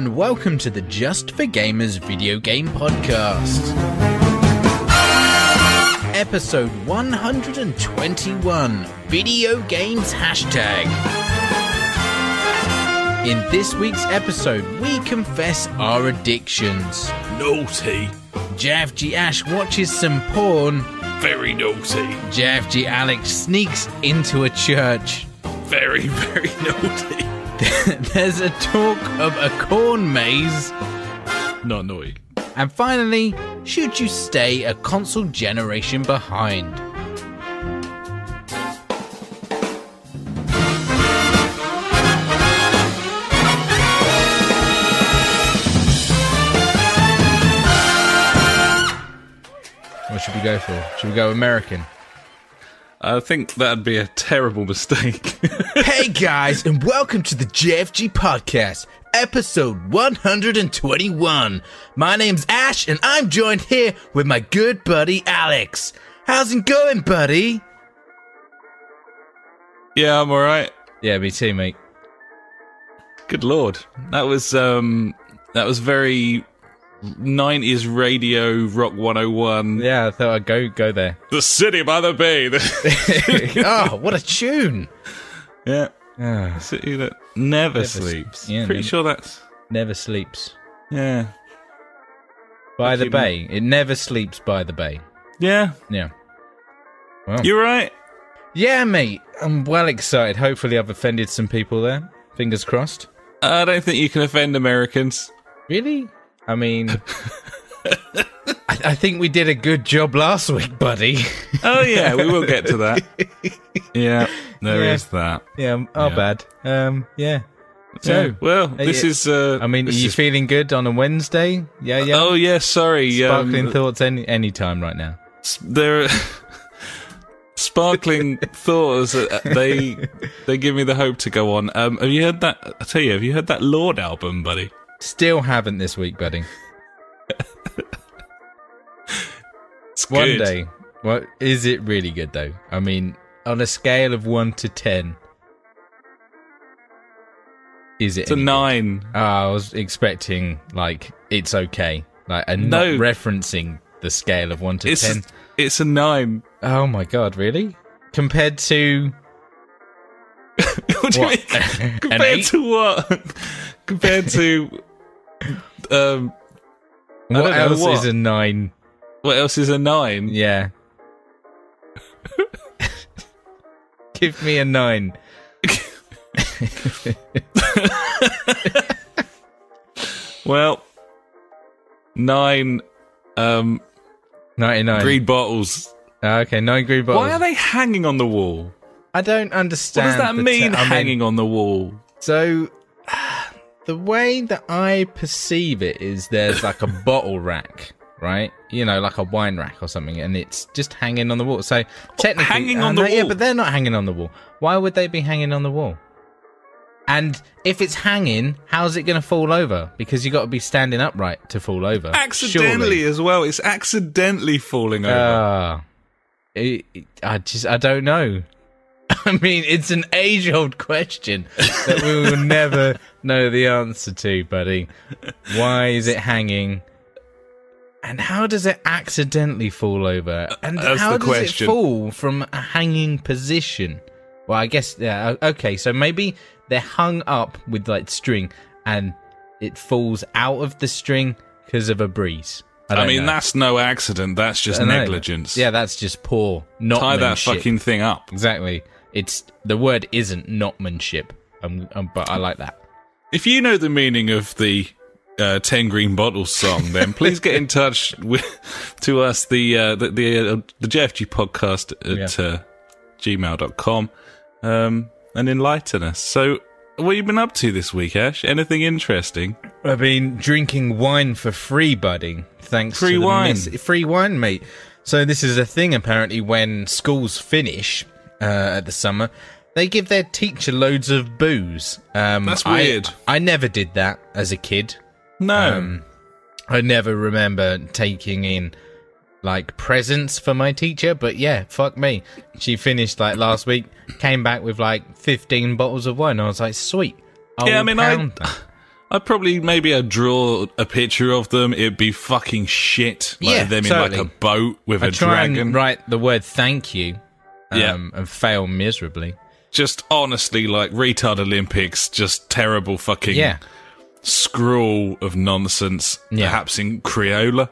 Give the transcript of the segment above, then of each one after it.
and welcome to the Just for Gamers video game podcast. Episode 121 Video Games Hashtag. In this week's episode, we confess our addictions. Naughty. JFG Ash watches some porn. Very naughty. JFG Alex sneaks into a church. Very, very naughty. There's a talk of a corn maze. Not naughty. And finally, should you stay a console generation behind? What should we go for? Should we go American? I think that'd be a terrible mistake. hey guys, and welcome to the JFG Podcast, episode 121. My name's Ash, and I'm joined here with my good buddy Alex. How's it going, buddy? yeah, I'm alright. Yeah, me too, mate. Good lord. That was um that was very 90s radio rock 101. Yeah, I thought I'd go go there. The city by the bay. oh, what a tune! yeah. Ah, City that never, Never sleeps. sleeps. Yeah, Pretty never- sure that's never sleeps yeah. by the bay. It never sleeps by the bay. Yeah. Yeah. Well, You're right. yeah, mate. I'm well excited. Hopefully, I've offended some people there. Fingers crossed. I don't think you can offend Americans. Really? I mean, I, I think we did a good job last week, buddy. Oh yeah, we will get to that. Yeah, there is Yeah. that. yeah, our Yeah. bad. Um, yeah. So, So, well, this yeah. is. Uh, I mean, are you is- feeling good on a Wednesday? Yeah, yeah. Oh yeah, sorry. Sparkling um, thoughts any any time right now. there, sparkling thoughts. uh, They they give me the hope to go on. Um, have you heard that? I tell you, have you heard that Lorde album, buddy? Still haven't this week, buddy. It's One good. day. What is it really good though? I mean, on a scale of one to ten, is it? It's a nine. Oh, I was expecting like it's okay, like and No. not referencing the scale of one to It's ten. it's a nine. Oh my god, really? Compared to what What? Compared to what? Compared to um, what else what? is a nine? what else is a nine? Yeah. Give me a nine. Well, nine um, 99. green bottles. Ah, okay, nine green bottles. Why are they hanging on the wall? I don't understand. What does that mean, te- I mean, hanging on the wall? So, the way that I perceive it is there's like a bottle rack, right? You know, like a wine rack or something, and it's just hanging on the wall. So technically, hanging oh, on the no, Yeah, wall? but they're not hanging on the wall. Why would they be hanging on the wall? And if it's hanging, how's it going to fall over? Because you got to be standing upright to fall over. Accidentally surely. as well. It's accidentally falling over. Ah, it, it- I just I don't know. I mean, it's an age-old question that we will never know the answer to, buddy. Why is it hanging? And how does it accidentally fall over? And That's how does question. it fall from a hanging position? Well, I guess yeah. Okay, so maybe they're hung up with like string, and it falls out of the string because of a breeze. I, I mean, know. that's no accident. That's just negligence. Yeah, that's just poor. Not Tie that fucking thing up. exactly. It's the word isn't notmanship, um, um, but I like that. If you know the meaning of the uh, Ten Green Bottles song, then please get in touch with to us the uh, the the, uh, the JFG podcast at Yeah. uh, gmail.com um, and enlighten us. So, what you been up to this week, Ash? Anything interesting? I've been drinking wine for free, buddy. Thanks Free to the wine. miss- free wine, mate. So this is a thing apparently when schools finish uh, at the summer, they give their teacher loads of booze. Um, That's weird. I, never did that as a kid. No. Um, I never remember taking in like presents for my teacher, but yeah, fuck me. She finished like last week, came back with like 15 bottles of wine. I was like, sweet. I Yeah, I mean, I- that. I'd probably maybe I'd draw a picture of them. It'd be fucking shit. Like Yeah, them in like a boat with I a try dragon. and write the word thank you. Yeah. Um, and fail miserably. Just honestly, like retard Olympics, just terrible fucking Yeah. scrawl of nonsense. Yeah. Perhaps in Crayola.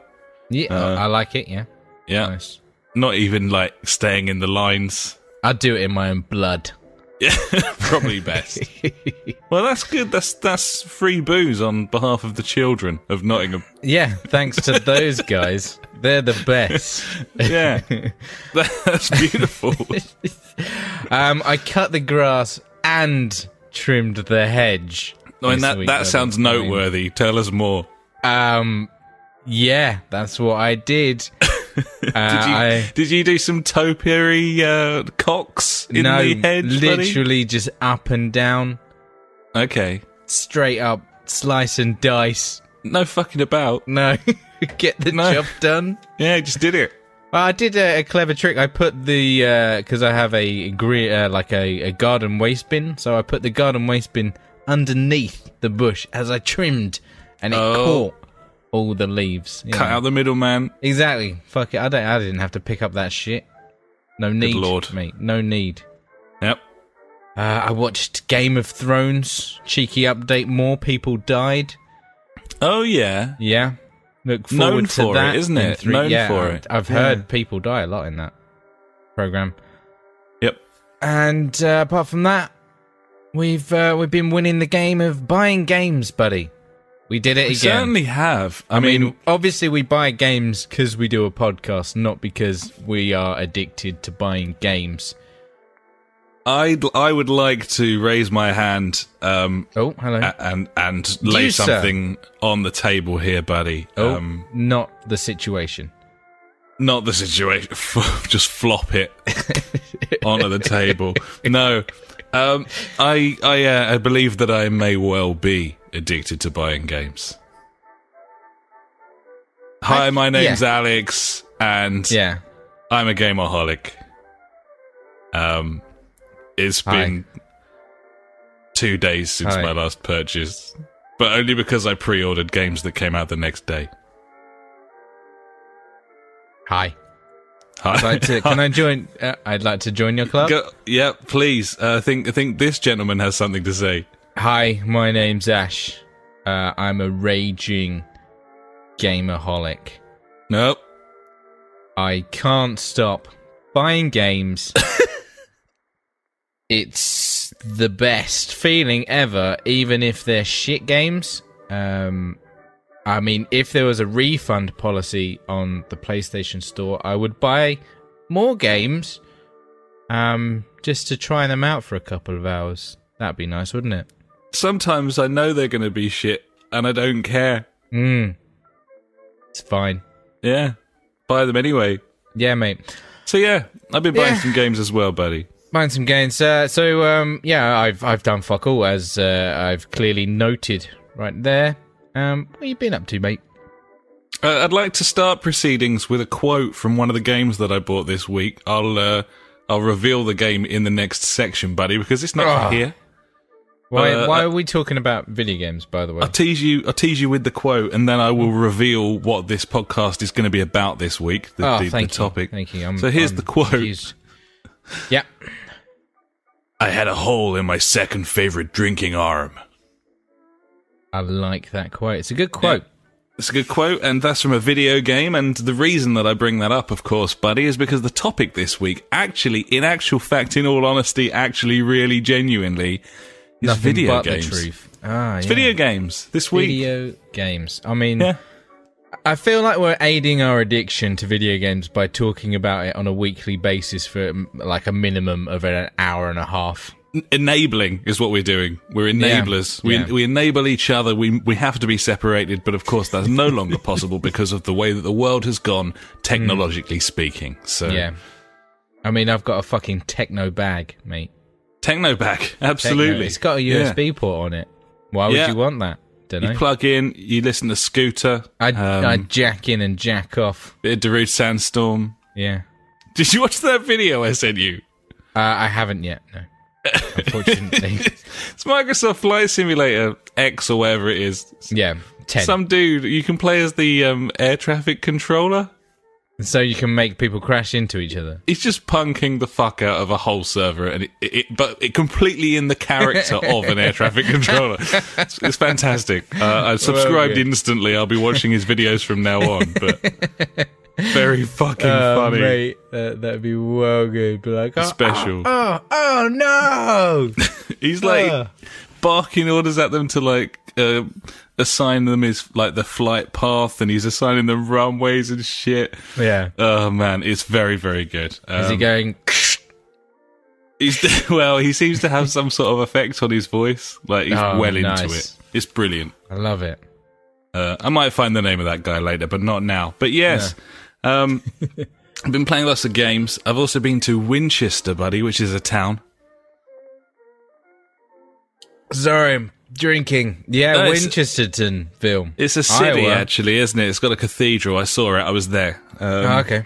Yeah, Uh, I like it. Yeah, Yeah. nice. Not even like staying in the lines. I'd do it in my own blood. Yeah, probably best. well, that's good. That's that's free booze on behalf of the children of Nottingham. Yeah, thanks to those guys. They're the best. Yeah, that's beautiful. Um, I cut the grass and trimmed the hedge. I mean, that that sounds I mean, noteworthy. Tell us more. Um, yeah, that's what I did. Uh, Did you I, did you do some topiary uh, cocks in no, the hedge, buddy? literally just up and down, Okay, straight up, slice and dice. no fucking about. No, get the No. job done. Yeah, I just did it. Well, I did a, a clever trick. I put the because I have a uh, like a, a garden waste bin, so I put the garden waste bin underneath the bush as I trimmed, and it Oh. caught all the leaves. Cut know. out the middleman. Exactly. Fuck it. I don't. I didn't have to pick up that shit. No need, lord. mate. No need. Yep. Uh, I watched Game of Thrones. Cheeky update. More people died. Oh yeah. Yeah. Look Known forward to for it, that. isn't in it? Known yeah, for it. I've Yeah. heard people die a lot in that program. Yep. And uh, apart from that, we've uh, we've been winning the game of buying games, buddy. We did it We again. certainly have. I, I mean, mean, obviously, we buy games because we do a podcast, not because we are addicted to buying games. I I would like to raise my hand um, Oh, hello. a- and and lay You, sir. something on the table here, buddy. oh, Um, not the situation. not the situation. Just flop it onto the table. No, um, I I uh, I believe that I may well be addicted to buying games. Hi, my name's yeah. Alex, and Yeah. I'm a gameaholic. Um, it's Hi. been two days since Hi. my last purchase, but only because I pre-ordered games that came out the next day. Hi. Hi. I'd like to, can I join? Uh, I'd like to join your club. Go, yeah, please. Uh, I think I think this gentleman has something to say. Hi, my name's Ash. Uh, I'm a raging gamerholic. Nope. I can't stop buying games. it's the best feeling ever, even if they're shit games. Um, I mean, if there was a refund policy on the PlayStation Store, I would buy more games, um, just to try them out for a couple of hours. That'd be nice, wouldn't it? Sometimes I know they're going to be shit, and I don't care. Mm. It's fine. Yeah, buy them anyway. Yeah, mate. So yeah, I've been buying Yeah. some games as well, buddy. Buying some games. Uh, so um, yeah, I've I've done fuck all as uh, I've clearly noted right there. Um, what you been up to, mate? Uh, I'd like to start proceedings with a quote from one of the games that I bought this week. I'll uh, I'll reveal the game in the next section, buddy, because it's not for here. Why Uh, why uh, are we talking about video games, by the way? I'll tease you. I'll tease you with the quote, and then I will reveal what this podcast is going to be about this week. The, oh, the, the thank you. topic. Thank you. I'm, So here's I'm the quote. confused. Yeah. I had a hole in my second favorite drinking arm. I like that quote. It's a good quote. It's a good quote, and that's from a video game. And the reason that I bring that up, of course, buddy, is because the topic this week, actually, in actual fact, in all honesty, actually, really, genuinely, is Nothing video but games. the truth. Ah, It's yeah. video games this week. Video games. I mean, Yeah. I feel like we're aiding our addiction to video games by talking about it on a weekly basis for like a minimum of an hour and a half. Enabling is what we're doing. We're Yeah. enablers. We, Yeah. we enable each other. We we have to be separated, but of course that's no longer possible because of the way that the world has gone, technologically speaking. So Yeah. I mean, I've got a fucking techno bag, mate. Techno back, Techno. absolutely. It's got a USB port on it. Why would Yeah. you want that? Don't You know. plug in, you listen to Scooter, I um, I jack in and jack off. bit of Darude Sandstorm. Yeah. Did you watch that video I sent you? Uh, I haven't yet. No. Unfortunately, It's Microsoft Flight Simulator X or whatever it is. yeah, ten. Some dude you can play as the um, air traffic controller. So you can make people crash into each other. He's just punking the fuck out of a whole server, and it, it, but it completely in the character of an air traffic controller. It's, it's fantastic. Uh, I subscribed good. instantly. I'll be watching his videos from now on. But very fucking Oh, funny. mate, that, that'd be well good. Be like, oh, Special. Oh, oh no! He's like Ah. barking orders at them to like uh, assign them his like the flight path, and he's assigning them runways and shit. yeah. Oh man, it's very very good. Um, Is he going? He's well, he seems to have some sort of effect on his voice. Like he's Oh, well into nice. it. It's brilliant. I love it. Uh, I might find the name of that guy later, but not now. But yes, um, I've been playing lots of games. I've also been to Winchester, buddy, which is a town. Sorry, I'm drinking. Yeah, No, it's- Winchesterton film. It's a city, Iowa. actually, isn't it? It's got a cathedral. I saw it. I was there. Um, Oh, okay.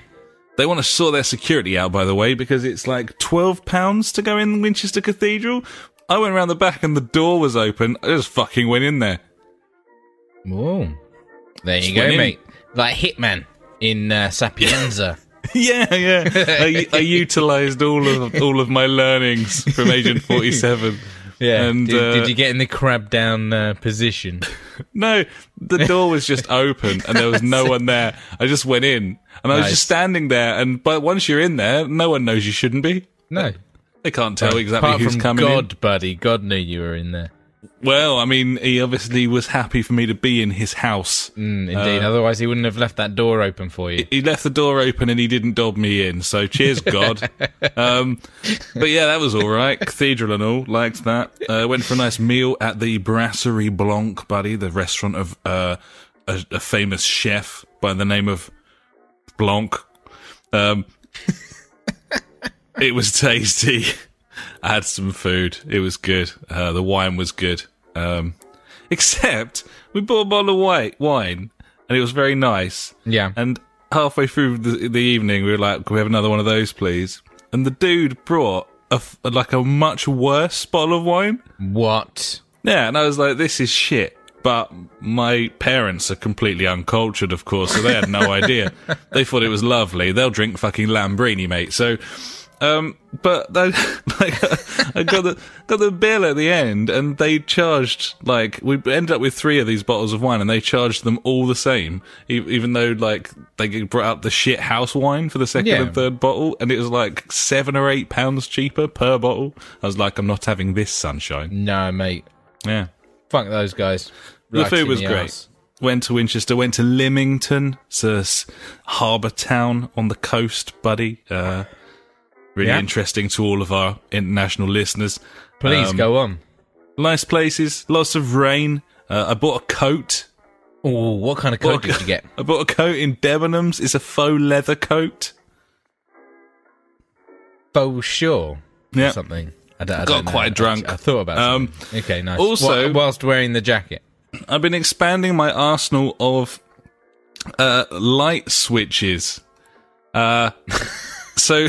They want to sort their security out, by the way, because it's like twelve pounds to go in Winchester Cathedral. I went around the back and the door was open. I just fucking went in there. Whoa. There you Just go, mate. Like Hitman in uh, Sapienza. Yeah, yeah. I, I utilized all of all of my learnings from Agent Forty Seven. yeah. And, did, uh, did you get in the crab down uh, position? No, the door was just open and there was no one there. I just went in and I was Nice. just standing there. And but once you're in there, no one knows you shouldn't be. No. They can't tell exactly Apart who's from coming God, in. buddy. God knew you were in there. Well, I mean, he obviously was happy for me to be in his house. Mm, indeed. Uh, Otherwise, he wouldn't have left that door open for you. He left the door open and he didn't dob me in. So cheers, God. um, but yeah, that was all right. Cathedral and all, liked that. Uh, went for a nice meal at the Brasserie Blanc, buddy, the restaurant of uh, a, a famous chef by the name of Blanc. Um, it was tasty. I had some food. It was good. Uh, the wine was good. Um, except we bought a bottle of white wine and it was very nice. yeah. And halfway through the, the evening, we were like, "Can we have another one of those, please?" And the dude brought a like a much worse bottle of wine. what? Yeah, and I was like, "This is shit." But my parents are completely uncultured, of course, so they had no idea. They thought it was lovely. They'll drink fucking Lambrini, mate. So, um, but they, like, I got the got the bill at the end, and they charged like we ended up with three of these bottles of wine, and they charged them all the same, e- even though like they brought out the shit house wine for the second Yeah. and third bottle, and it was like seven or eight pounds cheaper per bottle. I was like, I'm not having this sunshine. No, mate. Yeah. Fuck those guys. The food was the great. arse. Went to Winchester, went to Lymington, it's a harbour town on the coast, buddy. Uh, really Yeah. interesting to all of our international listeners. Please Um, go on. Nice places, lots of rain. Uh, I bought a coat. Oh, what kind of coat did you get? I bought a coat in Debenhams. It's a faux leather coat. Faux sure. Yeah. Something. I don't, Got don't know. quite I- drunk. I, thought about Um, something. Okay, nice. also- Wha- whilst wearing the jacket. I've been expanding my arsenal of uh, light switches. Uh, so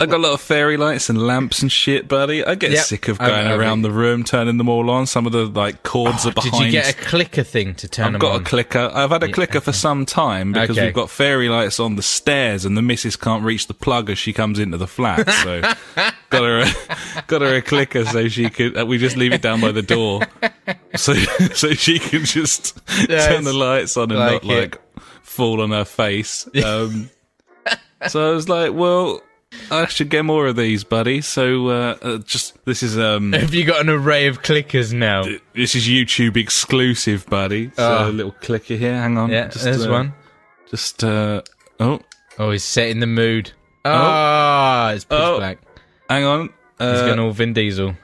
I got a lot of fairy lights and lamps and shit, buddy. I get Yep. sick of going around the room, turning them all on. Some of the like cords are behind. Did you get a clicker thing to turn I've got on? a clicker. I've had a clicker for some time because Okay. we've got fairy lights on the stairs, and the missus can't reach the plug as she comes into the flat. So got her, a, got her a clicker so she could. Uh, we just leave it down by the door, so so she can just turn the lights on and like not it. like fall on her face. Um, so I was like, well. I should get more of these, buddy. So, uh, uh, just this is um, Have you got an array of clickers now? this is YouTube exclusive, buddy. So Oh. a little clicker here. Hang on. yeah, Just, there's uh, one. Just uh oh, Oh, he's setting the mood. Ah, it's pitch Oh. black. hang on. He's Uh, going all Vin Diesel.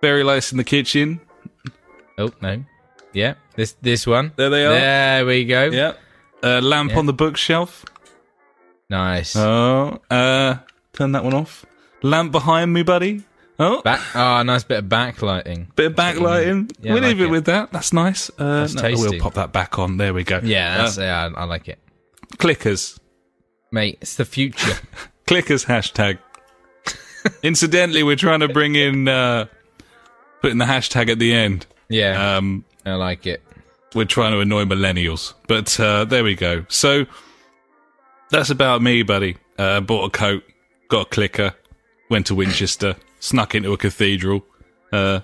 fairy lights in the kitchen. Oh no. Yeah, this this one. There they are. There we go. Yeah. Uh, lamp on the bookshelf. Nice. Oh, uh, turn that one off. Lamp behind me, buddy. Oh, Back. Ah, nice bit of backlighting. bit of backlighting. Yeah, we'll I leave like it it. with that. That's nice. Uh, That's no, tasty. We'll pop that back on. There we go. Yeah, that's, Uh, yeah, I, I like it, clickers. mate. It's the future. Clickers hashtag. Incidentally, we're trying to bring in uh, putting the hashtag at the end. Yeah, Um, I like it. we're trying to annoy millennials, but uh, there we go. So that's about me, buddy. Uh, bought a coat, got a clicker, went to Winchester, snuck into a cathedral. Uh,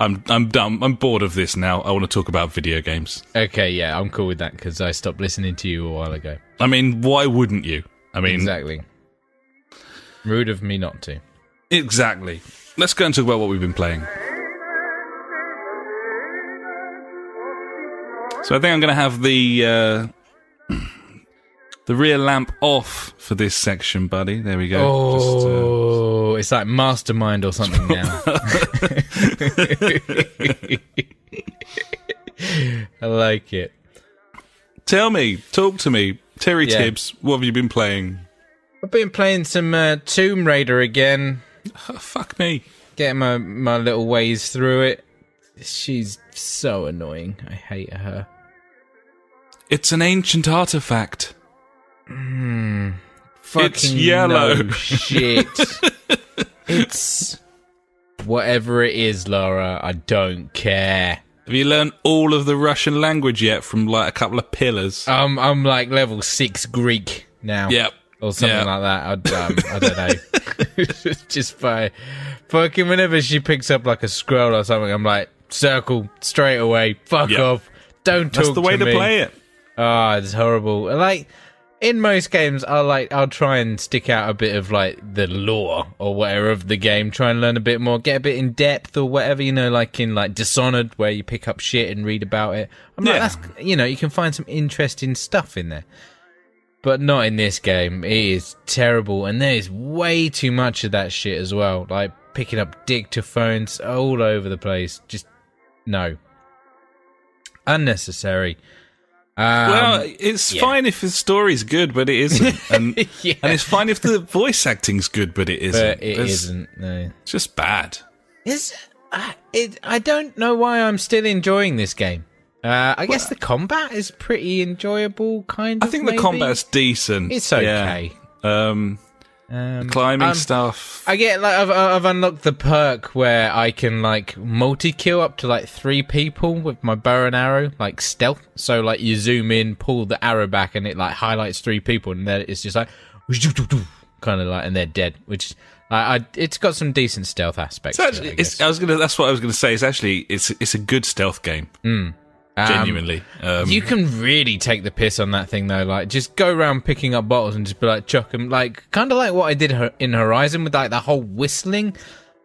I'm I'm done. I'm bored of this now. I want to talk about video games. Okay, yeah, I'm cool with that because I stopped listening to you a while ago. I mean, why wouldn't you? I mean, Exactly. Rude of me not to. exactly. Let's go and talk about what we've been playing. So I think I'm going to have the uh, the rear lamp off for this section, buddy. There we go. Just, uh, Oh, it's like Mastermind or something now. I like it. tell me, talk to me, Terry Yeah. Tibbs. What have you been playing? I've been playing some uh, Tomb Raider again, Oh, fuck me. getting my, my little ways through it. She's so annoying. I hate her. It's an ancient artifact. Fucking It's yellow. no shit. it's whatever it is, Laura. I don't care. Have you learned all of the Russian language yet from like a couple of pillars? Um, I'm like level six Greek now. yep. or something Yeah. like that. I, um, I don't know. Just by fucking whenever she picks up like a scroll or something, I'm like circle straight away. Fuck Yep. off. Don't talk That's the way to, me. play it. Oh, it's horrible. Like in most games, I'll like I'll try and stick out a bit of like the lore or whatever of the game. Try and learn a bit more, get a bit in depth or whatever. You know, like in like Dishonored, where you pick up shit and read about it. I'm like, that's you know, you can find some interesting stuff in there. But not in this game. It is terrible, and there is way too much of that shit as well. Like picking up dictaphones all over the place. Just no, unnecessary. Um, Well, it's yeah. fine if the story's good, but it isn't. And, yeah. and it's fine if the voice acting's good, but it isn't. but it There's- not No, It's just bad. is I it? I don't know why I'm still enjoying this game. Uh, I guess the combat is pretty enjoyable. Kind of. I think the combat's decent. It's Yeah. okay. Um, Um, climbing um, stuff. I get like I've, I've unlocked the perk where I can like multi kill up to like three people with my bow and arrow, like stealth. So like you zoom in, pull the arrow back, and it like highlights three people, and then it's just like kind of like, and they're dead. Which I, I it's got some decent stealth aspects. Actually, it, I it's. I was gonna. That's what I was gonna say. It's actually it's it's a good stealth game. Um, Genuinely. Um, You can really take the piss on that thing though. Like, just go around picking up bottles and just be like, chuck them. Like, kind of like what I did in Horizon with like the whole whistling.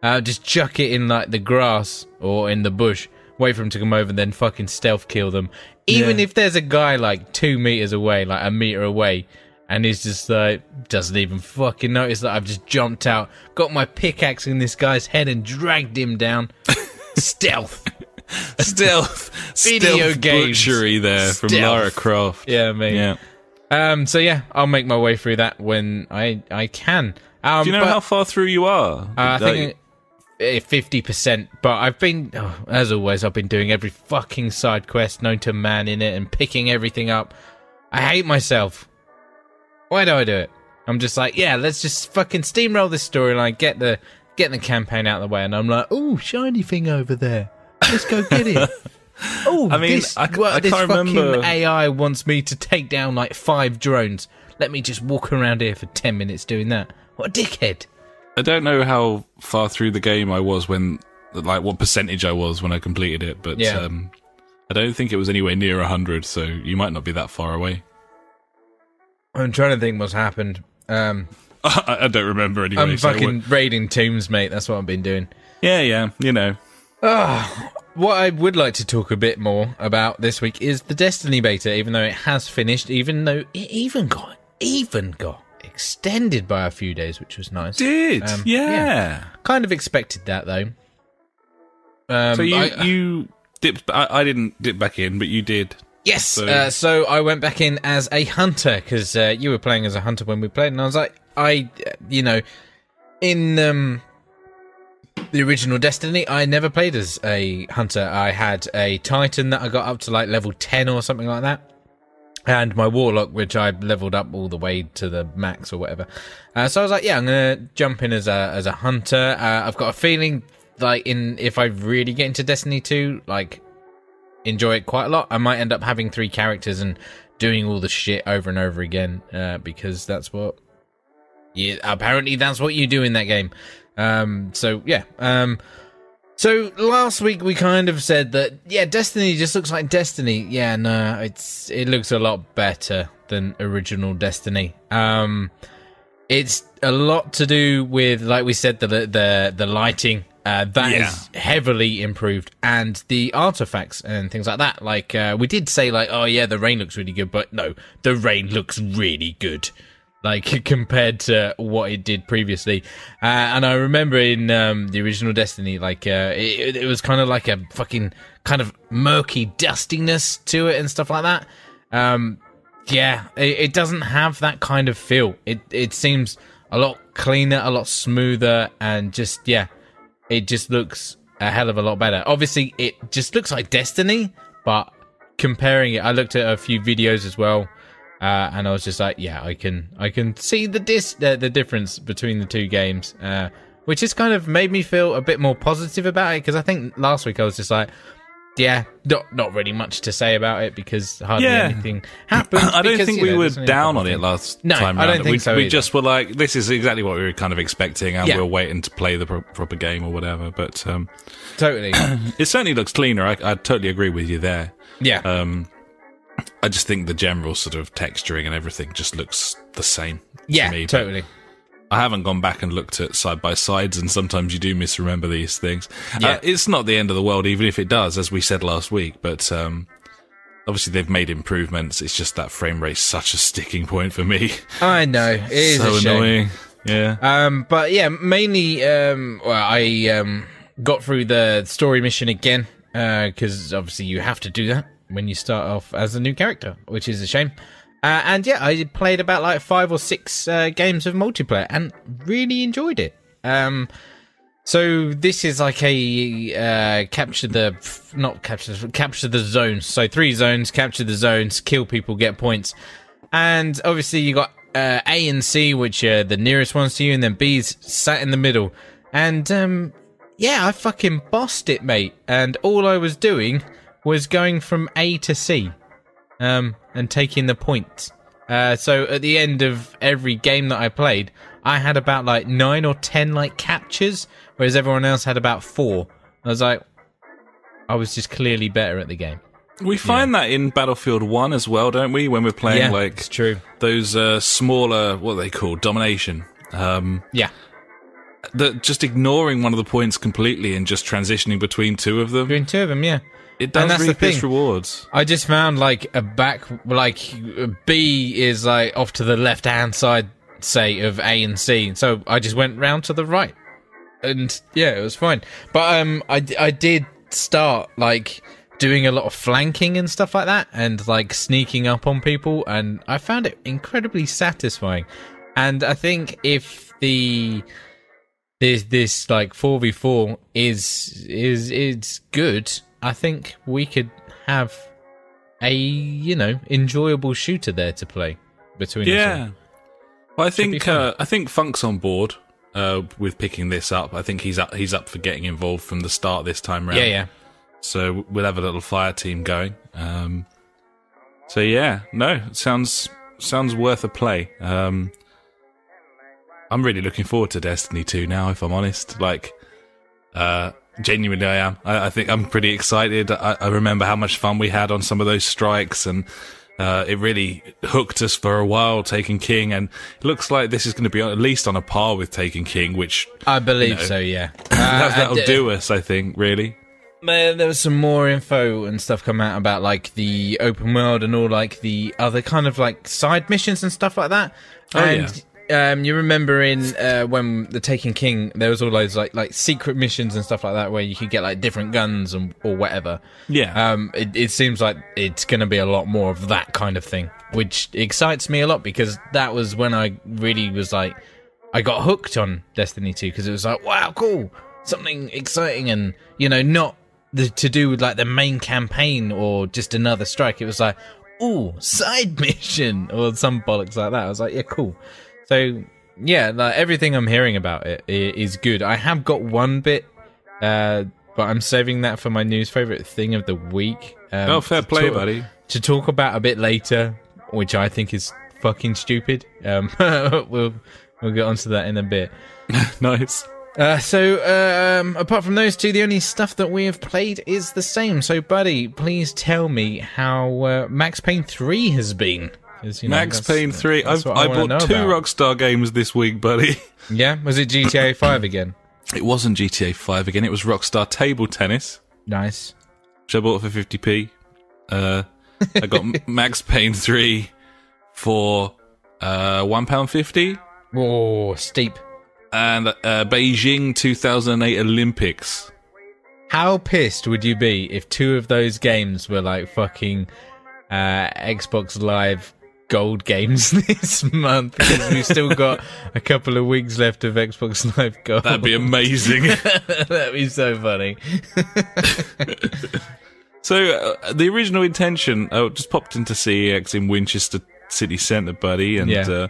Uh, just chuck it in like the grass or in the bush. Wait for him to come over, then fucking stealth kill them. Even Yeah. if there's a guy like two meters away, like a meter away, and he's just like doesn't even fucking notice that I've just jumped out, got my pickaxe in this guy's head and dragged him down. stealth. Stealth, Video stealth games. butchery there from Stealth. Lara Croft. Yeah, mate. Yeah. Um. So yeah, I'll make my way through that when I I can. Um, Do you know but, how far through you are? uh, I think fifty percent. But I've been, oh, as always, I've been doing every fucking side quest known to man in it and picking everything up. I hate myself. Why do I do it? I'm just like, yeah, let's just fucking steamroll this storyline, get the get the campaign out of the way, and I'm like, oh, shiny thing over there. Let's go get it. Oh, I mean, this, I c- well, I this can't fucking remember- AI wants me to take down like five drones. Let me just walk around here for ten minutes doing that. What a dickhead! I don't know how far through the game I was when, like, what percentage I was when I completed it, but Yeah. um, I don't think it was anywhere near hundred. So you might not be that far away. I'm trying to think what's happened. Um, I, I don't remember anyway. I'm fucking raiding tombs, mate. That's what I've been doing. yeah, yeah. You know, What I would like to talk a bit more about this week is the Destiny beta, even though it has finished, even though it even got even got extended by a few days, which was nice. did Um, yeah. yeah. Kind of expected that though. Um, So you I- you dipped. I, I didn't dip back in, but you did. Yes. So- uh, so I went back in as a hunter because uh, you were playing as a hunter when we played, and I was like, I, uh, you know, in um, the original Destiny, I never played as a hunter. I had a Titan that I got up to like level ten or something like that, and my warlock, which I leveled up all the way to the max or whatever. Uh, so I was like, yeah, I'm gonna jump in as a as a hunter. Uh, I've got a feeling like in if I really get into Destiny 2, like enjoy it quite a lot, I might end up having three characters and doing all the shit over and over again uh, because that's what. Yeah, apparently that's what you do in that game. Um, so yeah. Um, so last week we kind of said that yeah, Destiny just looks like Destiny. Yeah, no, it's it looks a lot better than original Destiny. Um, it's a lot to do with like we said the the the lighting. Uh, that Yeah. is heavily improved, and the artifacts and things like that. Like uh, we did say, like oh yeah, the rain looks really good, but no, the rain looks really good like compared to what it did previously. Uh, and I remember in um, the original Destiny, like uh, it, it was kind of like a fucking kind of murky dustiness to it and stuff like that. Um, yeah, it, it doesn't have that kind of feel. It it seems a lot cleaner, a lot smoother, and just yeah, it just looks a hell of a lot better. Obviously, it just looks like Destiny, but comparing it, I looked at a few videos as well. Uh, and I was just like, yeah, I can, I can see the dis, uh, the difference between the two games, uh, which has kind of made me feel a bit more positive about it. Because I think last week I was just like, yeah, not not really much to say about it because hardly Yeah. anything happened. I don't because, think we know, were there's only a down on it last No, time I don't think we, so We either. just were like, this is exactly what we were kind of expecting, and Yeah. we we're waiting to play the pro- proper game or whatever. But um, Totally, it certainly looks cleaner. I, I totally agree with you there. yeah, Um, I just think the general sort of texturing and everything just looks the same. to yeah, me, totally. I haven't gone back and looked at side by sides, and sometimes you do misremember these things. Yeah. Uh, it's not the end of the world, even if it does, as we said last week. But um, obviously, they've made improvements. It's just that frame rate's such a sticking point for me. I know it is so a shame. annoying. Yeah. Um, but yeah, mainly, um, well, I um, got through the story mission again because obviously you have to do that when you start off as a new character, which is a shame. Uh, and yeah, I played about like five or six uh, games of multiplayer and really enjoyed it. Um, so this is like a uh, capture the not capture capture the zones. So three zones, capture the zones, kill people, get points, and obviously you got uh, A and C, which are the nearest ones to you, and then B's sat in the middle. And um, yeah, I fucking bossed it, mate. And all I was doing was going from A to C, um, and taking the points. Uh, so at the end of every game that I played, I had about like nine or ten like captures, whereas everyone else had about four. I was like, I was just clearly better at the game. We find that in Battlefield 1 as well, don't we? When we're playing yeah, like it's true. those uh, smaller, what are they call domination. Um, Yeah, that just ignoring one of the points completely and just transitioning between two of them. doing two of them. Yeah. It does that's the reap its thing. rewards. I just found like a back, like B is like off to the left hand side, say, of A and C. So I just went round to the right. And yeah, it was fine. But um, I, I did start like doing a lot of flanking and stuff like that and like sneaking up on people. And I found it incredibly satisfying. And I think if the this this like 4v4 is is is good i think we could have a you know enjoyable shooter there to play between us Yeah. all. Well, I think uh, I think Funk's on board uh, with picking this up. I think he's up, he's up for getting involved from the start this time round. yeah yeah So we'll have a little fire team going. Um, so yeah, no, it sounds sounds worth a play. Um, I'm really looking forward to Destiny 2 now. If I'm honest, like, uh, genuinely, I am. I, I think I'm pretty excited. I, I remember how much fun we had on some of those strikes, and uh, it really hooked us for a while. Taken King, and it looks like this is going to be at least on a par with Taken King, which i believe know. so yeah that, Uh, that'll and, uh, do us. I think really. Man, there was some more info and stuff come out about like the open world and all like the other kind of like side missions and stuff like that. Oh, and um, you remember in uh, when the Taken King, there was all those like like secret missions and stuff like that where you could get like different guns and or whatever. Yeah. Um, it, it seems like it's going to be a lot more of that kind of thing, which excites me a lot because that was when I really was like, I got hooked on Destiny 2 because it was like, wow, cool, something exciting, and you know, not the, to do with like the main campaign or just another strike. It was like, ooh, side mission or some bollocks like that. I was like, yeah, cool. So yeah, like everything I'm hearing about it is good. I have got one bit, uh, but I'm saving that for my news favorite thing of the week. Um, Oh, fair to play, talk- buddy. To talk about a bit later, which I think is fucking stupid. Um, we'll we'll get onto that in a bit. nice. Uh, so, um, apart from those two, the only stuff that we have played is the same. So, buddy, please tell me how uh, Max Payne 3 has been. You know, Max Payne 3. I've, what I, bought two about. Rockstar games this week, buddy. Yeah? Was it GTA 5 again? It wasn't GTA 5 again, it was Rockstar Table Tennis, Nice. which I bought for 50p. Uh, I got Max Payne 3 for uh, £1.50. Oh, steep. And uh, Beijing 2008 Olympics. How pissed would you be if two of those games were like fucking uh, Xbox Live gold games this month? Because we've still got a couple of weeks left of Xbox Live gold. That'd be amazing. That'd be so funny. so, uh, the original intention, I just popped into CEX in Winchester City Centre, buddy, and Yeah. uh,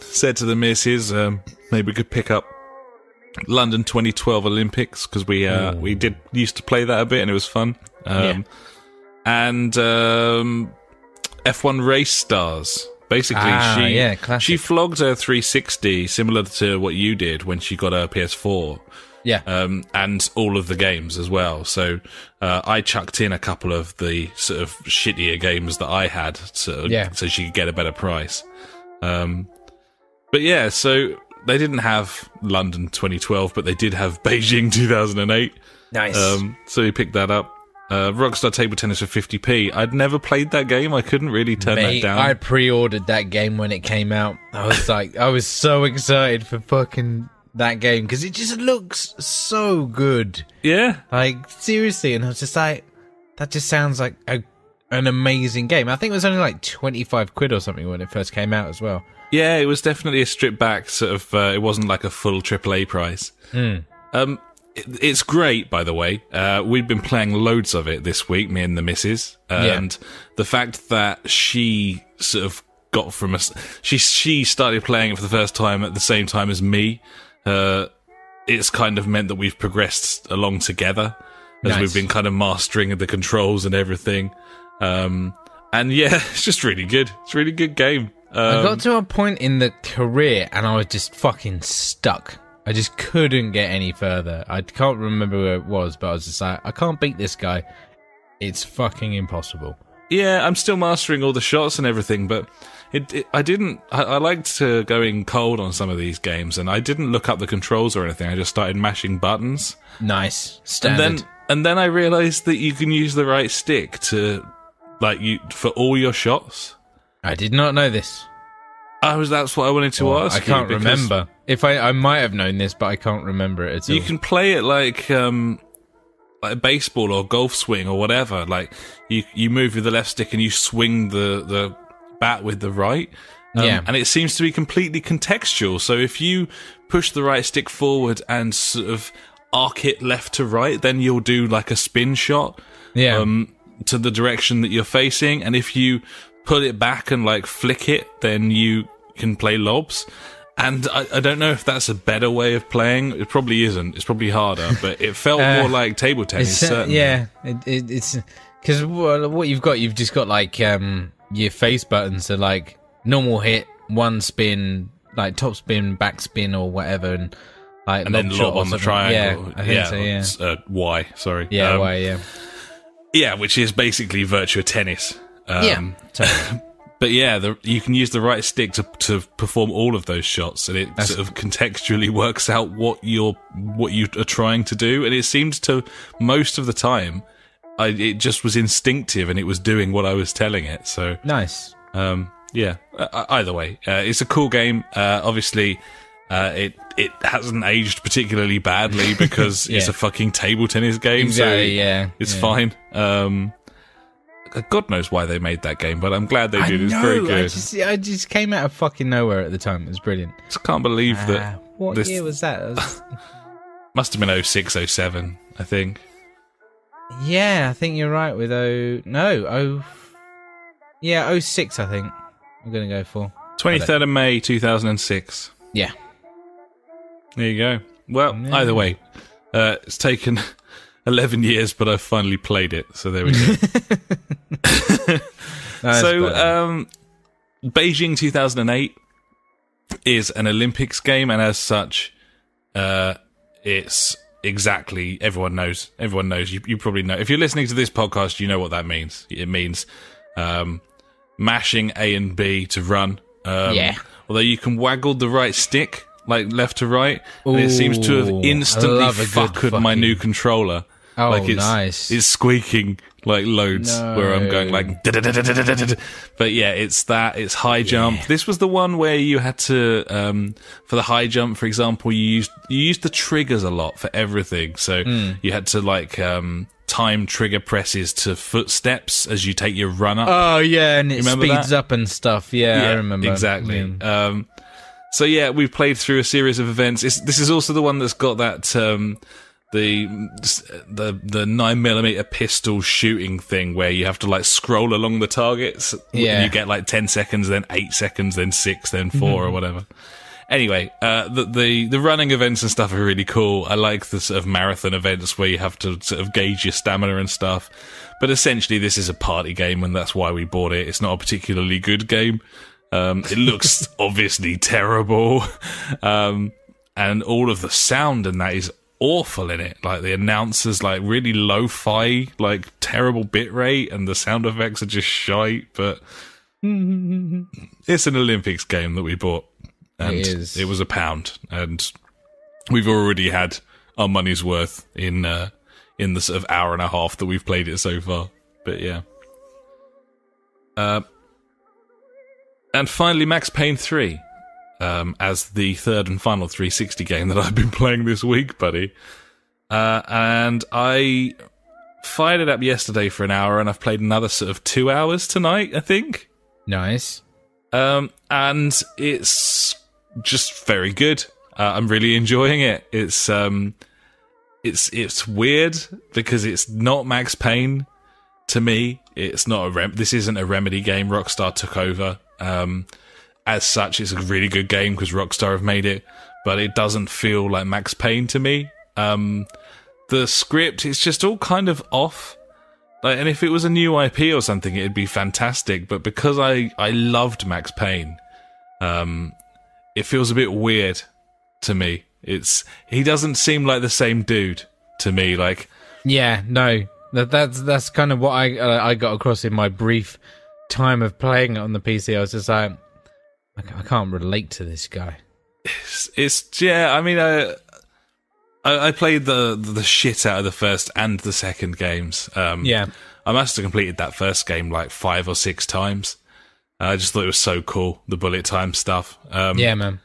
said to the missus, um, maybe we could pick up London 2012 Olympics because we uh, Ooh. we did used to play that a bit and it was fun. Um, Yeah. And um, F1 Race Stars. Basically, Ah, she yeah, classic. she flogged her 360 similar to what you did when she got her PS4 Yeah. um, and all of the games as well. So uh, I chucked in a couple of the sort of shittier games that I had, so Yeah. so she could get a better price. Um, but yeah, so they didn't have London 2012, but they did have Beijing 2008. nice. Um, so he picked that up. Uh, Rockstar Table Tennis for 50p. I'd never played that game. I couldn't really turn Mate, that down. I pre-ordered that game when it came out. I was like, I was so excited for fucking that game because it just looks so good. yeah, Like seriously, and I was just like, that just sounds like a, an amazing game. I think it was only like twenty five quid or something when it first came out as well. Yeah, it was definitely a stripped back sort of. Uh, it wasn't like a full AAA price. Um, it, it's great, by the way. Uh, we've been playing loads of it this week, me and the missus, and the fact that she sort of got from us, she she started playing it for the first time at the same time as me. Uh, it's kind of meant that we've progressed along together as Nice. we've been kind of mastering the controls and everything. Um, and yeah, it's just really good. It's a really good game. Um, I got to a point in the career and I was just fucking stuck. I just couldn't get any further. I can't remember where it was, but I was just like, I can't beat this guy. It's fucking impossible. Yeah, I'm still mastering all the shots and everything, but it, it I didn't. I, I liked to going cold on some of these games, and I didn't look up the controls or anything. I just started mashing buttons, Nice. and Standard. then and then I realized that you can use the right stick to like you for all your shots. I did not know this. I was that's what I wanted to Well, ask. I can't remember. If I, I might have known this, but I can't remember it at all. You can play it like um like a baseball or golf swing or whatever. Like you you move with the left stick and you swing the the bat with the right. Um, Yeah. And it seems to be completely contextual. So if you push the right stick forward and sort of arc it left to right, then you'll do like a spin shot yeah. um, to the direction that you're facing. And if you pull it back and like flick it, then you can play lobs. And I, I don't know if that's a better way of playing. It probably isn't. It's probably harder, but it felt Uh, more like table tennis. Uh, certainly. yeah, it, it, it's because what you've got, you've just got like um your face buttons are like normal hit, one spin, like top spin, back spin, or whatever, and like and then lob on the triangle. Yeah, I think so. Yeah, Uh, y, sorry. yeah, Um, why? Yeah, yeah, which is basically virtua tennis. Um, yeah. Totally. But yeah, the, you can use the right stick to to perform all of those shots, and it That's- sort of contextually works out what you're what you are trying to do. And it seemed to most of the time, I, it just was instinctive, and it was doing what I was telling it. So nice. um, yeah, uh, either way, uh, it's a cool game. Uh, obviously, uh, it it hasn't aged particularly badly because it's a fucking table tennis game. Exactly. so yeah, it's yeah. fine. Um, God knows why they made that game, but I'm glad they did. It's very I good. just, I just came out of fucking nowhere at the time. It was brilliant. just can't believe that Ah, what this- year was that? That was- must have been 06, 07, I think. yeah, I think you're right with oh no oh Yeah, 06, I think. I'm gonna go for. 23rd of May 2006. Yeah. There you go. Well, Yeah. either way, uh, it's taken 11 years, but I've finally played it. So there we go. So, um, Beijing 2008 is an Olympics game, and as such, uh, it's exactly everyone knows. Everyone knows. You, you probably know. If you're listening to this podcast, you know what that means. It means um, mashing A and B to run. Um, Yeah. Although you can waggle the right stick, like left to right, and it seems to have instantly fucked my new controller. Oh, like it's, nice. It's squeaking like loads where I'm going like but yeah it's that it's high jump this was the one where you had to um for the high jump for example you used you used the triggers a lot for everything so Hmm. you had to like um time trigger presses to footsteps as you take your run up Oh yeah, and it speeds that? up and stuff. Yeah, I remember exactly. Yeah. Um, so yeah, we've played through a series of events. It's, this is also the one that's got that um, the the the nine millimeter pistol shooting thing where you have to like scroll along the targets. Yeah. and you get like ten seconds, then eight seconds, then six, then 4 or whatever. Anyway, uh, the, the the running events and stuff are really cool. I like the sort of marathon events where you have to sort of gauge your stamina and stuff. But essentially, this is a party game, and that's why we bought it. It's not a particularly good game. Um, it looks obviously terrible, um, and all of the sound and that is awful in it. Like the announcers, like really lo-fi, like terrible bitrate, and the sound effects are just shite. But it's an Olympics game that we bought, and It it was a pound, and we've already had our money's worth in uh, in the sort of hour and a half that we've played it so far. But yeah. Uh, and finally, Max Payne 3, um, as the third and final 360 game that I've been playing this week, buddy. Uh, and I fired it up yesterday for an hour, and I've played another sort of two hours tonight, I think. Nice. Um, and it's just very good. Uh, I'm really enjoying it. It's um, it's it's weird because it's not Max Payne to me. It's not a rem- this isn't a Remedy game. Rockstar took over. Um, as such, it's a really good game because Rockstar have made it, but it doesn't feel like Max Payne to me. Um, the script it's just all kind of off. Like, and if it was a new IP or something, it'd be fantastic. But because I I loved Max Payne, um, it feels a bit weird to me. It's he doesn't seem like the same dude to me. Like Yeah, no, that that's that's kind of what I uh, I got across in my brief time of playing it on the PC. I was just like, I, can't relate to this guy. it's, it's yeah. I mean, I, I I played the the shit out of the first and the second games. Um, Yeah, I must have completed that first game like five or six times. I just thought it was so cool, the bullet time stuff. Um, yeah, man.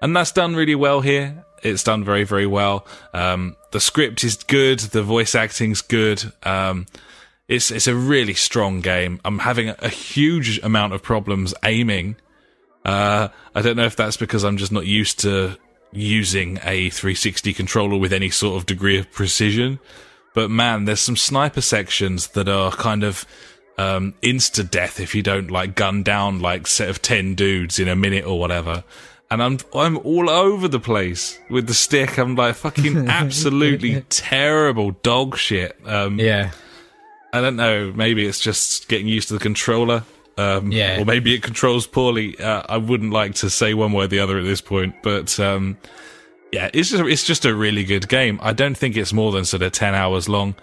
and that's done really well here. It's done very, very well. Um, the script is good. The voice acting's good. Um, it's it's a really strong game. I'm having a, a huge amount of problems aiming. Uh, I don't know if that's because I'm just not used to using a 360 controller with any sort of degree of precision. But man, there's some sniper sections that are kind of um, insta death if you don't like gun down like set of ten dudes in a minute or whatever. And I'm I'm all over the place with the stick. I'm like fucking absolutely terrible dog shit. Um, Yeah, I don't know. Maybe it's just getting used to the controller. Um, Yeah. Or maybe it controls poorly. Uh, I wouldn't like to say one way or the other at this point, but um, yeah, it's just it's just a really good game. I don't think it's more than sort of ten hours long.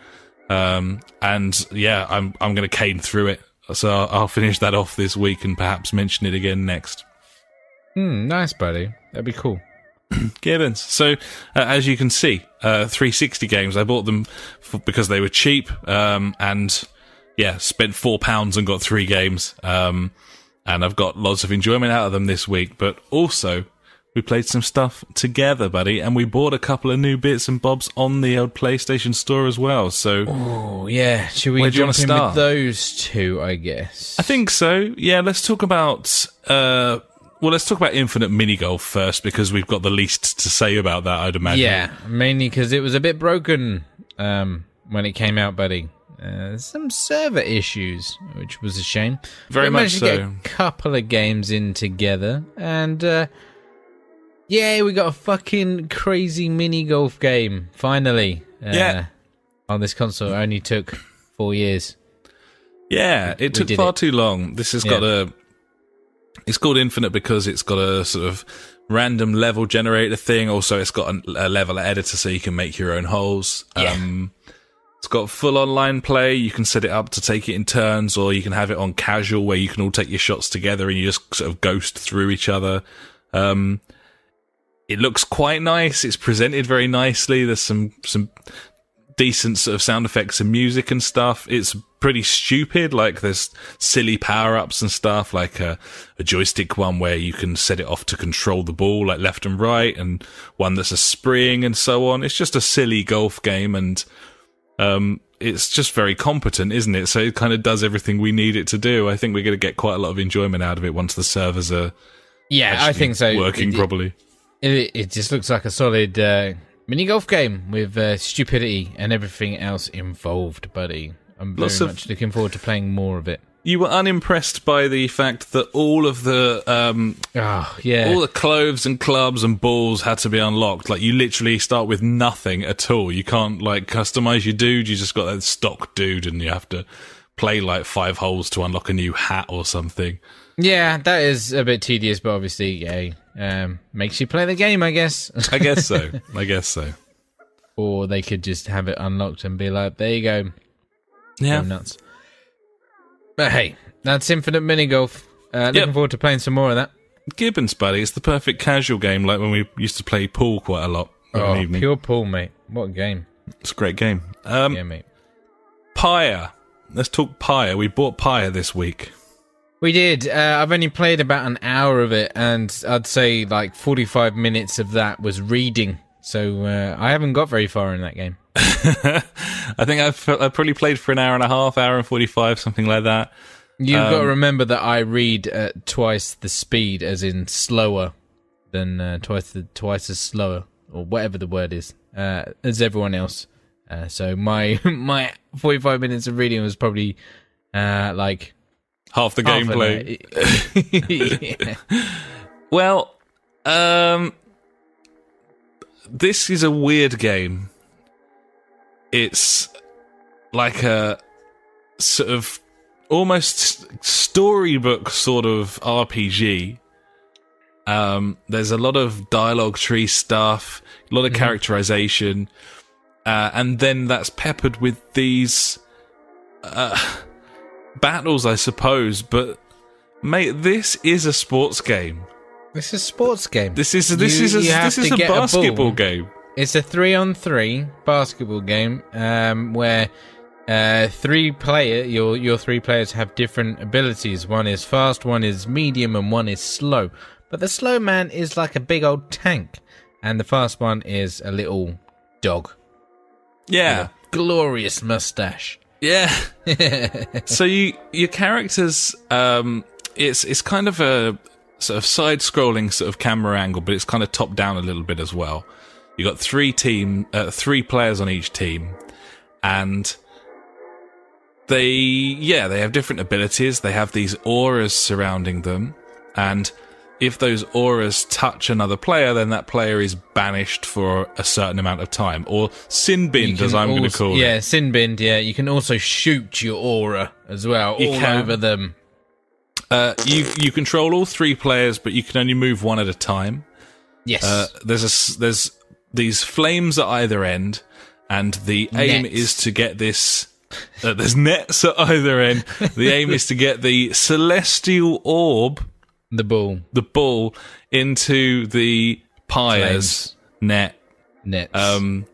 Um, and yeah, I'm I'm going to cane through it. So I'll, I'll finish that off this week and perhaps mention it again next. hmm, nice, buddy. That'd be cool. Gibbons. So, uh, as you can see, uh, 360 games. I bought them f because they were cheap, um, and yeah, spent four pounds and got three games. Um, and I've got lots of enjoyment out of them this week. But also, we played some stuff together, buddy, and we bought a couple of new bits and bobs on the old PlayStation Store as well. So, Oh yeah, should we jump in with those two? I guess. I think so. Yeah, let's talk about. Uh, well, let's talk about Infinite Mini Golf first because we've got the least to say about that. I'd imagine. Yeah, mainly because it was a bit broken um, when it came out, buddy. Uh, some server issues, which was a shame. Very we much managed to get so. a couple of games in together, and uh, yeah, we got a fucking crazy mini golf game finally. Uh, Yeah. on this console, it only took four years. Yeah, it We took far it. too long. This has got a. It's called Infinite because it's got a sort of random level generator thing. Also, it's got a, a level editor so you can make your own holes. Yeah. Um, it's got full online play. You can set it up to take it in turns, or you can have it on casual where you can all take your shots together and you just sort of ghost through each other. Um, it looks quite nice. It's presented very nicely. There's some some decent sort of sound effects and music and stuff. It's pretty stupid. Like there's silly power ups and stuff, like a, a joystick one where you can set it off to control the ball, like left and right, and one that's a spring and so on. It's just a silly golf game, and um, it's just very competent, isn't it? So it kind of does everything we need it to do. I think we're going to get quite a lot of enjoyment out of it once the servers are Yeah, I think so. working It- properly. It, it just looks like a solid uh, mini golf game with uh, stupidity and everything else involved, buddy. I'm very Lots of- much looking forward to playing more of it. You were unimpressed by the fact that all of the um, Oh, yeah. all the clothes and clubs and balls had to be unlocked. Like you literally start with nothing at all. You can't like customize your dude. You just got that stock dude, and you have to play like five holes to unlock a new hat or something. yeah, that is a bit tedious, but obviously, yeah, um, makes you play the game, I guess. I guess so. I guess so. or they could just have it unlocked and be like, there you go, Yeah, go Yeah. nuts. But hey, that's Infinite Mini Golf. Uh, looking Yep. forward to playing some more of that. Gibbons, buddy. It's the perfect casual game, like when we used to play pool quite a lot. Oh, pure pool, mate. What a game. It's a great game. Um, yeah, mate. Pyre. Let's talk Pyre. We bought Pyre this week. We did. Uh, I've only played about an hour of it, and I'd say like 45 minutes of that was reading. So uh, I haven't got very far in that game. I think I've, I've probably played for an hour and a half, hour and 45, something like that. You've got to Um, remember that I read at twice the speed, as in slower than uh, twice the twice as slower, or whatever the word is, uh, as everyone else. Uh, so my my 45 minutes of reading was probably uh, like Half the half gameplay. yeah. Well, um, this is a weird game. It's like a sort of almost storybook sort of RPG. Um, there's a lot of dialogue tree stuff, a lot of characterization, uh, and then that's peppered with these uh, battles, I suppose. But mate, this is a sports game. It's a sports game. This is this You- is a, this is a get a basketball game. It's a three on three basketball game um, where uh, three player your your three players have different abilities. One is fast, one is medium, and one is slow. But the slow man is like a big old tank, and the fast one is a little dog. Yeah, Glorious mustache. yeah. so you your characters, um, it's it's kind of a sort of side-scrolling sort of camera angle, but it's kind of top down a little bit as well. You got three team, uh, three players on each team, and they yeah they have different abilities. They have these auras surrounding them, and if those auras touch another player, then that player is banished for a certain amount of time, or sin binned, as I'm going to call it. Yeah, sin binned. Yeah, you can also shoot your aura as well, You all can. over them. Uh, you you control all three players, but you can only move one at a time. Yes. Uh, there's a there's these flames at either end, and the aim Nets. is to get this. Uh, there's nets at either end. The aim is to get the celestial orb, the ball. the ball, into the pyre's net. Nets. Um,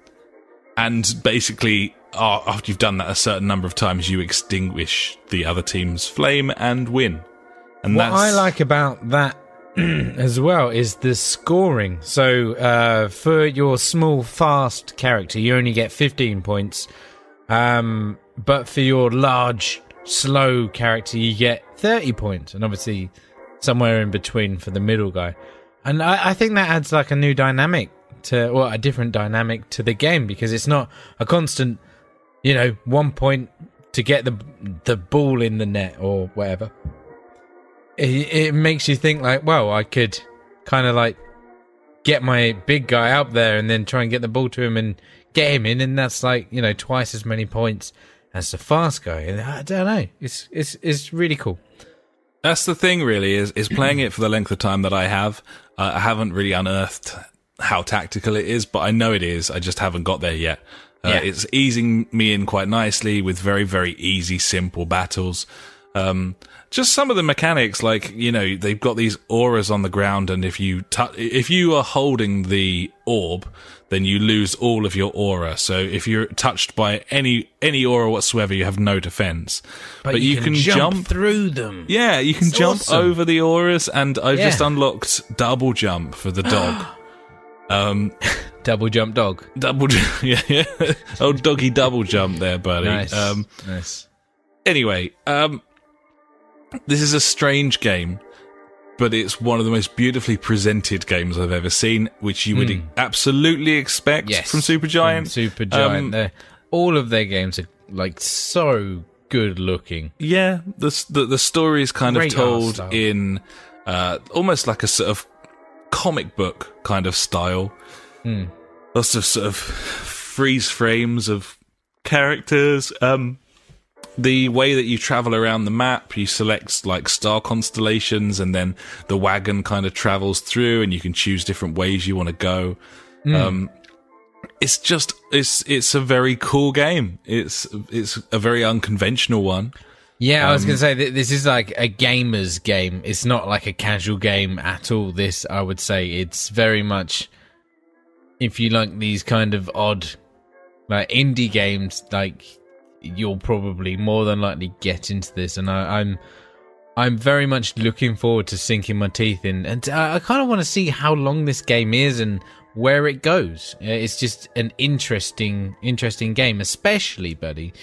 and basically, uh, after you've done that a certain number of times, you extinguish the other team's flame and win. And What I like about that as well is the scoring. So uh, for your small, fast character, you only get 15 points. Um, but for your large, slow character, you get 30 points. And obviously, somewhere in between for the middle guy. And I, I think that adds like a new dynamic to, well, a different dynamic to the game because it's not a constant, you know, one point to get the the ball in the net or whatever. It, it makes you think like, well, I could kind of like get my big guy out there and then try and get the ball to him and get him in, and that's like you know twice as many points as the fast guy. And I don't know, it's it's it's really cool. That's the thing, really, is is playing it for the length of time that I have. Uh, I haven't really unearthed how tactical it is, but I know it is. I just haven't got there yet. Uh, Yeah. It's easing me in quite nicely with very, very easy, simple battles. Um, just some of the mechanics, like you know, they've got these auras on the ground, and if you tou if you are holding the orb, then you lose all of your aura. So if you're touched by any any aura whatsoever, you have no defense. But, you, can, jump through them. yeah, you can It's jump awesome. over the auras, and I just Yeah. unlocked double jump for the dog. um, Double jump dog. double, ju- yeah, yeah. Oh, doggy double jump there, buddy. Nice. Um, nice. anyway, um, this is a strange game, but it's one of the most beautifully presented games I've ever seen, which you would absolutely expect. Yes. from Supergiant. Super Giant. Um, all of their games are like so good looking. Yeah, the the, the story is kind Great of told in uh, almost like a sort of comic book kind of style. Hmm. Lots of sort of freeze frames of characters. Um, the way that you travel around the map, you select like star constellations, and then the wagon kind of travels through, and you can choose different ways you want to go. Hmm. Um, it's just it's it's a very cool game. It's it's a very unconventional one. Yeah, I was Um, going to say that this is like a gamer's game. It's not like a casual game at all. This, I would say, it's very much if you like these kind of odd, like indie games, like you'll probably more than likely get into this. And I, I'm, I'm very much looking forward to sinking my teeth in, and I, I kind of want to see how long this game is and where it goes. Uh, It's just an interesting, interesting game, especially, buddy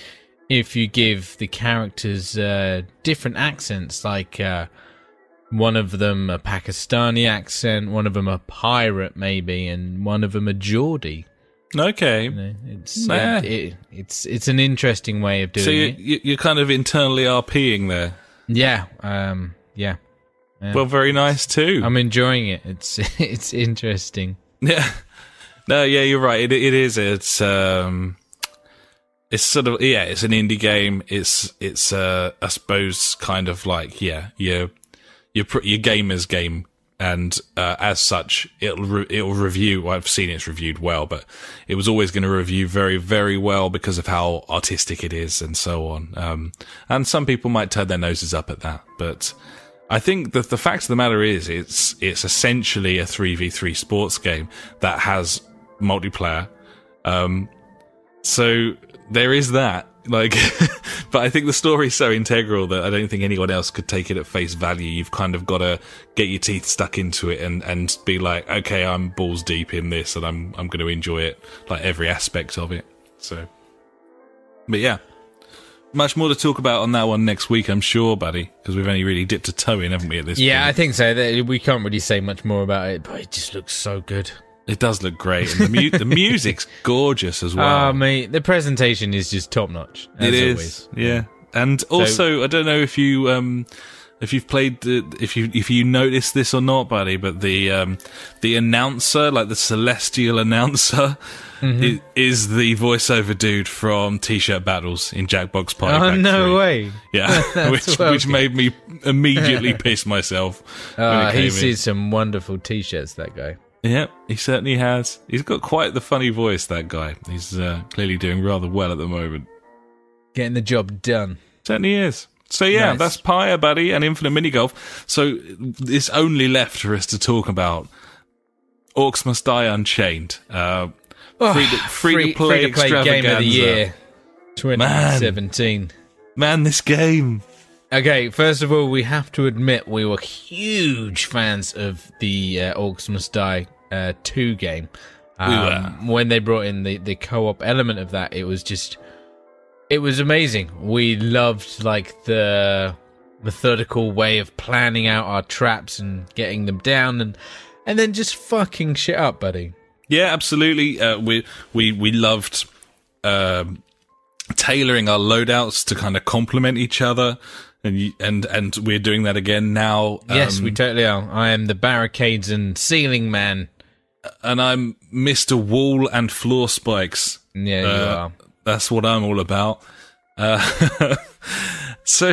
if you give the characters uh, different accents, like uh, one of them a Pakistani accent, one of them a pirate maybe, and one of them a Geordie. Okay. You know, it's Nah. uh, it, it's it's an interesting way of doing So you, it. you, you're kind of internally RPing there. Yeah, um, yeah. Yeah. Well, very nice too. I'm enjoying it. It's it's interesting. yeah. No, yeah, you're right. It, it is. It's um, it's sort of yeah. It's an indie game. It's it's uh, I suppose kind of like yeah, your your pr- your gamer's game, and uh, as such, it'll re- it'll review. I've seen it's reviewed well, but it was always going to review very very well because of how artistic it is and so on. Um, and some people might turn their noses up at that, but. I think that the fact of the matter is, it's it's essentially a three v three sports game that has multiplayer. Um, so there is that. Like, but I think the story's so integral that I don't think anyone else could take it at face value. You've kind of got to get your teeth stuck into it and and be like, okay, I'm balls deep in this, and I'm I'm going to enjoy it, like every aspect of it. So, but yeah. Much more to talk about on that one next week, I'm sure, buddy, because we've only really dipped a toe in, haven't we, at this Yeah, I think so. We can't really say much more about it, but it just looks so good. It does look great. And the, mu- the music's gorgeous as well. Ah, mate, the presentation is just top notch. It is, always. yeah. And also, I don't know if you um, if you've played the, if you if you noticed this or not, buddy, but the um, the announcer, like the celestial announcer, Mm-hmm. i- is the voiceover dude from T-shirt battles in Jackbox Party. Oh Pack no 3. way! Yeah, which well which good. made me immediately piss myself. Uh, he sees some wonderful t-shirts. That guy. Yep, he certainly has. He's got quite the funny voice. That guy. He's uh, clearly doing rather well at the moment. Getting the job done. Certainly is. So yeah, Nice. that's Pyre, buddy, and Infinite Mini Golf. So it's only left for us to talk about Orcs Must Die Unchained. Uh, free to, free, to play free-to-play game of the year, 2017. Man, this game. Okay, first of all, we have to admit we were huge fans of the uh, Orcs Must Die uh, 2 game. We Um, When they brought in the, the co-op element of that, it was just, it was amazing. We loved like the methodical way of planning out our traps and getting them down, and and then just fucking shit up, buddy. Yeah, absolutely. Uh, we we we loved um, tailoring our loadouts to kind of complement each other. And you, and and we're doing that again now. Yes, Um, we totally are. I am the barricades and ceiling man. and I'm Mister Wall and Floor Spikes. Yeah, you Uh, are. That's what I'm all about. Uh, so,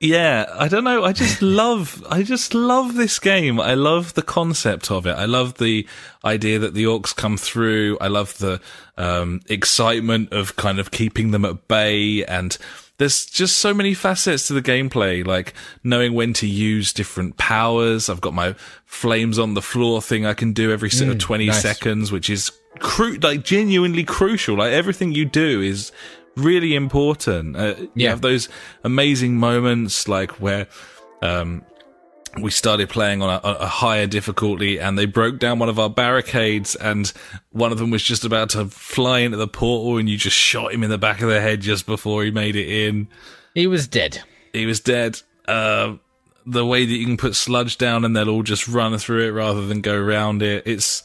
yeah, I don't know. I just love, I just love this game. I love the concept of it. I love the idea that the orcs come through. I love the um, excitement of kind of keeping them at bay and. There's just so many facets to the gameplay, like knowing when to use different powers. I've got my flames on the floor thing I can do every sort of 20 nice. seconds, which is cru- like genuinely crucial. Like everything you do is really important. Uh, you have those amazing moments like where, um, we started playing on a, a higher difficulty and they broke down one of our barricades and one of them was just about to fly into the portal and you just shot him in the back of the head just before he made it in. He was dead. He was dead. Uh, the way that you can put sludge down and they'll all just run through it rather than go around it. It's,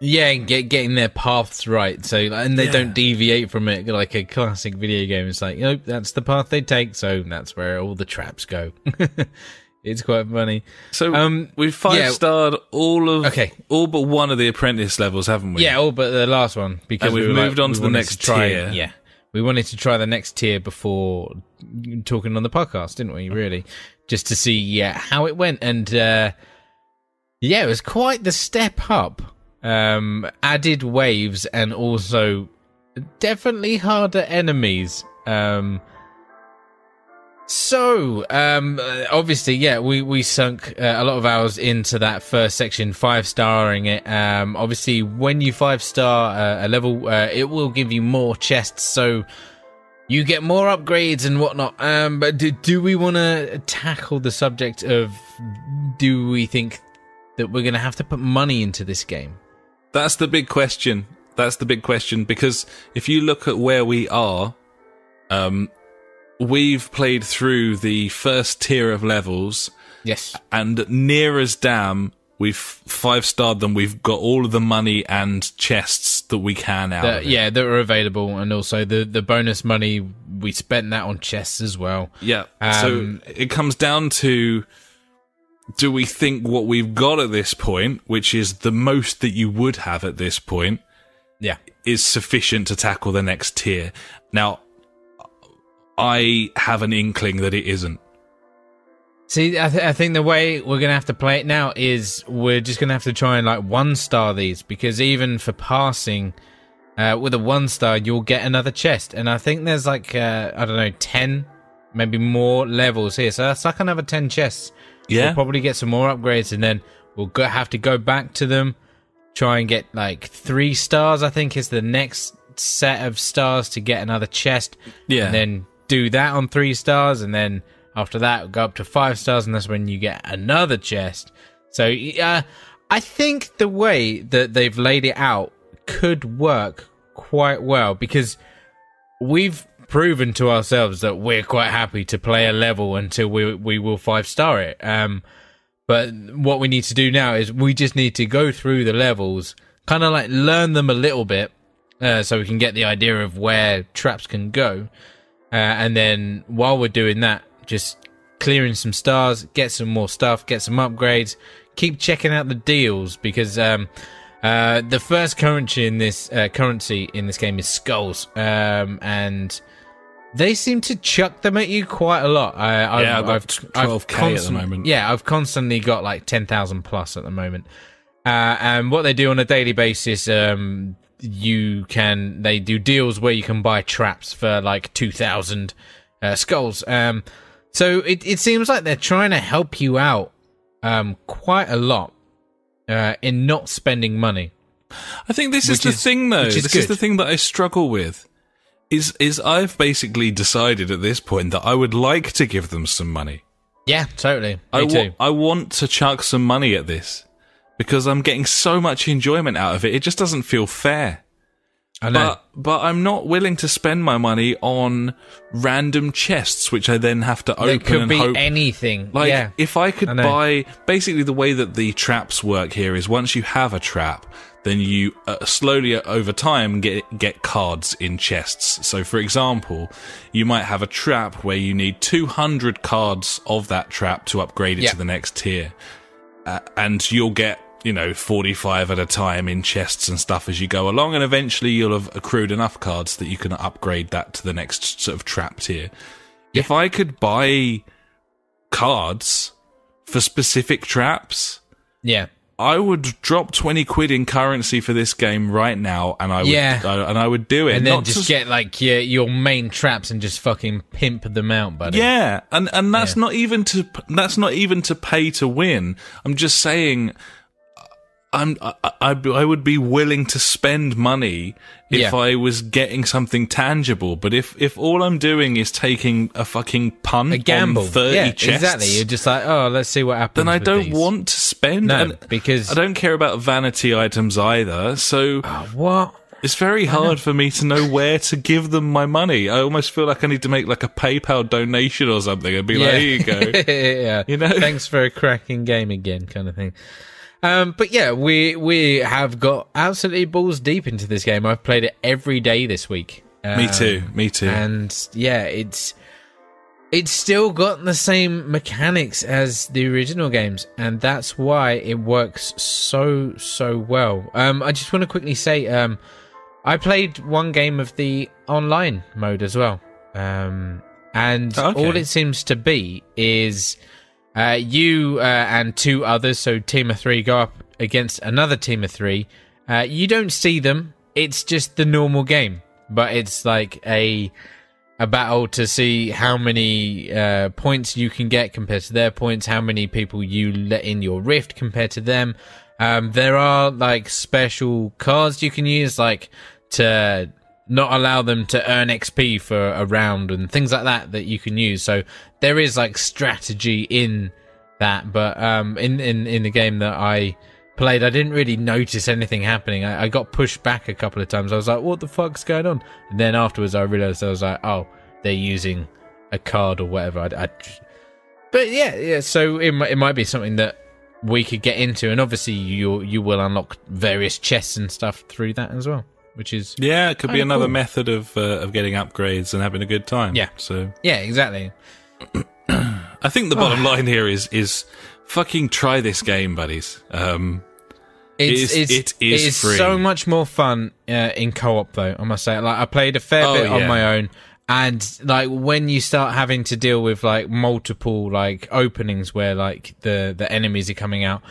Yeah, get, getting their paths right, so and they Yeah. don't deviate from it like a classic video game. It's like, nope, that's the path they take, so that's where all the traps go. it's quite funny. So Um, we've five yeah. starred all of Okay. all but one of the apprentice levels, haven't we? Yeah, all but the last one because And we've we moved like, on to the next try, tier. Yeah, we wanted to try the next tier before talking on the podcast, didn't we? Really, just to see yeah how it went, and uh, yeah, it was quite the step up. Um, added waves and also definitely harder enemies. Um, so, um, uh, obviously, yeah, we, we sunk uh, a lot of hours into that first section, five starring it. Um, obviously, when you five star uh, a level, uh, it will give you more chests, so you get more upgrades and whatnot. Um, but do, do we want to tackle the subject of do we think that we're going to have to put money into this game? That's the big question. That's the big question because if you look at where we are, um, we've played through the first tier of levels, Yes. and near as damn, we've five starred them. We've got all of the money and chests that we can out. it. yeah, that were available, and also the the bonus money we spent that on chests as well. Yeah. Um, so it comes down to do we think what we've got at this point, which is the most that you would have at this point, Yeah, is sufficient to tackle the next tier? Now, I have an inkling that it isn't. See, I, th- I think the way we're gonna have to play it now is we're just gonna have to try and like one star these because even for passing uh, with a one star, you'll get another chest, and I think there's like uh, I don't know ten, maybe more levels here, so that's like another ten chests. Yeah. We'll probably get some more upgrades, and then we'll go, have to go back to them, try and get like three stars. I think is the next set of stars to get another chest. Yeah. And then do that on three stars, and then after that go up to five stars, and that's when you get another chest. So uh, I think the way that they've laid it out could work quite well because we've proven to ourselves that we're quite happy to play a level until we we will five star it. Um, but what we need to do now is we just need to go through the levels, kind of like learn them a little bit, uh, so we can get the idea of where traps can go. Uh, and then while we're doing that, just clearing some stars, get some more stuff, get some upgrades, keep checking out the deals because um, uh, the first currency in this uh, currency in this game is skulls, um, and they seem to chuck them at you quite a lot. I, I've, Yeah, I've I've, 12K I've at the moment. Yeah, I've constantly got like ten thousand plus at the moment. Uh, and what they do on a daily basis, um, you can they do deals where you can buy traps for like two thousand uh, skulls. Um, so it it seems like they're trying to help you out um, quite a lot uh, in not spending money. I think this is the is- thing, though. is this is the thing that I struggle with. Is is I've basically decided at this point that I would like to give them some money. Yeah, totally. Me I, wa-. I want to chuck some money at this because I'm getting so much enjoyment out of it. It just doesn't feel fair. I know. But but I'm not willing to spend my money on random chests, which I then have to open could and be hope. anything. like yeah. if I I could know. buy, basically the way that the traps work here is once you have a trap, then you uh, slowly uh, over time get get cards in chests. So for example, you might have a trap where you need 200 cards of that trap to upgrade it Yeah. to the next tier uh, and you'll get you know 45 at a time in chests and stuff as you go along and eventually you'll have accrued enough cards that you can upgrade that to the next sort of trap tier if i could buy cards for specific traps yeah. i would drop 20 quid in currency for this game right now and i would Yeah. I- and i would do it And then Not just to- get like your your main traps and just fucking pimp them out, buddy. Yeah, and and that's Yeah. not even to that's not even to pay to win. I'm just saying, I'm I, I, I would be willing to spend money if Yeah. I was getting something tangible. But if if all I'm doing is taking a fucking punt A gamble. on thirty yeah, chests, exactly. You're just like, oh, let's see what happens. then I don't these. want to spend. No, and because I don't care about vanity items either. So. Oh, what? It's very hard for me to know where to give them my money. I almost feel like I need to make like a PayPal donation or something and be like, here you go. yeah. You know? Thanks for a cracking game again, kind of thing. Um, but yeah, we we have got absolutely balls deep into this game. I've played it every day this week. me Um, too. Me too. And yeah, it's it's still got the same mechanics as the original games, and that's why it works so so well. Um, I just want to quickly say, um, I played one game of the online mode as well, um, and Oh, okay. all it seems to be is uh, you uh, and two others, so team of three, go up against another team of three. Uh, you don't see them; it's just the normal game, but it's like a a battle to see how many uh, points you can get compared to their points, how many people you let in your rift compared to them. Um, there are like special cards you can use, like to not allow them to earn XP for a round and things like that that you can use. So there is like strategy in that, but um, in in in the game that I played, I didn't really notice anything happening. I, I got pushed back a couple of times. I was like, "What the fuck's going on?" And then afterwards, I realized I was like, "Oh, they're using a card or whatever." I, I but yeah, yeah. So it it might be something that we could get into, and obviously you you will unlock various chests and stuff through that as well, which is yeah, it could be another cool. method of uh, of getting upgrades and having a good time. Yeah. So yeah, exactly. I think the bottom line here is is fucking try this game, buddies. Um, It's, is- it's, it is it is so much more fun uh, in co-op though. I must say, like I played a fair Oh, bit on my own, and like when you start having to deal with like multiple like openings where like the the enemies are coming out,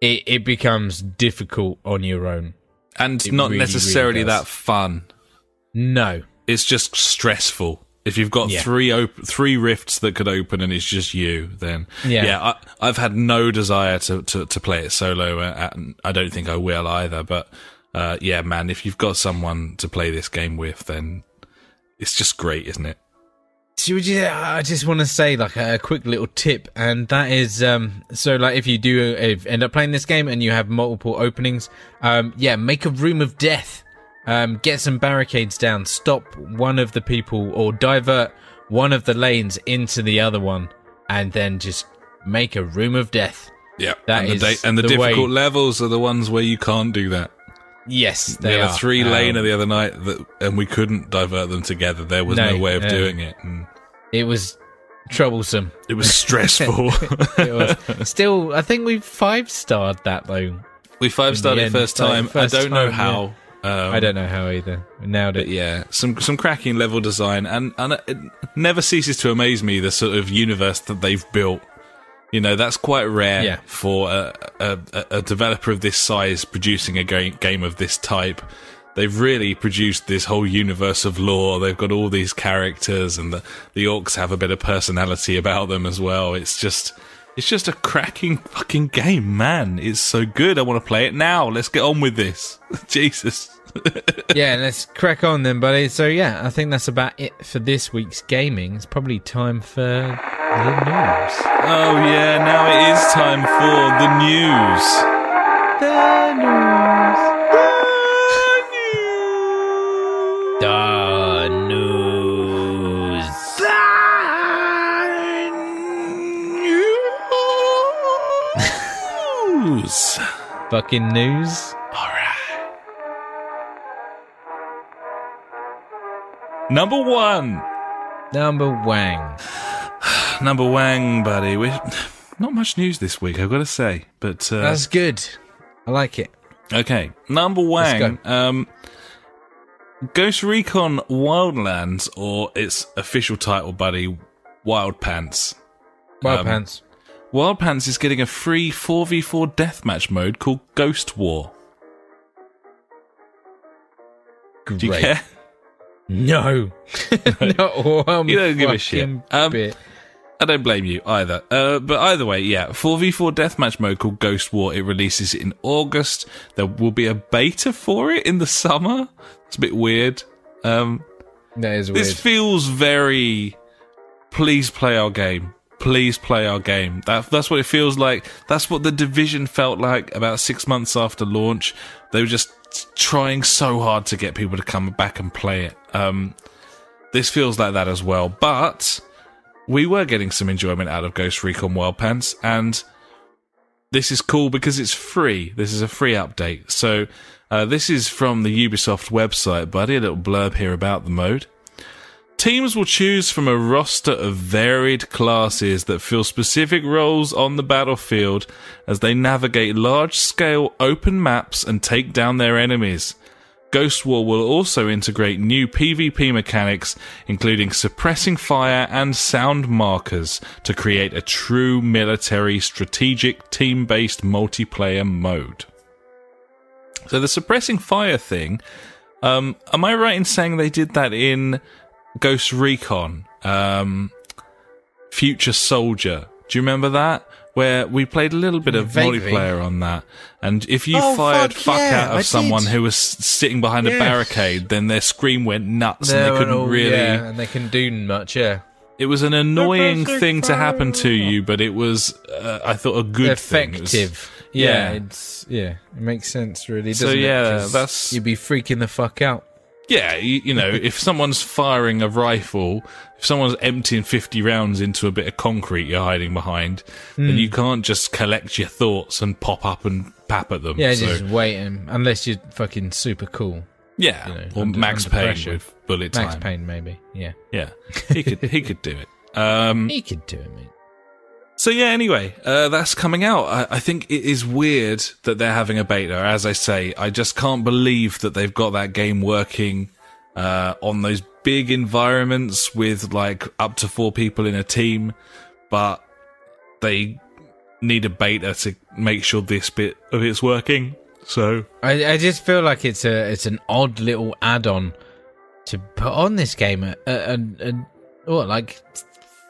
it it becomes difficult on your own. And It not really, necessarily really that fun. No, It's just stressful. If you've got Yeah. three op- three rifts that could open and it's just you, then Yeah. I, I've had no desire to, to, to play it solo, uh, and I don't think I will either. But uh, yeah, man, if you've got someone to play this game with, then it's just great, isn't it? So would you, I just want to say like a quick little tip, and that is um, so like if you do if end up playing this game and you have multiple openings, um, yeah, make a room of death. Um, get some barricades down, stop one of the people, or divert one of the lanes into the other one, and then just make a room of death. Yeah, That and the, da- and the, the difficult way- levels are the ones where you can't do that. Yes, They they had are a three lane Um, the other night, that, and we couldn't divert them together. There was no, No, way of no. doing it. And It was troublesome. it was stressful. It was. Still, I think we five starred that though. we five starred it first time. first I don't know time, how. Um, I don't know how either. We nailed it. yeah, some some cracking level design, and and it never ceases to amaze me the sort of universe that they've built. You know, that's quite rare Yeah. for a, a, a- developer of this size producing a game, game of this type. They've really produced this whole universe of lore. They've got all these characters, and the the orcs have a bit of personality about them as well. It's just. It's just a cracking fucking game, man. It's so good. I want to play it now. Let's get on with this. Jesus. yeah, let's crack on then, buddy. So yeah, I think that's about it for this week's gaming. It's probably time for the news. Oh yeah, now it is time for the news. The news. The news. The news. The news. Fucking news. Number one. Number Wang. Number Wang, buddy. We're not much news this week, I've got to say. But uh, That's good. I like it. okay, number Wang. go. Um, Ghost Recon Wildlands, or its official title, buddy, Wild Pants. Well, Um, pants. Wild Pants is getting a free 4v4 deathmatch mode called Ghost War. Great. Do you care? No. Not one You don't give a shit. Um. I don't blame you either. Uh, but either way, yeah, 4v4 deathmatch mode called Ghost War. It releases in August. There will be a beta for it in the summer. It's a bit weird. Um, That is weird. this feels very. Please play our game. Please play our game. That that's what it feels like. That's what the division felt like about six months after launch. They were just trying so hard to get people to come back and play it. Um, this feels like that as well. But we were getting some enjoyment out of Ghost Recon Wild Pants, and this is cool because it's free. This is a free update. So uh, this is from the Ubisoft website, buddy. A little blurb here about the mode. Teams will choose from a roster of varied classes that fill specific roles on the battlefield as they navigate large scale open maps and take down their enemies. Ghost War will also integrate new PvP mechanics, including suppressing fire and sound markers, to create a true military strategic team based multiplayer mode. So, the suppressing fire thing, um, am I right in saying they did that in Ghost Recon, um, Future Soldier? Do you remember that? Where we played a little bit of Vaguely. multiplayer on that, and if you Oh, fired fuck fuck yeah, out of I someone did. who was sitting behind a barricade, then their scream went nuts They and they couldn't all- really. Yeah, and they can do much, yeah. It was an annoying Suppressing thing to happen to you, but it was, uh, I thought, a good thing. It was- Effective. yeah, yeah. it's yeah, it makes sense really. So, Doesn't it? that's- you'd be freaking the fuck out. Yeah, you, you know, if someone's firing a rifle, if someone's emptying 50 rounds into a bit of concrete you're hiding behind, Hmm. then you can't just collect your thoughts and pop up and pap at them. Yeah, so, just waiting unless you're fucking super cool. yeah. you know, or under- Max under Payne pressure. with bullet Max time. Payne, maybe. Yeah, Yeah, he could he could do it. Um, he could do it, mate. So yeah, anyway, uh, that's coming out. I, I think it is weird that they're having a beta. As I say, I just can't believe that they've got that game working uh, on those big environments with like up to four people in a team, but they need a beta to make sure this bit of it's working. So I, I just feel like it's a it's an odd little add-on to put on this game. Uh, and and what like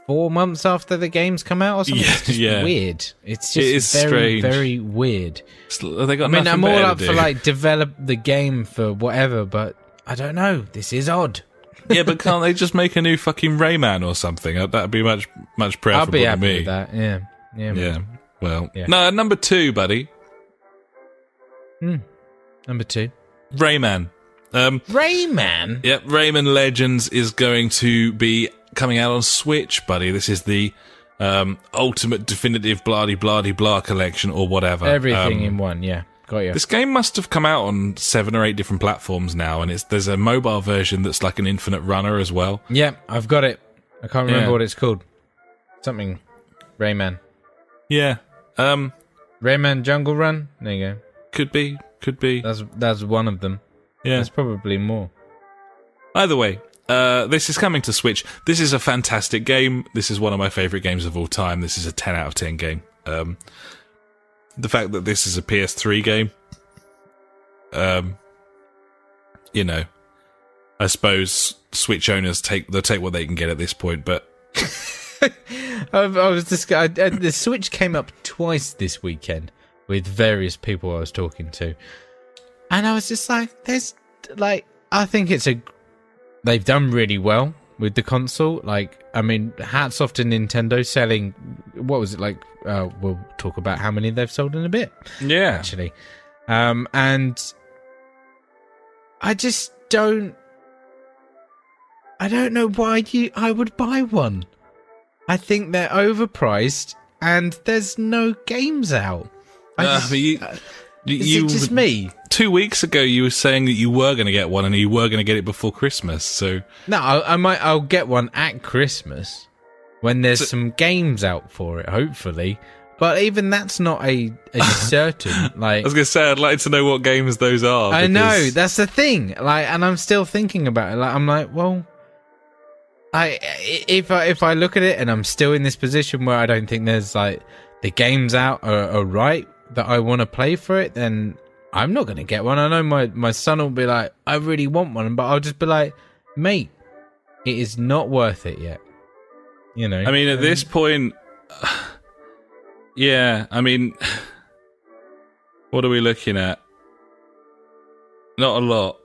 four months after the game's come out or something? Yeah, it's just yeah. weird. It's just It very strange. very weird. they got I mean, I'm all up for like develop the game for whatever, but I don't know. This is odd. yeah, but can't they just make a new fucking Rayman or something? Uh, That'd be much much I'll preferable be to happy me. with that. Yeah, yeah. Yeah. Well, Yeah. no, number two, buddy. Number two, Rayman. Um, Rayman. yep, Rayman Legends is going to be coming out on Switch, buddy. This is the um, ultimate definitive bloody bloody blah collection or whatever. Everything Um, in one. Yeah, got you. this game must have come out on seven or eight different platforms now, and it's there's a mobile version that's like an infinite runner as well. Yeah, I've got it. I can't remember Yeah. what it's called. Something Rayman. Yeah, um, Rayman Jungle Run. There you go. could be, could be. That's that's one of them. Yeah. There's probably more. Either way, uh, this is coming to Switch. This is a fantastic game. This is one of my favorite games of all time. This is a 10 out of 10 game. Um, the fact that this is a PS3 game, um, you know, I suppose Switch owners take they'll take what they can get at this point. But I, was just I- the Switch came up twice this weekend with various people I was talking to, and I was just like, "There's like, I think it's a they've done really well with the console. Like, I mean, hats off to Nintendo selling. What was it like? Uh, we'll talk about how many they've sold in a bit. yeah, actually. Um, and I just don't. I don't know why you. I would buy one. I think they're overpriced, and there's no games out. I Uh, just- you, you, is you it just me? Two weeks ago you were saying that you were going to get one and you were going to get it before Christmas. So No, I, I might. I'll get one at Christmas when there's So- some games out for it. Hopefully, but even that's not a, a certain. Like I was going to say I'd like to know what games those are. I know that's the thing. Like, and I'm still thinking about it. Like, I'm like, well, I if I if I look at it and I'm still in this position where I don't think there's like the games out are, are right that I want to play for it, then I'm not going to get one. I know my my son will be like, I really want one, but I'll just be like, mate, it is not worth it yet. You know. I mean, at And- this point, yeah. I mean, what are we looking at? Not a lot.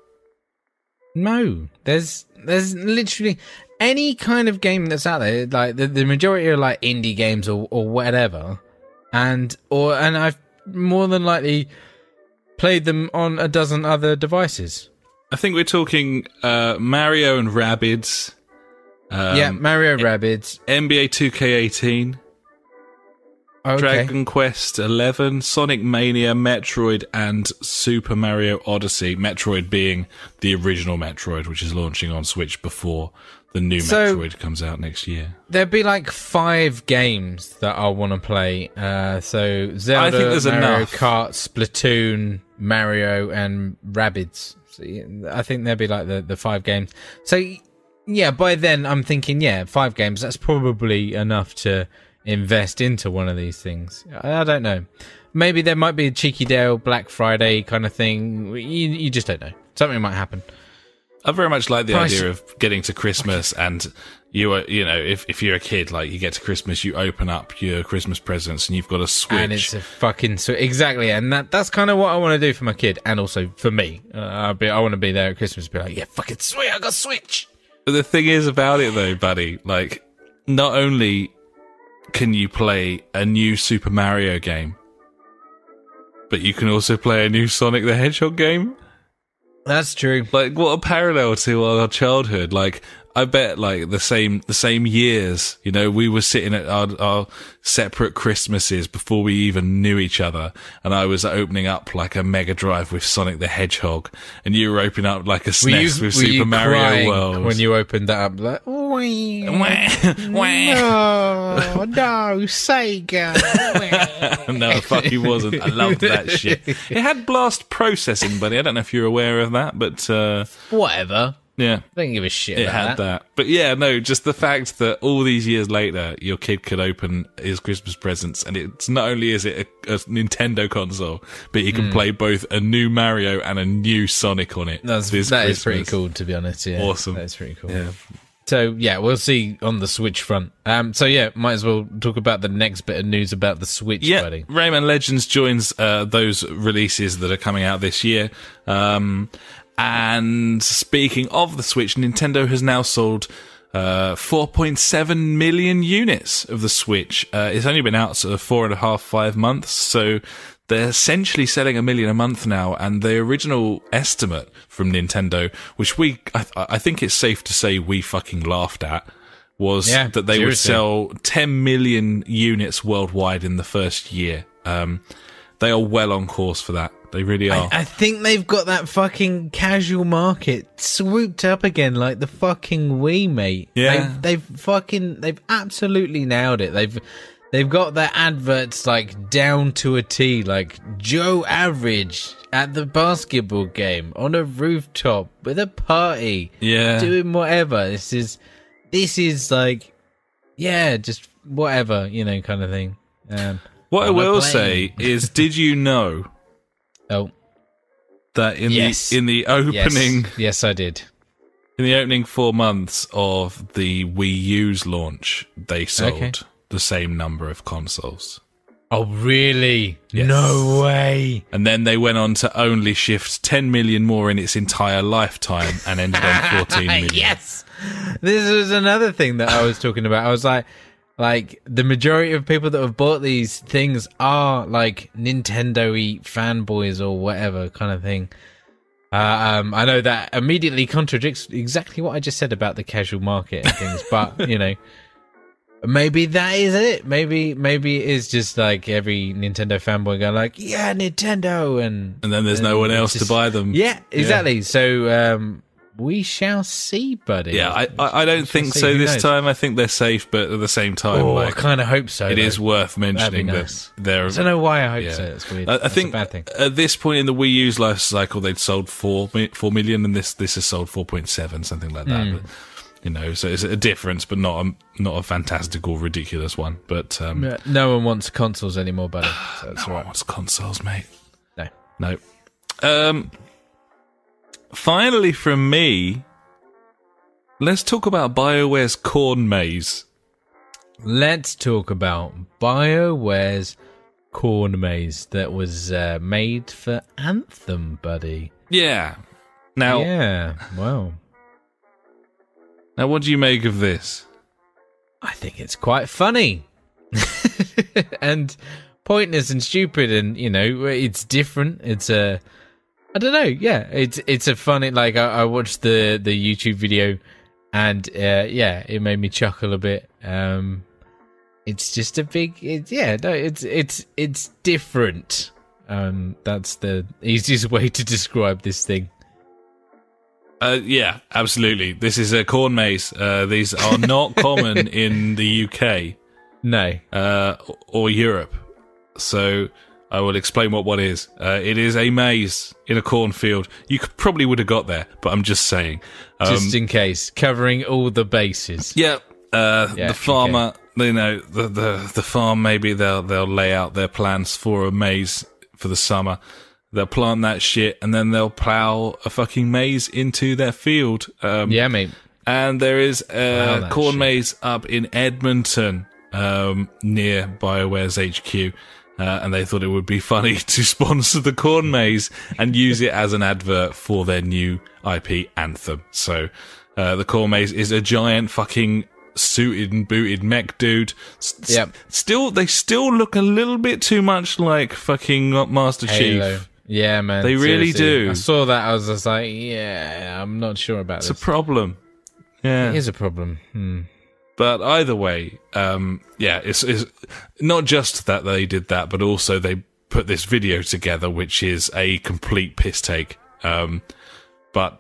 No, there's there's literally any kind of game that's out there. Like the, the majority are like indie games or or whatever, and or and I've more than likely played them on a dozen other devices. I think we're talking uh, Mario and Rabbids. Um, yeah, Mario Rabbids. NBA 2K18, Okay. Dragon Quest 11, Sonic Mania, Metroid, and Super Mario Odyssey. Metroid being the original Metroid, which is launching on Switch before the new So- Metroid comes out next year. There'd be like five games that I want to play. Uh, so Zelda, I think there's Mario enough. Kart, Splatoon, Mario, and Rabbids. So, I think there'd be like the, the five games. So yeah, by then I'm thinking, yeah, five games. That's probably enough to invest into one of these things. I, I don't know. Maybe there might be a cheeky deal, Black Friday kind of thing. You, you just don't know. Something might happen. I very much like the Price- idea of getting to Christmas and you are, you know, if, if you're a kid, like you get to Christmas, you open up your Christmas presents and you've got a Switch. And it's a fucking sw- exactly, and that that's kind of what I want to do for my kid, and also for me. Uh, I'll be, I want to be there at Christmas, be like, yeah, fucking sweet, I got Switch. But the thing is about it though, buddy, like not only can you play a new Super Mario game, but you can also play a new Sonic the Hedgehog game. That's true. Like what a parallel to our childhood. Like I bet like the same the same years, you know, we were sitting at our, our separate Christmases before we even knew each other, and I was opening up like a Mega Drive with Sonic the Hedgehog, and you were opening up like a SNES you, with Super Mario World. when you opened that up? Like, "Wee, Wah, no, no, Sega. no, fuck he wasn't. I loved that shit. It had blast processing, buddy. I don't know if you're aware of that, but uh, Whatever. Yeah, Don't give a shit. it about had that. But yeah, no, just the fact that all these years later, your kid could open his Christmas presents, and it's not only is it a, a Nintendo console, but he can play both a new Mario and a new Sonic on it. That's this that is pretty cool, to be honest. Yeah, Awesome. That's pretty cool. Yeah. So yeah, we'll see on the Switch front. Um, so yeah, might as well talk about the next bit of news about the Switch, Yeah, buddy. Rayman Legends joins uh, those releases that are coming out this year. Um, and speaking of the Switch, Nintendo has now sold uh, 4.7 million units of the Switch. Uh, it's only been out sort of four and a half, five months, so they're essentially selling a million a month now. And the original estimate from Nintendo, which we, I, I think it's safe to say we fucking laughed at, was Yeah, that they would sell 10 million units worldwide in the first year. Um, they are well on course for that. They really are. I, I think they've got that fucking casual market swooped up again like the fucking Wii, mate. Yeah. They've, they've fucking, they've absolutely nailed it. They've, they've got their adverts like down to a T, like Joe Average at the basketball game on a rooftop with a party, yeah. doing whatever. This is, this is like, yeah, just whatever, you know, kind of thing. Um, what I will say is, did you know oh, that in Yes. the in the yes, opening yes, I did. in the opening four months of the Wii U's launch, they sold Okay. the same number of consoles. Oh, really? Yes. No way. And then they went on to only shift 10 million more in its entire lifetime and ended on 14 million. yes. This was another thing that I was talking about. I was like, like the majority of people that have bought these things are like Nintendo-y fanboys or whatever kind of thing. Uh, um, I know that immediately contradicts exactly what I just said about the casual market and things, but you know, Maybe that is it. Maybe maybe it is just like every Nintendo fanboy going like, yeah, Nintendo, and And then there's no one else to buy them. yeah, exactly. So um, we shall see, buddy. Yeah, I, I, I don't think so this knows? time. I think they're safe, but at the same time, Oh, like I kind of hope so. it though. is worth mentioning nice. that they're. I don't know why I hope Yeah. so. It's weird. I, I That's think a bad thing. at this point in the Wii U's life cycle, they'd sold four four million, and this this has sold four point seven, something like that. But, you know, so it's a difference, but not a not a fantastical, ridiculous one. But um, Yeah, No one wants consoles anymore, buddy. So that's no all one wants consoles, mate. No. No. Um. Finally, from me, let's talk about Bioware's Corn Maze. Let's talk about BioWare's Corn Maze that was uh, made for Anthem, buddy. Yeah. Now, Yeah, wow. now, what do you make of this? I think it's quite funny and pointless and stupid, and you know, it's different. It's a, I don't know. Yeah, it's it's a funny. Like I, I watched the the YouTube video, and uh, yeah, it made me chuckle a bit. Um, it's just a big. It, yeah, no, it's it's it's different. Um, that's the easiest way to describe this thing. Uh, yeah, absolutely. This is a corn maze. Uh, these are not common in the UK No, uh, or Europe. So I will explain what one is. Uh, it is a maze in a cornfield. You could, probably would have got there, but I'm just saying. Um, just in case, covering all the bases. yeah, uh, Yeah, the farmer. You know, the, the the farm. Maybe they'll they'll lay out their plans for a maze for the summer. They'll plant that shit, and then they'll plow a fucking maze into their field. Um, Yeah, mate. and there is a corn shit. maze up in Edmonton, um, near Bioware's HQ. Uh, and they thought it would be funny to sponsor the corn maze and use it as an advert for their new IP anthem. So, uh, the corn maze is a giant fucking suited and booted mech dude. S- Yep. Still, they still look a little bit too much like fucking Master Halo. Chief. Yeah, man. They really seriously. do. I saw that. I was just like, yeah, I'm not sure about that. It's a problem. Yeah. it is a problem. Hmm. But either way, um, yeah, it's, it's not just that they did that, but also they put this video together, which is a complete piss take. Um, but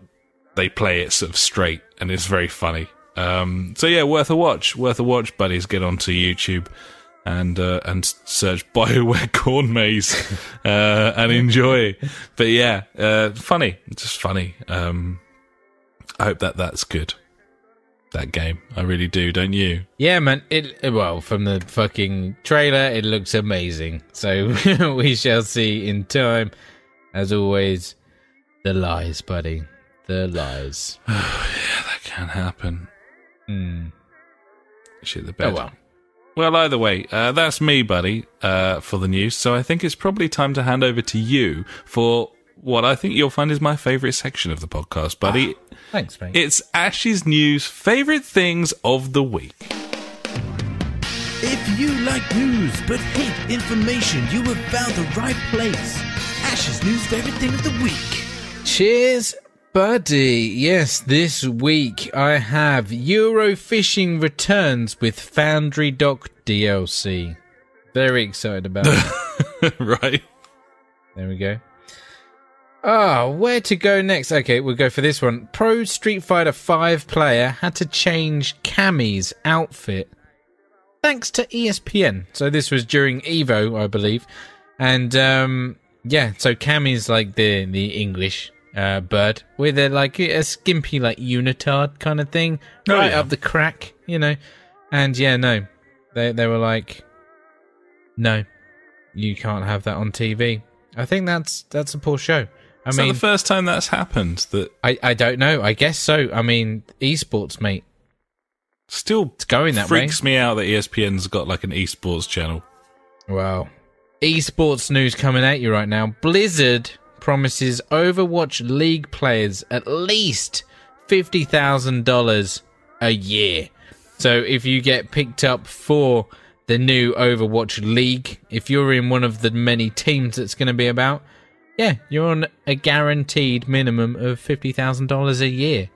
they play it sort of straight, and it's very funny. Um, so yeah, worth a watch. Worth a watch, buddies. Get onto YouTube and uh, and search Bioware Corn Maze uh, and enjoy. But yeah, uh, funny, just funny. Um, I hope that that's good. That game, I really do, don't you? Yeah, man. It well from the fucking trailer, it looks amazing. So we shall see in time. As always, the lies, buddy. The lies. Oh, yeah, that can happen. Hmm. Shit the bed. Oh well. Well, either way, uh, that's me, buddy, uh, for the news. So I think it's probably time to hand over to you for what I think you'll find is my favourite section of the podcast, buddy. Ah, thanks, mate. It's Ash's news favourite things of the week. If you like news but hate information, you have found the right place. Ash's news favorite thing of the week. Cheers, buddy. Yes, this week I have Eurofishing returns with Foundry Dock DLC. Very excited about it. right? There we go. Ah, where to go next? Okay, we'll go for this one. Pro Street Fighter 5 player had to change Cammy's outfit thanks to ESPN. So this was during Evo, I believe. And um yeah, so Cammy's like the the English uh bird with a like a skimpy like unitard kind of thing. Oh, right yeah. up the crack, you know. And yeah, no. They they were like no. You can't have that on TV. I think that's that's a poor show. I Is mean, that the first time that's happened? That I, I don't know. I guess so. I mean, esports, mate. still It's going that way. freaks me out that ESPN's got like an esports channel. Wow. Esports news coming at you right now. Blizzard promises Overwatch League players at least fifty thousand dollars a year. So if you get picked up for the new Overwatch League, if you're in one of the many teams that's going to be about, yeah, you're on a guaranteed minimum of fifty thousand dollars a year.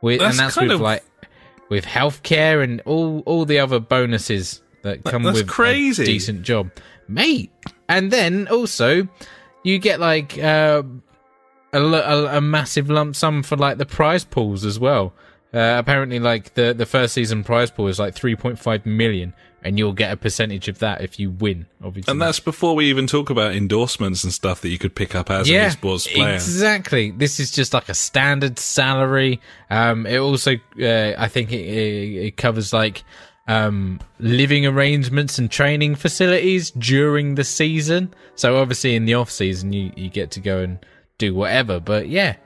With That's and that's with of- like with healthcare and all all the other bonuses that come that's with crazy. a decent job, mate. And then also you get like uh, a, a a massive lump sum for like the prize pools as well. Uh, apparently, like the the first season prize pool is like three point five million, and you'll get a percentage of that if you win. Obviously, And that's before we even talk about endorsements and stuff that you could pick up as an esports player. Exactly. This is just like a standard salary. Um, it also, uh, I think it, it, it covers like um, living arrangements and training facilities during the season. So obviously, in the off season, you you get to go and do whatever. But yeah,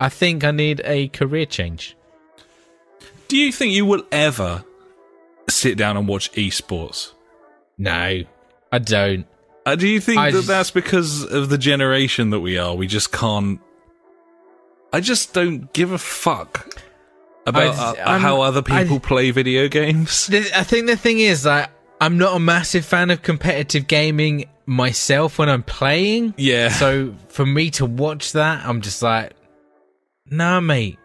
I think I need a career change. Do you think you will ever sit down and watch esports? No, I don't. Uh, do you think I that just- that's because of the generation that we are? We just can't. I just don't give a fuck about I- uh, how other I- people play video games. I think the thing is that I'm not a massive fan of competitive gaming myself when I'm playing. Yeah. So for me to watch that, I'm just like, nah, mate.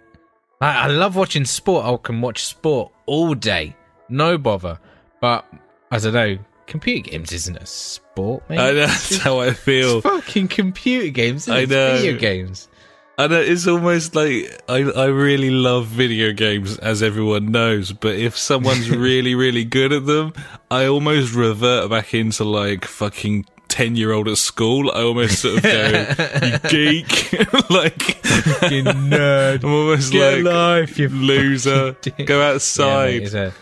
I, I love watching sport. I can watch sport all day, no bother. But as I don't know. Computer games isn't a sport, mate. I know, that's how I feel. It's fucking computer games. I It's know. Video games. And it's almost like I, I really love video games, as everyone knows. But if someone's really, really good at them, I almost revert back into like fucking ten year old at school. I almost sort of go, "You geek!" like Fucking nerd. I'm almost Get like life, you loser. Go Yeah, outside. a-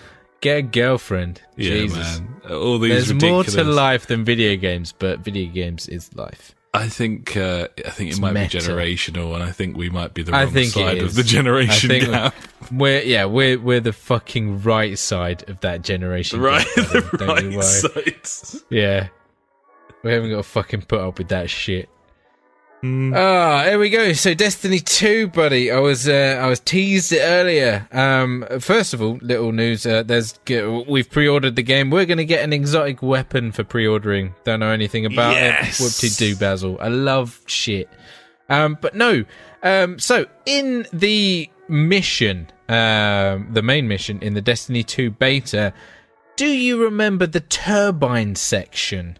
get a girlfriend. Yeah, Jesus. man. All these There's ridiculous. more to life than video games, but video games is life. I think uh, I think it might meta. be generational, and I think we might be the wrong side of the generation I think gap. We're yeah, we're we're the fucking right side of that generation. Right, gap, the don't right side. Yeah, we haven't got to fucking put up with that shit. Mm. Ah, here we go. So Destiny 2, buddy. I was uh, I was teased it earlier. Um, first of all, little news. Uh, there's we've pre-ordered the game. We're gonna get an exotic weapon for pre-ordering. Don't know anything about Yes. it. Whoop do Basil. I love shit. Um, but no. Um, so in the mission, um, the main mission in the Destiny 2 beta, do you remember the turbine section?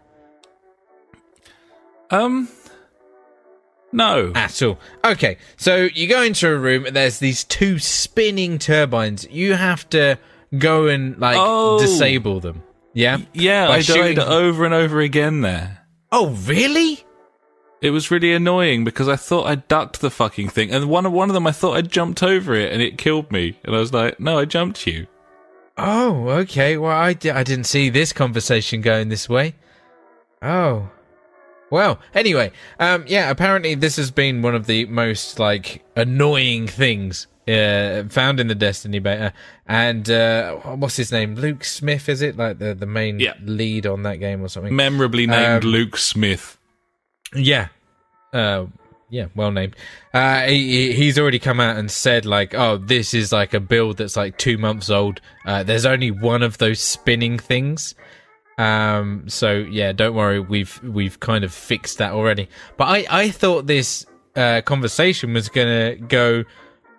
Um, no. at all. Okay, so you go into a room and there's these two spinning turbines. You have to go and like Oh. disable them. Yeah. Yeah, By I died over and over again there. Oh, really? It was really annoying because I thought I ducked the fucking thing, and one of one of them I thought I jumped over it and it killed me, and I was like, "No, I jumped you." Oh, okay. Well, I, di- I didn't see this conversation going this way. Oh. Well, anyway, um, yeah, apparently this has been one of the most, like, annoying things uh, found in the Destiny beta. And, uh, what's his name? Luke Smith, is it? Like, the, the main Yeah. lead on that game or something? Memorably named Um, Luke Smith. Yeah. Uh, yeah, well named. Uh, he, he- he's already come out and said like, "Oh, this is like a build that's like two months old. Uh, there's only one of those spinning things." Um, so yeah, don't worry, we've we've kind of fixed that already. But I I thought this uh, conversation was gonna go,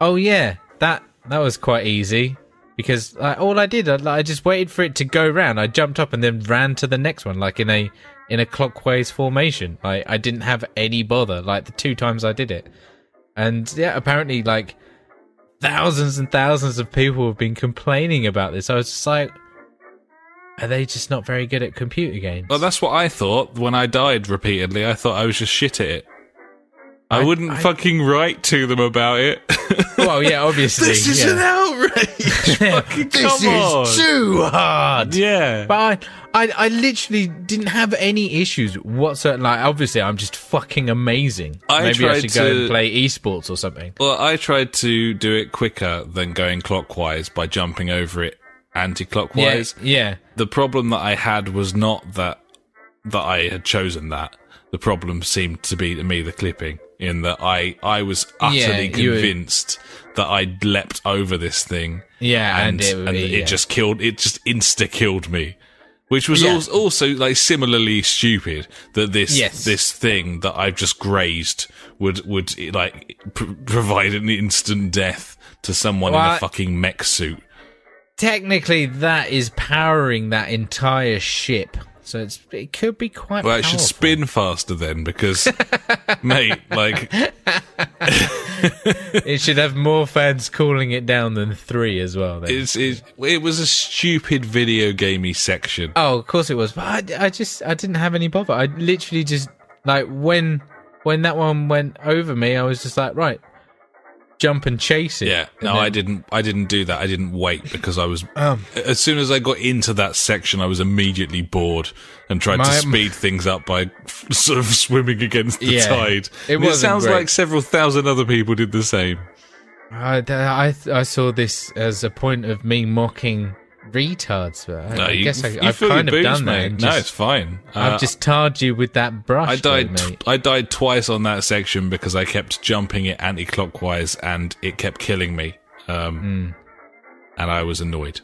"Oh yeah, that that was quite easy." Because like, all I did, I, I just waited for it to go round. I jumped up and then ran to the next one, like in a in a clockwise formation. I I didn't have any bother. Like the two times I did it, and yeah, apparently like thousands and thousands of people have been complaining about this. I was just like, are they just not very good at computer games? Well, that's what I thought when I died repeatedly. I thought I was just shit at it. I, I- wouldn't I- fucking write to them about it. well, yeah, obviously. this is yeah. an outrage. fucking this on. is too hard. Yeah. But I, I, I literally didn't have any issues whatsoever. Like, obviously, I'm just fucking amazing. I Maybe I should go to- and play esports or something. Well, I tried to do it quicker than going clockwise by jumping over it anti-clockwise. Yeah, yeah. The problem that I had was not that that I had chosen that. The problem seemed to be to me the clipping in that I I was utterly Yeah, you were- convinced that I'd leapt over this thing. Yeah, and and it and be, it yeah. just killed it just insta killed me which was Yeah. als- also like similarly stupid that this Yes. this thing that I've just grazed would would like pr- provide an instant death to someone in a fucking mech suit technically that is powering that entire ship. So it's it could be quite. Well, it should spin faster then, because, mate, like, It should have more fans cooling it down than three as well. Then. it's, it, it was a stupid video gamey section. Oh, of course it was. But I, I just I didn't have any bother. I literally just like when when that one went over me, I was just like, right, jump and chase it. Yeah, no, then- I didn't. I didn't do that. I didn't wait because I was. Um, as soon as I got into that section, I was immediately bored and tried to My- speed things up by f- sort of swimming against the Yeah, tide. it And it wasn't sounds great. like several thousand other people did the same. I, I I saw this as a point of me mocking retards. But I, No, I you, guess I, I've kind of boots, done that. mate. no, just- it's fine. Uh, I've just tarred you with that brush. I died. though. I died twice on that section because I kept jumping it anti-clockwise and it kept killing me. Um, Hmm. and I was annoyed.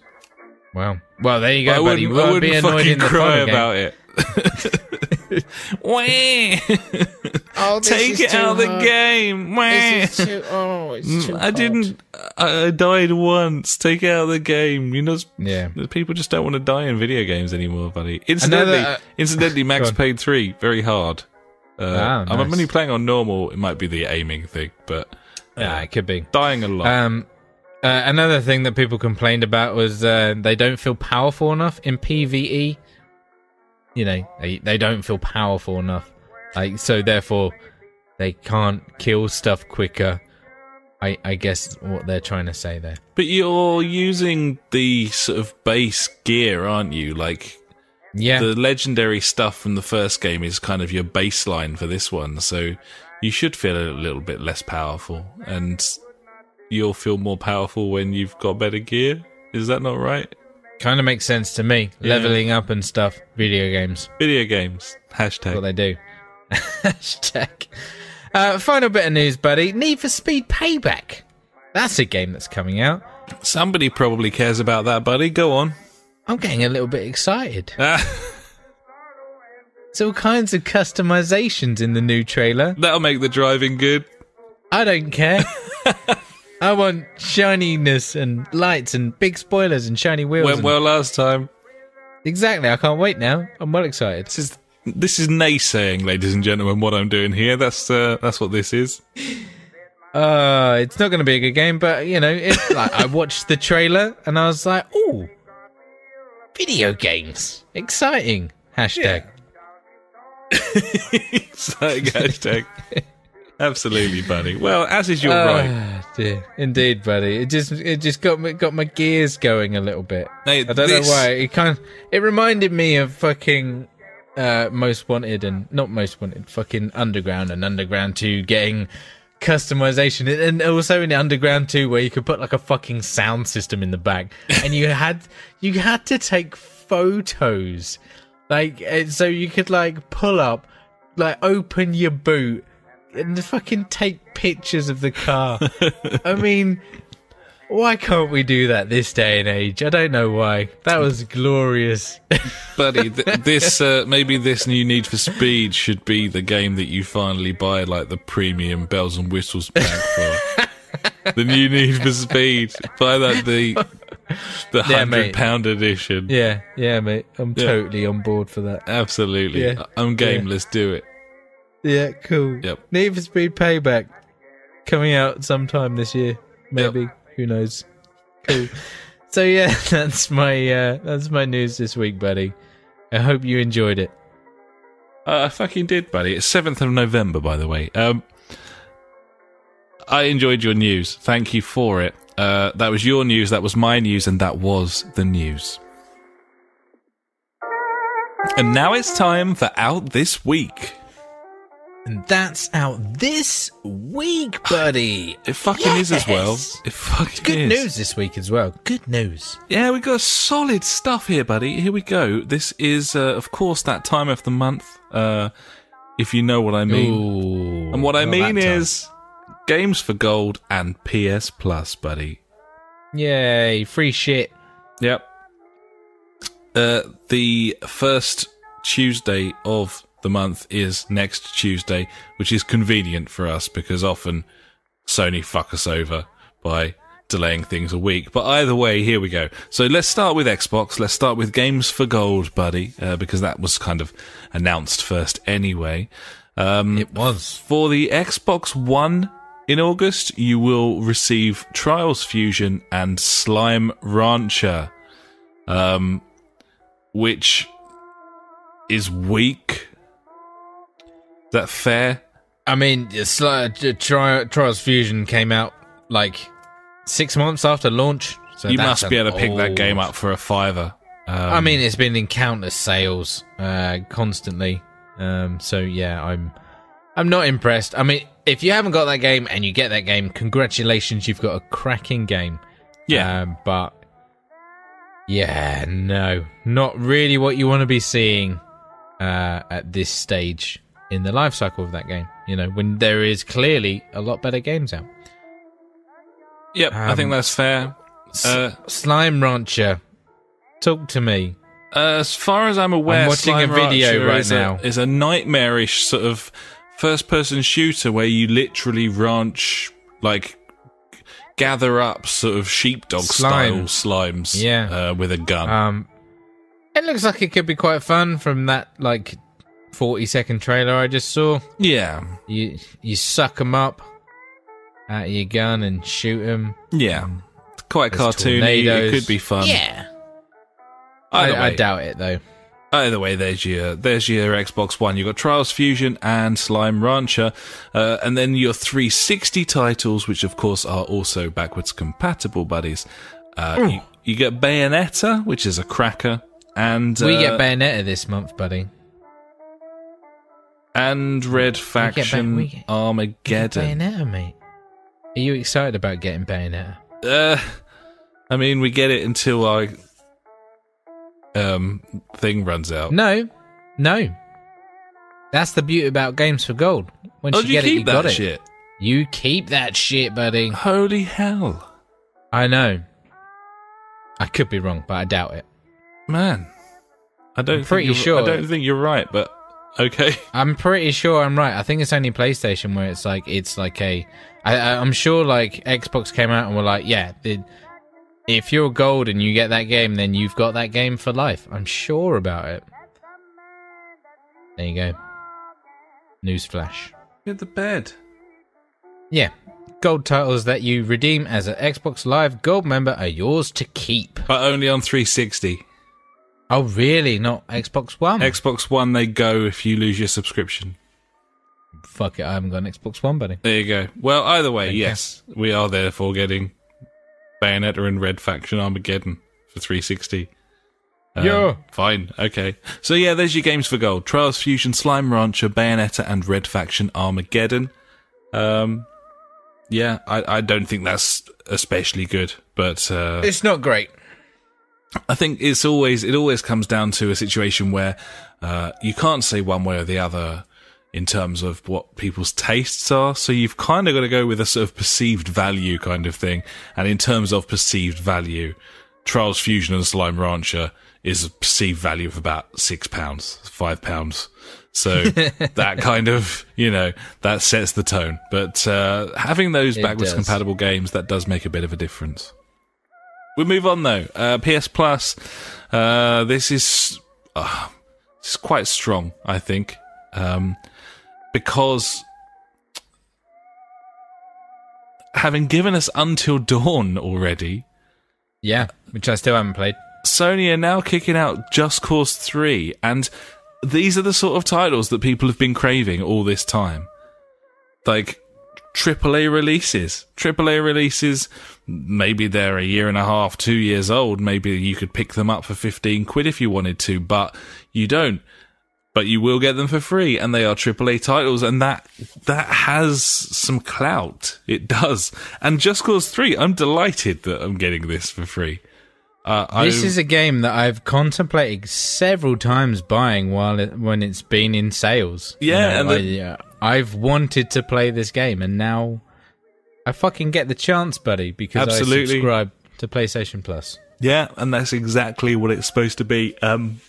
Wow. Well, there you go, I buddy. wouldn't, I be wouldn't annoyed fucking in the cry about it. Wah. Oh, this Take is it too out of the game. Wah. This is too, oh, it's too I hard. didn't. I, I died once. Take it out of the game. You know, Yeah. people just don't want to die in video games anymore, buddy. Incidentally, Another, uh, incidentally, Max Go on. Payne three very hard. Uh, Ah, I'm only playing on normal. It might be the aiming thing, but uh, Yeah, it could be. dying a lot. Um, uh, another thing that people complained about was uh, they don't feel powerful enough in PVE. You know, they, they don't feel powerful enough. Like so, therefore, they can't kill stuff quicker. I I guess what they're trying to say there. but you're using the sort of base gear, aren't you? Like Yeah, the legendary stuff from the first game is kind of your baseline for this one, so you should feel a little bit less powerful, and you'll feel more powerful when you've got better gear. Is that not right? Kind of makes sense to me. Yeah. Leveling up and stuff. Video games. Video games. That's what they do. Hashtag. Uh, final bit of news, buddy. Need for Speed Payback. That's a game that's coming out. Somebody probably cares about that, buddy. Go on. I'm getting a little bit excited. Ah, There's all kinds of customizations in the new trailer. that'll make the driving good. I don't care. I want shininess and lights and big spoilers and shiny wheels. Went and- well last time. Exactly. I can't wait now. I'm well excited. This is this is naysaying, ladies and gentlemen. What I'm doing here. That's uh, that's what this is. Uh, it's not going to be a good game, but you know, it, like I watched the trailer and I was like, "Oh, video games, exciting!" Hashtag. Exciting hashtag. Absolutely, buddy. Well, as is your Ah, right. dear. Indeed, buddy. It just it just got me got my gears going a little bit. Hey, I don't this- know why. It kind of, it reminded me of fucking uh, Most Wanted and not Most Wanted, fucking Underground and Underground Two getting customization and also in Underground Two where you could put like a fucking sound system in the back and you had you had to take photos like uh, so you could like pull up like open your boot and fucking take pictures of the car. I mean, why can't we do that this day and age? I don't know why. That was glorious. buddy. Th- this uh, maybe this new Need for Speed should be the game that you finally buy like the premium bells and whistles pack for. the new Need for Speed. Buy that the the hundred mate. pound edition. yeah, yeah, mate. I'm Yeah. totally on board for that. Absolutely. Yeah. I'm game. Yeah. Let's do it. Yeah, cool. Yep. Need for Speed Payback coming out sometime this year, maybe. Who knows? Cool. so yeah, that's my uh, that's my news this week, buddy. I hope you enjoyed it. Uh, I fucking did, buddy. It's seventh of November, by the way. Um, I enjoyed your news. Thank you for it. Uh, that was your news. That was my news, and that was the news. And now it's time for out this week. And that's out this week, buddy. It fucking is as well. It fucking Good is. news this week as well. Good news. Yeah, we got solid stuff here, buddy. Here we go. This is, uh, of course, that time of the month. Uh, if you know what I mean. Ooh, And what I mean is games for gold and PS Plus, buddy. yay, free shit. Yep. Uh, the first Tuesday of the month is next Tuesday, which is convenient for us because often Sony fuck us over by delaying things a week. But either way, here we go. So let's start with Xbox. Let's start with Games for Gold, buddy, uh, because that was kind of announced first anyway. Um, It was. for the Xbox One in August, you will receive Trials Fusion and Slime Rancher, um, which is weak. That fair? I mean, it's like, uh, Tri- Trials Fusion came out like six months after launch. So you must be able to pick that game up for a fiver. Um, I mean, it's been in countless sales uh, constantly. Um, so yeah, I'm I'm not impressed. I mean, if you haven't got that game and you get that game, congratulations, you've got a cracking game. yeah, Um, but yeah, no, not really what you want to be seeing uh, at this stage in the life cycle of that game. You know, when there is clearly a lot better games out. yep. I think um, that's fair. Uh, Slime Rancher, talk to me. Uh, as far as I'm aware, I'm watching a video Rancher right is now. A, is a nightmarish sort of first-person shooter where you literally ranch, like, gather up sort of sheepdog-style slimes, Yeah. uh, with a gun. Um, it looks like it could be quite fun from that like forty second trailer I just saw. yeah, You you suck them up out of your gun and shoot them. yeah, quite There's cartoony. It could be fun. Yeah, Either I, I doubt it though. Either way, there's your there's your Xbox One. You've got Trials Fusion and Slime Rancher, uh, and then your 360 titles, which of course are also backwards compatible, buddies. Uh, you, you get Bayonetta, which is a cracker, and we uh, get Bayonetta this month, buddy. And Red Faction we get- Armageddon. Bayonetta, mate. Are you excited about getting Bayonetta? Uh, I mean, we get it until our um thing runs out. No, no. That's the beauty about Games for Gold. Once oh, you you get it, keep you that got it. shit? You keep that shit, buddy. Holy hell, I know. I could be wrong, but I doubt it. man! I don't I'm pretty you're- sure- I don't think you're right, but okay. I'm pretty sure I'm right. I think it's only PlayStation where it's like it's like a. I, I- I'm sure like Xbox came out and were like, yeah, the, if you're gold and you get that game, then you've got that game for life. I'm sure about it. There you go. Newsflash. Get the bed. Yeah, gold titles that you redeem as an Xbox Live Gold member are yours to keep. But only on 360. Oh, really? Not Xbox One? Xbox One, they go if you lose your subscription. Fuck it, I haven't got an Xbox One, buddy. There you go. Well, either way, Thank you. yes, we are therefore getting Bayonetta and Red Faction Armageddon for 360. Uh, Yeah. Fine. Okay. So yeah, there's your games for gold: Trials Fusion, Slime Rancher, Bayonetta, and Red Faction Armageddon. Um, yeah, I, I don't think that's especially good, but uh, It's not great. I think it's always it always comes down to a situation where uh, you can't say one way or the other in terms of what people's tastes are. So you've kind of got to go with a sort of perceived value kind of thing. And in terms of perceived value, Trials Fusion and Slime Rancher is a perceived value of about six pounds, five pounds. So that kind of, you know, that sets the tone. But uh, having those It backwards does. compatible games, that does make a bit of a difference. We move on though. Uh, PS Plus. Uh, this is uh, this is quite strong, I think, um, because having given us Until Dawn already, Yeah, which I still haven't played. Sony are now kicking out Just Cause 3, and these are the sort of titles that people have been craving all this time. Like, AAA releases. AAA releases, maybe they're a year and a half, two years old. Maybe you could pick them up for 15 quid if you wanted to, but you don't. But you will get them for free, and they are AAA titles, and that that has some clout. It does. And Just Cause 3, I'm delighted that I'm getting this for free. Uh, This is a game that I've contemplated several times buying while it, when it's been in sales. You Yeah, know, and the- I, uh, I've wanted to play this game, and now I fucking get the chance, buddy, because I Absolutely. subscribe to PlayStation Plus. Yeah, and that's exactly what it's supposed to be. Um,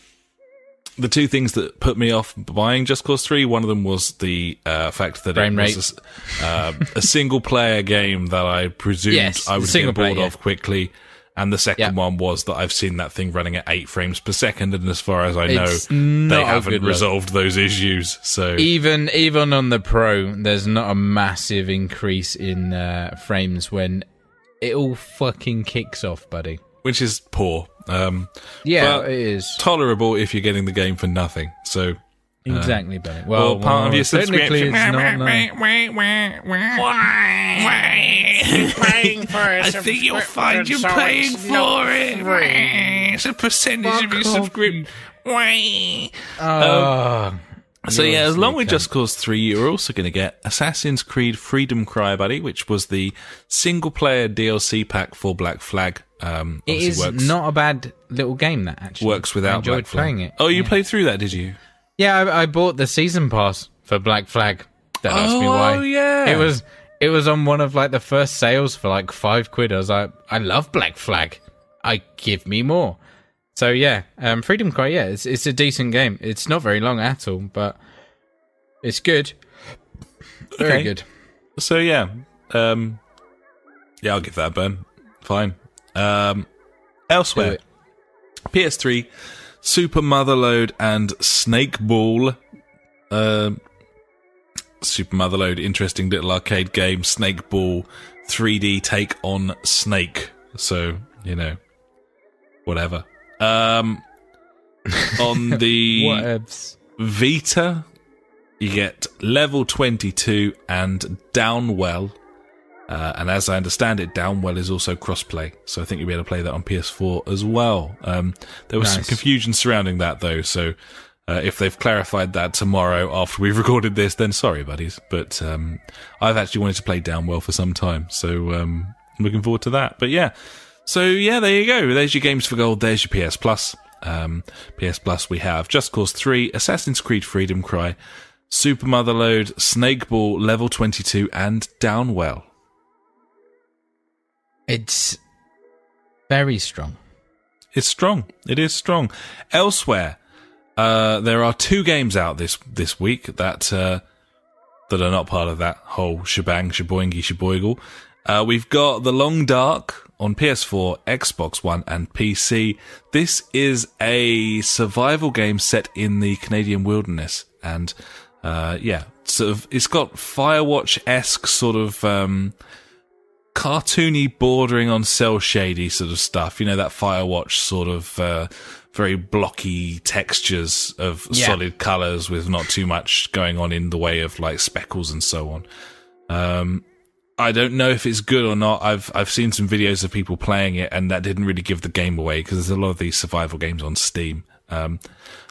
the two things that put me off buying Just Cause 3, one of them was the uh, fact that Frame it rate. was a, uh, a single player game that I presumed Yes, I would get bored player, yeah. of quickly. And the second Yeah. one was that I've seen that thing running at eight frames per second, and as far as I know, they haven't resolved those issues. So Even even on the Pro, there's not a massive increase in uh, frames when it all fucking kicks off, buddy. which is poor. Um, Yeah, it is tolerable if you're getting the game for nothing. So Uh, exactly, buddy. well, Well, part of your technically, subscription- it's not. No. paying for a I think you'll find you're so paying for it. free. It's a percentage of your off, subscription. Oh, So You're yeah, as along with sneaker. Just Cause 3, you're also going to get Assassin's Creed Freedom Cry, buddy, which was the single-player DLC pack for Black Flag. Um, it obviously is works, not a bad little game. That actually works without I enjoyed Black Flag. playing it. Oh, you yeah. played through that, did you? Yeah, I, I bought the season pass for Black Flag. Don't ask me Oh, why. oh, yeah. It was it was on one of like the first sales for like five quid. I was like, I love Black Flag. I give me more. So yeah, um, Freedom Cry. Yeah, it's it's a decent game. It's not very long at all, but it's good. Very Okay. good. So yeah, um, yeah, I'll give that a burn. Fine. Um, elsewhere. PS3, Super Motherload and Snake Ball. Um Super Motherload, interesting little arcade game. Snake Ball, 3D take on Snake. So you know, whatever. Um, on the What else? Vita, you get level 22 and Downwell. Uh, and as I understand it, Downwell is also crossplay. So I think you'll be able to play that on PS4 as well. Um, there was some confusion surrounding that though. So uh, if they've clarified that tomorrow after we've recorded this, then sorry, buddies. But um, I've actually wanted to play Downwell for some time. So um, I'm looking forward to that. But yeah. So yeah, there you go. There's your games for gold. There's your PS Plus. Um, PS Plus, we have Just Cause 3, Assassin's Creed Freedom Cry, Super Motherload, Snakeball, Level 22, and Downwell. It's very strong. It's strong. It is strong. Elsewhere, uh, there are two games out this this week that uh, that are not part of that whole shebang, sheboingy, sheboigle. Uh, we've got The Long Dark on PS4, Xbox One, and PC. This is a survival game set in the Canadian wilderness, and uh, yeah, sort of, it's got Firewatch esque sort of. Um, cartoony bordering on cell shady sort of stuff. You know, that Firewatch sort of uh, very blocky textures of Yeah. solid colors with not too much going on in the way of like speckles and so on. Um, I don't know if it's good or not. I've I've seen some videos of people playing it, and that didn't really give the game away because there's a lot of these survival games on Steam. Um,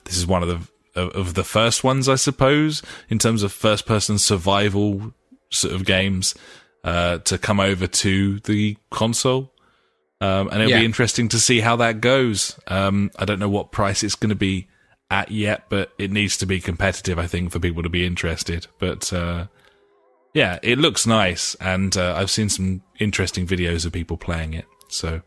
this is one of the of, of the first ones, I suppose, in terms of first person survival sort of games uh, to come over to the console. Um, and it'll Yeah. be interesting to see how that goes. Um, I don't know what price it's going to be at yet, but it needs to be competitive, I think, for people to be interested. But uh, yeah, it looks nice, and uh, I've seen some interesting videos of people playing it. So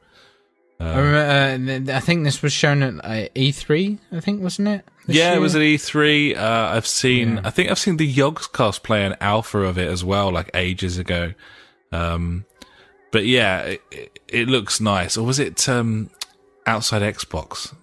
I, remember, uh, I think this was shown at uh, E3. I think wasn't it? yeah, it was at E3. Uh, I've seen, Yeah. I think I've seen the Yogscast play an alpha of it as well, like ages ago. Um, but yeah, it, it, it looks nice. Or was it um, outside Xbox?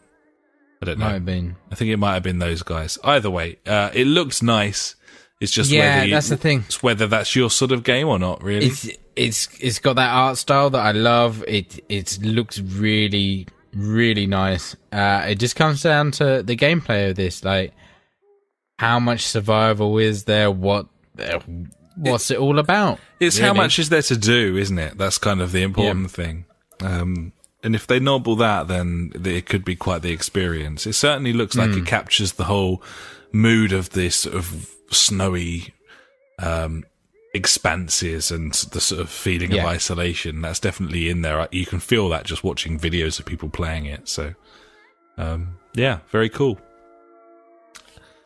I don't know. Might have been. I think it might have been those guys. Either way, uh, it looks nice. It's just Yeah, whether you- that's the thing. It's whether that's your sort of game or not, really. It's it's it's got that art style that I love. It it looks really really nice. Uh, it just comes down to the gameplay of this, like how much survival is there? What uh, what's it all about? It's how much is there to do, isn't it? That's kind of the important thing. Um, and if they nobble that, then it could be quite the experience. It certainly looks like Hmm. it captures the whole mood of this sort of snowy um, expanses and the sort of feeling Yeah. of isolation. That's definitely in there. You can feel that just watching videos of people playing it. So, um, yeah, very cool.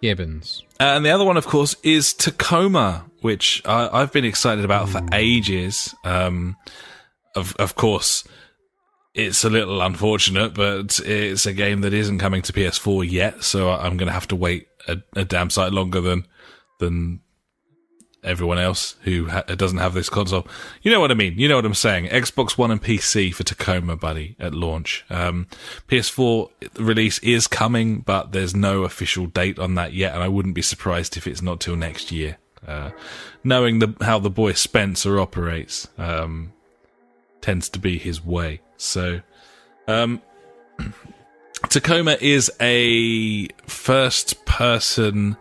Gibbons. Uh, and the other one, of course, is Tacoma, which I, I've been excited about for ages. Um, of of course, it's a little unfortunate, but it's a game that isn't coming to PS4 yet, so I'm going to have to wait a, a damn sight longer than than everyone else who ha- doesn't have this console. You know what I mean? You know what I'm saying? Xbox One and PC for Tacoma, buddy, at launch. Um, PS4 release is coming, but there's no official date on that yet, and I wouldn't be surprised if it's not till next year. Uh, knowing the how the boy Spencer operates, um, tends to be his way. So, um, Tacoma is a first person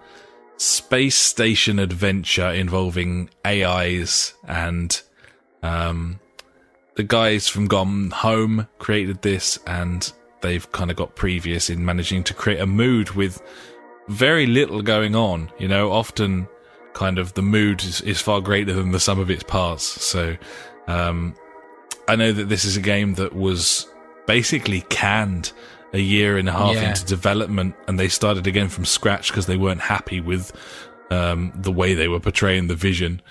space station adventure involving AIs and um, the guys from Gone Home created this and they've kind of got previous in managing to create a mood with very little going on. You know, often kind of the mood is, is far greater than the sum of its parts. So, um, I know that this is a game that was basically canned a year and a half Yeah. into development, and they started again from scratch because they weren't happy with um, the way they were portraying the vision.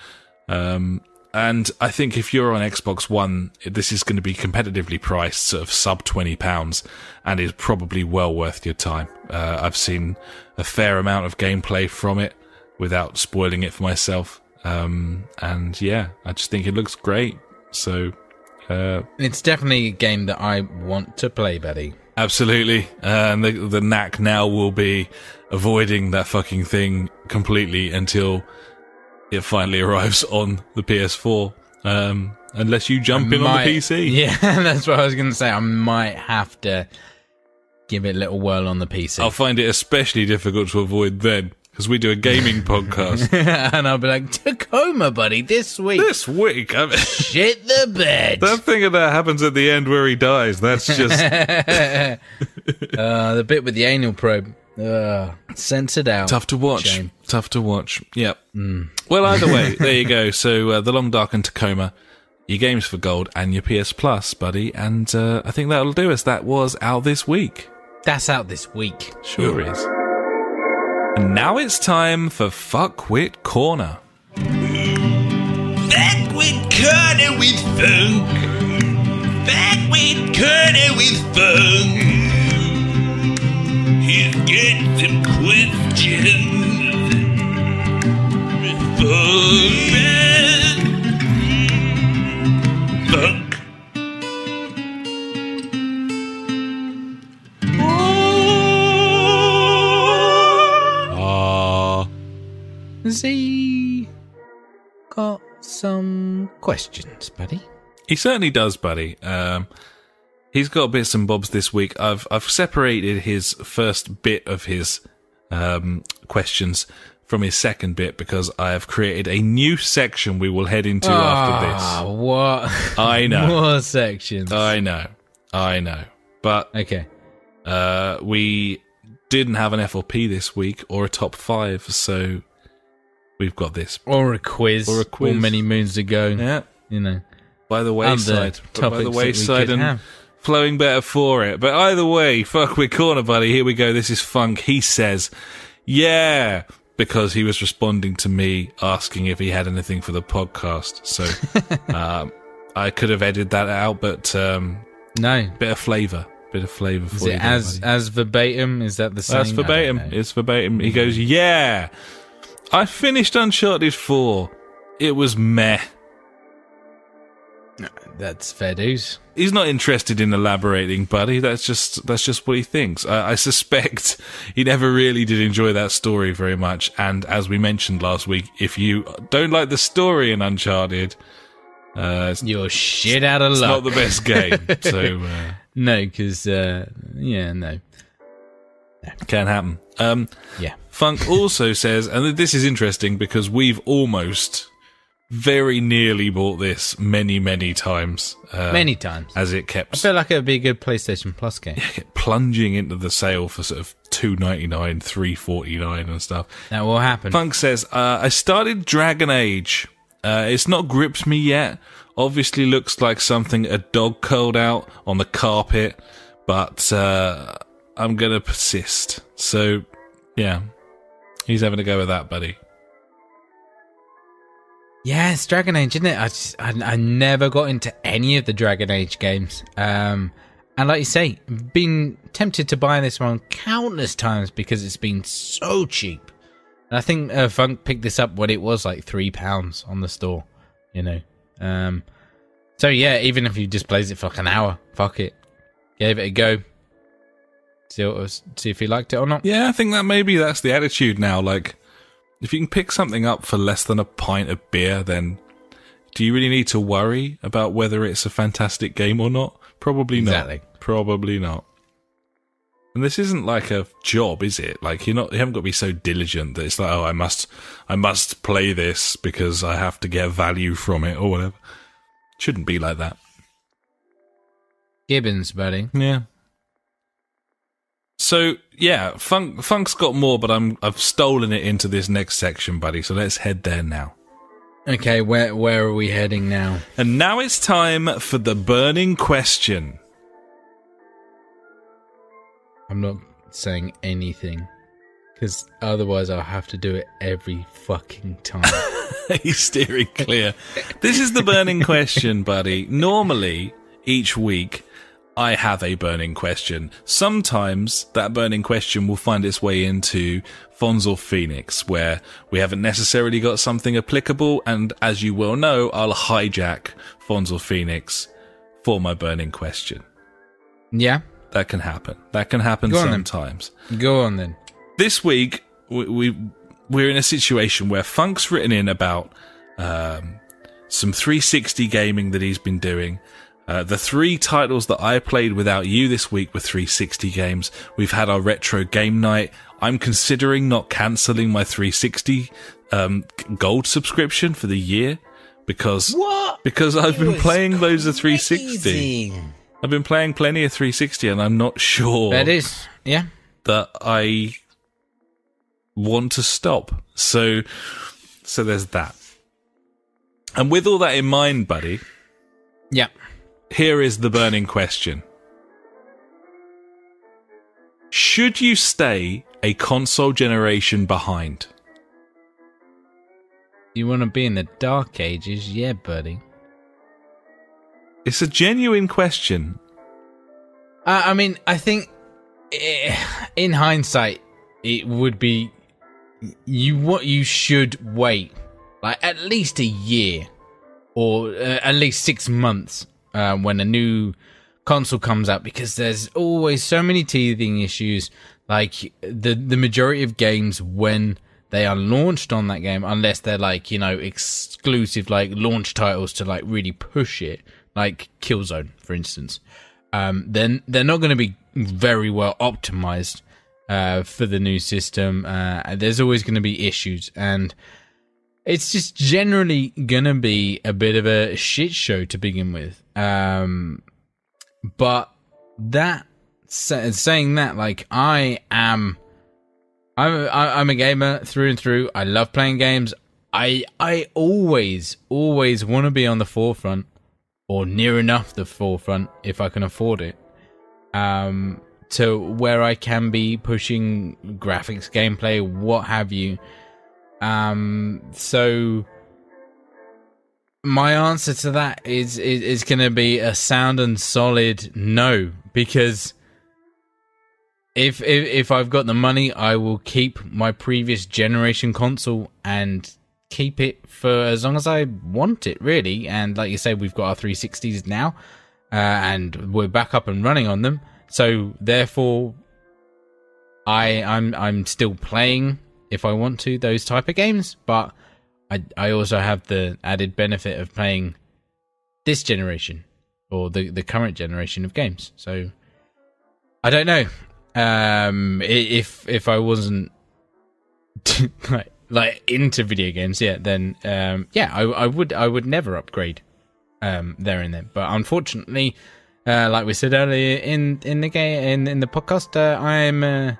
Um, and I think if you're on Xbox One, this is going to be competitively priced, sort of sub twenty pounds, and is probably well worth your time. Uh, I've seen a fair amount of gameplay from it without spoiling it for myself, um, and yeah, I just think it looks great. So uh, It's definitely a game that I want to play, buddy. Absolutely. And the, the knack now will be avoiding that fucking thing completely until it finally arrives on the PS4. Um, unless you jump in on the PC. Yeah, that's what I was going to say. I might have to give it a little whirl on the PC. I'll find it especially difficult to avoid then because we do a gaming podcast and I'll be like, Tacoma, buddy, this week. this week. I mean, Shit the bed. that thing that happens at the end where he dies, that's just uh, the bit with the anal probe. Uh, censored out. tough to watch. Shame. Tough to watch. Yep. Well, either way, there you go. So, uh, The Long Dark and Tacoma, your games for gold and your PS Plus, buddy. And uh, I think that'll do us. That was out this week. That's out this week. Sure is. And now it's time for Fuckwit Corner. Back with Corner with Funk. Back with Corner with Funk. He's got some questions. For He got some questions, buddy? He certainly does, buddy. Um, he's got bits and bobs this week. I've I've separated his first bit of his um, questions from his second bit because I have created a new section we will head into after this. Ah, what? I know, More sections. I know, I know. But okay. uh, we didn't have an FLP this week or a top five, so we've got this. Or a quiz. Or a quiz. All many moons ago. Yeah, You know. by the wayside, Other by the topics that we wayside, and have. flowing better for it. But either way, Fuckwit Corner buddy. Here we go. This is funk. He says, "Yeah," because he was responding to me asking if he had anything for the podcast. So um, I could have edited that out, but um, No. bit of flavour, bit of flavour for Is you. it as buddy. as verbatim? Is that the same? That's verbatim. It's verbatim. He goes, "Yeah, I finished Uncharted Four. It was meh." That's fair dues. he's not interested in elaborating, buddy. That's just that's just what he thinks. I, I suspect he never really did enjoy that story very much. And as we mentioned last week, if you don't like the story in Uncharted, uh, it's, You're shit out of it's luck. not the best game. so uh, no, because uh, yeah, no, can't happen. Um, yeah. Funk also says, and this is interesting because we've almost very nearly bought this many many times. Uh, Many times. as it kept. I feel like it would be a good PlayStation Plus game. plunging into the sale for sort of two ninety nine, three forty nine, and stuff. That will happen. Funk says, uh, I started Dragon Age. Uh, it's not gripped me yet. Obviously looks like something a dog curled out on the carpet, but uh, I'm going to persist. So, yeah. He's having a go with that, buddy. Yeah, it's Dragon Age, isn't it? I just I, I never got into any of the Dragon Age games. Um, and like you say, been tempted to buy this one countless times because it's been so cheap. And I think uh, Funk picked this up when it was like three pounds on the store. You know. Um, so yeah, even if you just plays it for like an hour, fuck it, gave it a go. See, what was, see if he liked it or not. Yeah, I think that maybe that's the attitude now. Like, if you can pick something up for less than a pint of beer, then do you really need to worry about whether it's a fantastic game or not? Probably Exactly. not. Probably not. And this isn't like a job, is it? Like you're not you haven't got to be so diligent that it's like, oh, I must I must play this because I have to get value from it or whatever. Shouldn't be like that. Gibbons, buddy. Yeah. So yeah, Funk Funk's got more, but I'm I've stolen it into this next section, buddy. So let's head there now. Okay, where where are we heading now? And now it's time for the burning question. I'm not saying anything because otherwise I'll have to do it every fucking time. He's steering clear. this is the burning question, buddy. Normally, each week, I have a burning question. Sometimes that burning question will find its way into Fons or Phoenix, where we haven't necessarily got something applicable, and as you well know, I'll hijack Fons or Phoenix for my burning question. yeah, That can happen. That can happen Go on then. sometimes. go on then. this week we, we we're in a situation where Funk's written in about um, some 360 gaming that he's been doing. Uh, the three titles that I played without you this week were 360 games. We've had our retro game night. I'm considering not cancelling my 360 um, gold subscription for the year because What? because I've been playing loads of 360. I've been playing plenty of 360, and I'm not sure That is, yeah. that I want to stop. So, so there's that. And with all that in mind, buddy, Yeah. Here is the burning question. Should you stay a console generation behind? You want to be in the dark ages? Yeah, buddy. It's a genuine question. Uh, I mean, I think eh, in hindsight, it would be you. What you should wait, like at least a year, or uh, at least six months, uh, when a new console comes out, because there's always so many teething issues. Like the the majority of games when they are launched on that game, unless they're like you know exclusive like launch titles to like really push it, like Killzone, for instance um, then they're not going to be very well optimized uh, for the new system. Uh, there's always going to be issues, and it's just generally to be a bit of a shit show to begin with. Um, but that saying that, like I am, I'm I'm a gamer through and through. I love playing games. I I always always want to be on the forefront or near enough the forefront if I can afford it. Um, to where I can be pushing graphics, gameplay, what have you. Um, so my answer to that is is, is going to be a sound and solid no because if, if if I've got the money, I will keep my previous generation console and keep it for as long as I want it, really. And like you say, we've got our 360s now, uh, and we're back up and running on them. So therefore, I I'm I'm still playing if I want to those type of games, but I I also have the added benefit of playing this generation or the the current generation of games. So I don't know um if if I wasn't like like into video games yeah then um yeah I I would I would never upgrade um there and then but unfortunately uh like we said earlier in in the game in in the podcast uh, I'm uh,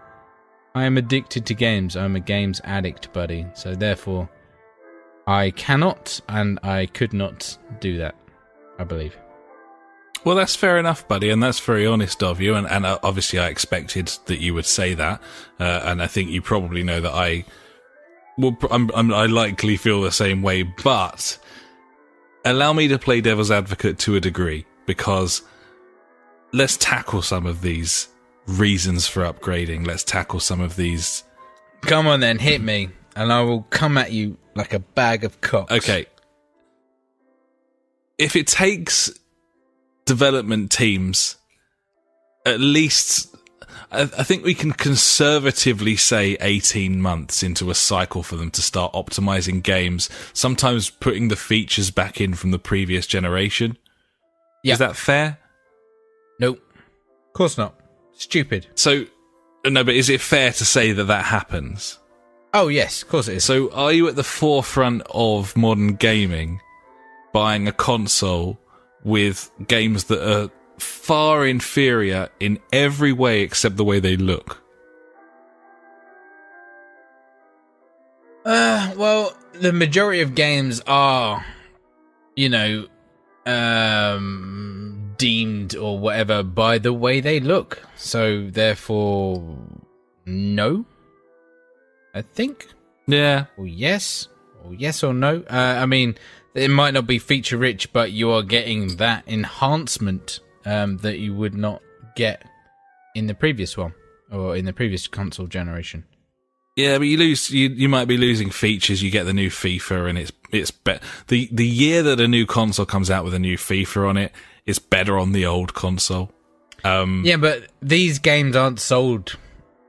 I am addicted to games I'm a games addict buddy so therefore I cannot and I could not do that I believe Well, that's fair enough, buddy, and that's very honest of you. And, and uh, obviously, I expected that you would say that, uh, and I think you probably know that I well, pr- I'm, I'm, I likely feel the same way, but allow me to play devil's advocate to a degree because let's tackle some of these reasons for upgrading. Let's tackle some of these. Come on then, hit me, and I will come at you like a bag of cocks. Okay. If it takes development teams at least I, I think we can conservatively say 18 months into a cycle for them to start optimizing games, sometimes putting the features back in from the previous generation. Yeah. Is that fair? Nope. Of course not. Stupid. So, no, but is it fair to say that that happens? Oh yes, of course it is. So, are you at the forefront of modern gaming buying a console with games that are far inferior in every way except the way they look? Uh, well, the majority of games are, you know, um, deemed or whatever by the way they look. So therefore, no. I think. Yeah. Or yes. Or yes or no. Uh, I mean, it might not be feature rich, but you are getting that enhancement um, that you would not get in the previous one or in the previous console generation. Yeah, but you lose. You you might be losing features. You get the new FIFA, and it's it's be- the the year that a new console comes out with a new FIFA on it, it's better on the old console. Um, Yeah, but these games aren't sold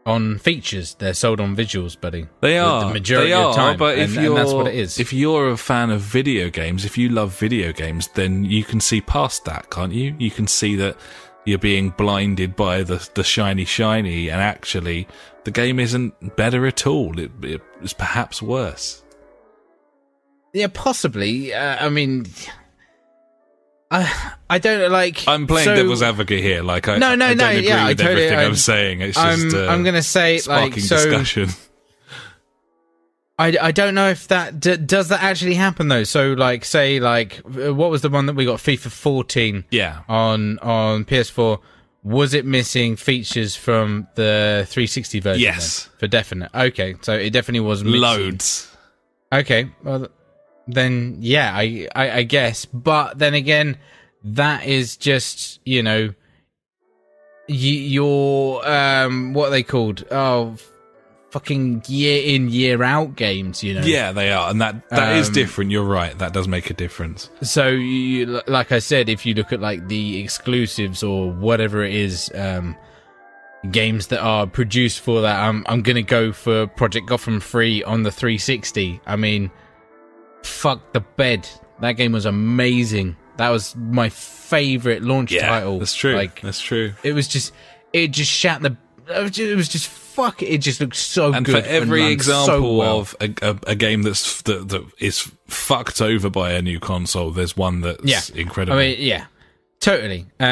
on features; they're sold on visuals, buddy. They are. the majority they are, of time, But if and, and you're, that's what it is. If you're a fan of video games, if you love video games, then you can see past that, can't you? You can see that you're being blinded by the the shiny shiny, and actually, the game isn't better at all. It, it it's perhaps worse. yeah, possibly. Uh, I mean, I I don't like. I'm playing so- devil's advocate here. Like I, No, no, I no, yeah, I totally, everything I, am I'm- saying. It's I'm just uh, I'm gonna say sparking like so. discussion. I, I don't know if that d- does that actually happen though. So like say like uh, what was the one that we got FIFA 14 Yeah. on on PS4? Was it missing features from the 360 version? Yes. then? for definite. Okay, so it definitely was missing. Loads. Okay, well then yeah, I, I I guess. But then again, that is just you know, y- your um what are they called? Oh, f- fucking year in year out games. You know. Yeah, they are, and that that is Um, different. You're right. That does make a difference. So you, like I said, if you look at like the exclusives or whatever it is, um, games that are produced for that, I'm I'm gonna go for Project Gotham Free on the 360. I mean, fuck the bed. That game was amazing. That was my favorite launch Yeah, title. that's true. Like that's true. it was just, it just shat the. It was just, it was just fuck. It just looked so And good. for every ran example so well. of a, a, a game that's that, that is fucked over by a new console, there's one that's yeah. incredible. I mean, yeah, totally. Uh,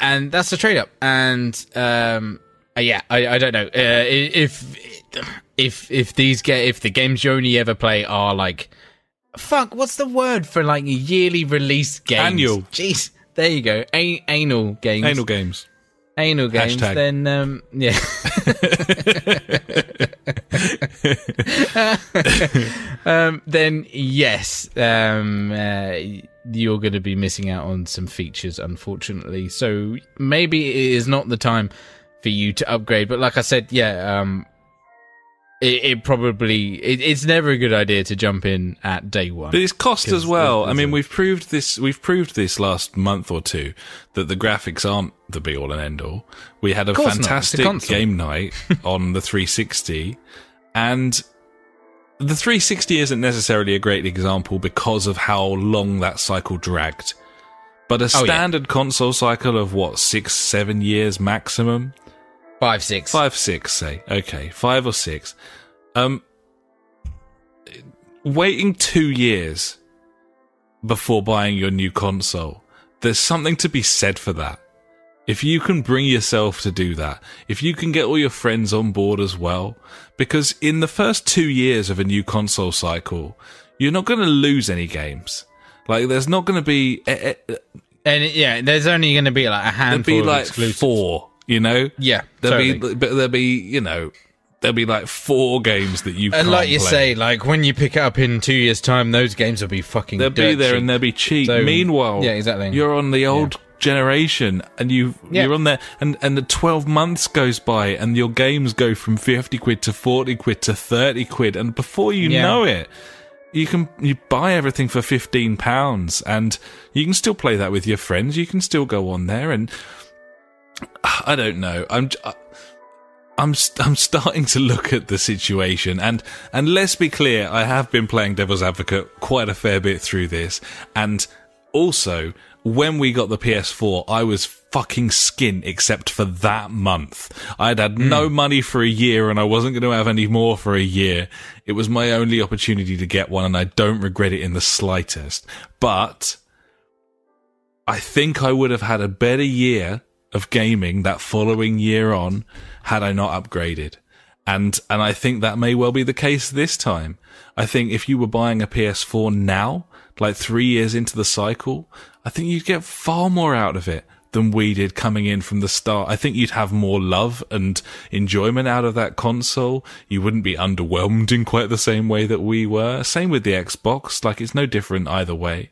and that's the trade up. And um, uh, yeah, I, I don't know uh, if if if these get if the games you only ever play are like fuck. What's the word for like a yearly release games? Annual. Jeez, there you go. A- anal games. Anal games. anal games. Hashtag. Then um, yeah. um, then yes, um, uh, you're going to be missing out on some features, unfortunately. So maybe it is not the time for you to upgrade. But like I said, yeah, um, it, it probably it, it's never a good idea to jump in at day one. But it's cost as well. I mean, we've proved this. We've proved this last month or two that the graphics aren't the be all and end all. We had a. It's a fantastic game night on the 360, and the 360 isn't necessarily a great example because of how long that cycle dragged. But a Oh, yeah. standard console cycle of what six, seven years maximum, five six. five, six, say okay, five or six. Um, waiting two years before buying your new console, there's something to be said for that. If you can bring yourself to do that, if you can get all your friends on board as well, because in the first two years of a new console cycle, you're not going to lose any games. Like, there's not going to be, eh, eh, And yeah, there's only going to be like a there'll handful be of like exclusives. four, you know? Yeah, There'll totally. be, but there'll be, you know, there'll be like four games that you And like you play. say, like when you pick it up in two years' time, those games will be fucking. they'll be there cheap. and they'll be cheap. So- Meanwhile, yeah, exactly. You're on the old generation, and you Yeah. you're on there, and and the twelve months goes by, and your games go from fifty quid to forty quid to thirty quid, and before you Yeah. know it. You can you buy everything for fifteen pounds, and you can still play that with your friends. You can still go on there, and I don't know. I'm j- uh, I'm I'm starting to look at the situation, and and let's be clear, I have been playing devil's advocate quite a fair bit through this, and also when we got the PS4, I was fucking skint except for that month. I'd had no hmm. money for a year, and I wasn't going to have any more for a year. It was my only opportunity to get one, and I don't regret it in the slightest. But I think I would have had a better year of gaming that following year on had I not upgraded. And and I think that may well be the case this time. I think if you were buying a PS4 now, like 3 years into the cycle, I think you'd get far more out of it than we did coming in from the start. I think you'd have more love and enjoyment out of that console. You wouldn't be underwhelmed in quite the same way that we were. Same with the Xbox, like it's no different either way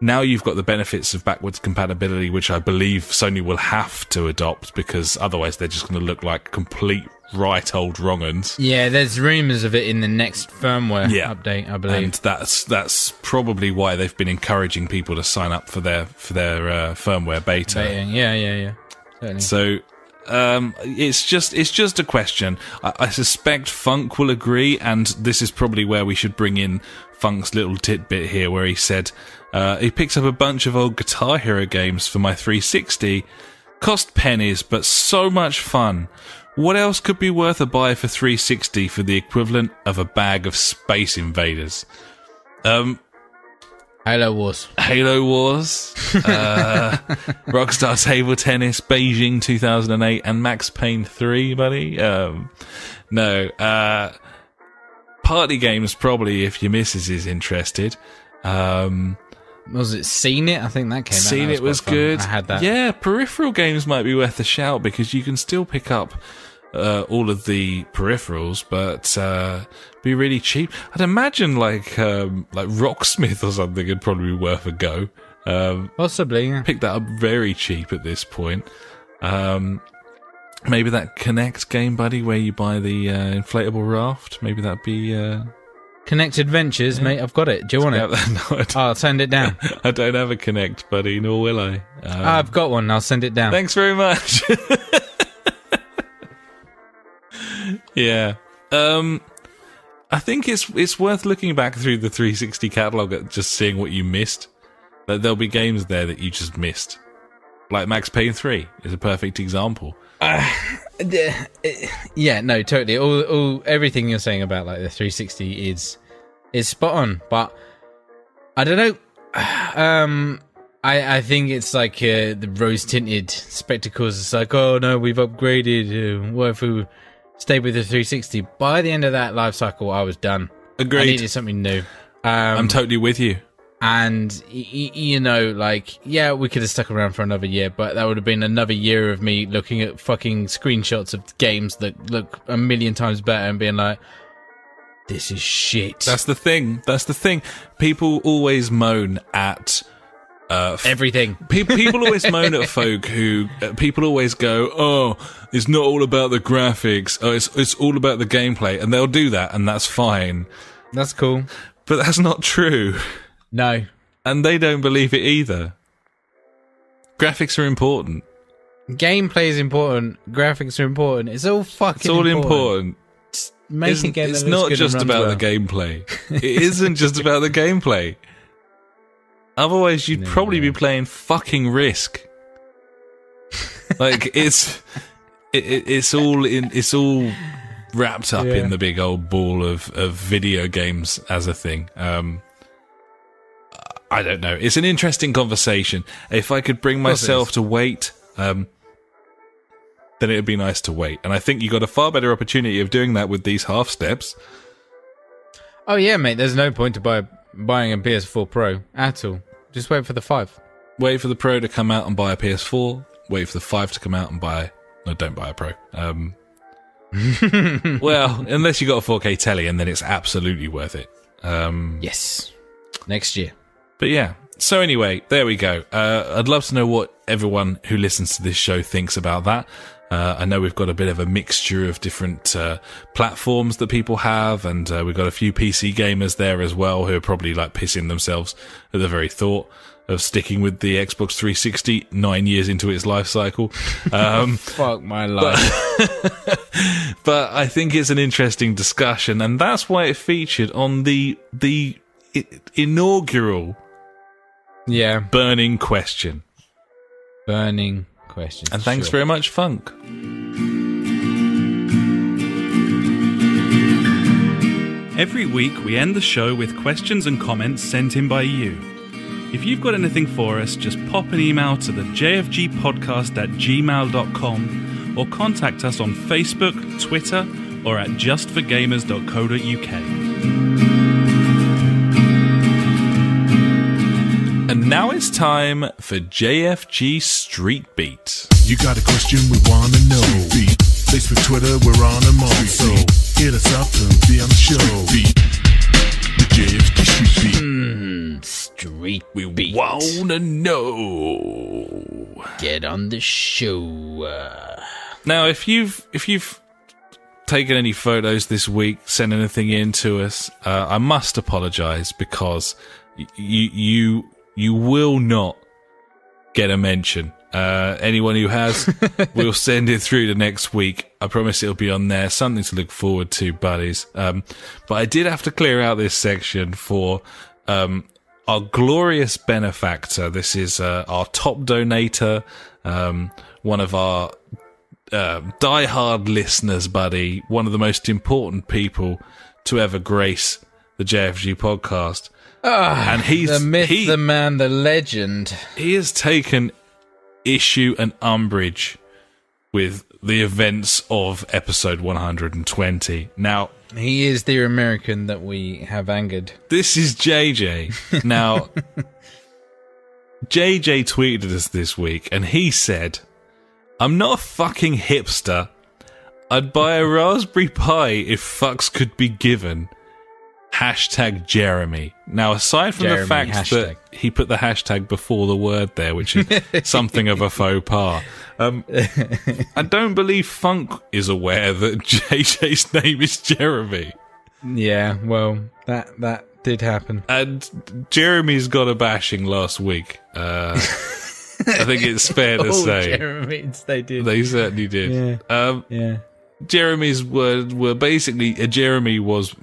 now you've got the benefits of backwards compatibility, which I believe Sony will have to adopt because otherwise they're just going to look like complete right old wrong uns. Yeah, there's rumours of it in the next firmware Yeah. update, I believe. And that's that's probably why they've been encouraging people to sign up for their for their uh, firmware beta. Beta. Yeah, yeah, yeah. Certainly. So um, it's just it's just a question. I, I suspect Funk will agree, and this is probably where we should bring in Funk's little tidbit here, where he said uh, he picks up a bunch of old Guitar Hero games for my 360. Cost pennies, but so much fun. What else could be worth a buy for 360 for the equivalent of a bag of Space Invaders? Um, Halo Wars. Halo Wars, uh, Rockstar Table Tennis, Beijing 2008, and Max Payne 3, buddy. Um, no, uh, party games probably if your missus is interested. Um, Was it Scene It? I think that came out. seen That it was good. I had that. Yeah, peripheral games might be worth a shout because you can still pick up uh, all of the peripherals, but uh, be really cheap. I'd imagine like um, like Rocksmith or something would probably be worth a go. Um, Possibly, yeah. pick that up very cheap at this point. Um, maybe that Kinect game, buddy, where you buy the uh, inflatable raft. Maybe that'd be. Kinect Adventures, mate. I've got it. Do you want it? no, I'll send it down. I don't have a Kinect, buddy, nor will I. Um, I've got one. I'll send it down. Thanks very much. yeah. Um I think it's it's worth looking back through the 360 catalog at just seeing what you missed. That there'll be games there that you just missed. Like Max Payne 3 is a perfect example. Yeah, no, totally. All, all, everything you're saying about like the 360 is is spot on. But I don't know. Um, I I think it's like uh, the rose tinted spectacles. It's like, oh no, we've upgraded. Uh, what if we stayed with the 360? By the end of that life cycle, I was done. Agreed. I needed something new. Um, I'm totally with you. And you know like yeah we could have stuck around for another year but that would have been another year of me looking at fucking screenshots of games that look a million times better and being like this is shit That's the thing. That's the thing. People always moan at uh, f- everything Pe- people always moan at folk who uh, people always go, "Oh, it's not all about the graphics. Oh, it's it's all about the gameplay," and they'll do that, and that's fine. that's cool But that's not true, no and they don't believe it either. Graphics are important. gameplay is important graphics are important it's all fucking It's all important. make It's, game it's not just about well. the gameplay. it isn't just about the gameplay. Otherwise, you'd probably be playing fucking Risk. like it's it, it, it's all in it's all wrapped up Yeah. in the big old ball of of video games as a thing. Um, I don't know. It's an interesting conversation. If I could bring myself to wait, um, then it'd be nice to wait. And I think you got a far better opportunity of doing that with these half steps. oh yeah mate there's no point to buy buying a ps4 pro at all just wait for the 5 Wait for the Pro to come out and buy a PS4. Wait for the 5 to come out and buy. No, don't buy a Pro. Um, well, unless you got a 4K telly, and then it's absolutely worth it. Um, Yes. Next year. But yeah. So anyway, there we go. Uh, I'd love to know what everyone who listens to this show thinks about that. Uh, I know we've got a bit of a mixture of different uh, platforms that people have, and uh, we've got a few PC gamers there as well who are probably like pissing themselves at the very thought of sticking with the Xbox 360 nine years into its life cycle. Um, Fuck my life. but I think it's an interesting discussion, and that's why it featured on the the inaugural yeah. burning question. Burning question. And thanks Sure. very much, Funk. Every week, we end the show with questions and comments sent in by you. If you've got anything for us, just pop an email to the jfgpodcast at gmail.com or contact us on Facebook, Twitter, or at justforgamers.co.uk. And now it's time for JFG Street Beat. You got a question we wanna know. Beat. Facebook, Twitter, we're on them all. So hit us up and be on the show. Beat. The JFG Street Beat. Street We beat. wanna know. Get on the show. Uh, Now, if you've if you've taken any photos this week, sent anything in to us, uh, I must apologise because y- you you you will not get a mention. Uh, anyone who has, we'll send it through to next week. I promise it'll be on there. Something to look forward to, buddies. Um, but I did have to clear out this section for um, our glorious benefactor. This is uh, our top donator, um, one of our uh, diehard listeners, buddy, one of the most important people to ever grace the JFG podcast. Ah, and he's the myth, he, the man, the legend. he has taken issue and umbrage with the events of episode 120. Now, He is the American that we have angered. this is JJ. Now, JJ tweeted us this week and he said, I'm not a fucking hipster. I'd buy a Raspberry Pi if fucks could be given. Hashtag Jeremy. Now, aside from the fact hashtag. that he put the hashtag before the word there, which is something of a faux pas, um, I don't believe Funk is aware that JJ's name is Jeremy. Yeah, well, that that did happen. And Jeremy's got a bashing last week. Uh, I think it's fair to oh, say. Jeremy's, they did. They certainly did. Um, yeah. Jeremy's were were basically uh, Jeremy was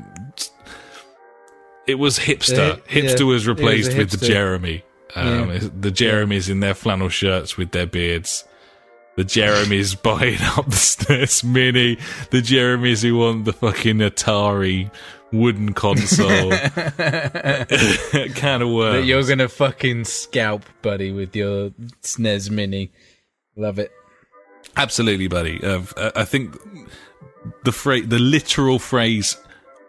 it was hipster. Hipster yeah, was it was replaced with the. Jeremy. Um, Yeah. The Jeremys in their flannel shirts with their beards. The Jeremys buying up the SNES Mini. The Jeremys who want the fucking Atari wooden console. kind of worms. That you're gonna fucking scalp, buddy, with your SNES Mini. Love it. Absolutely, buddy. Uh, I think the phrase, the literal phrase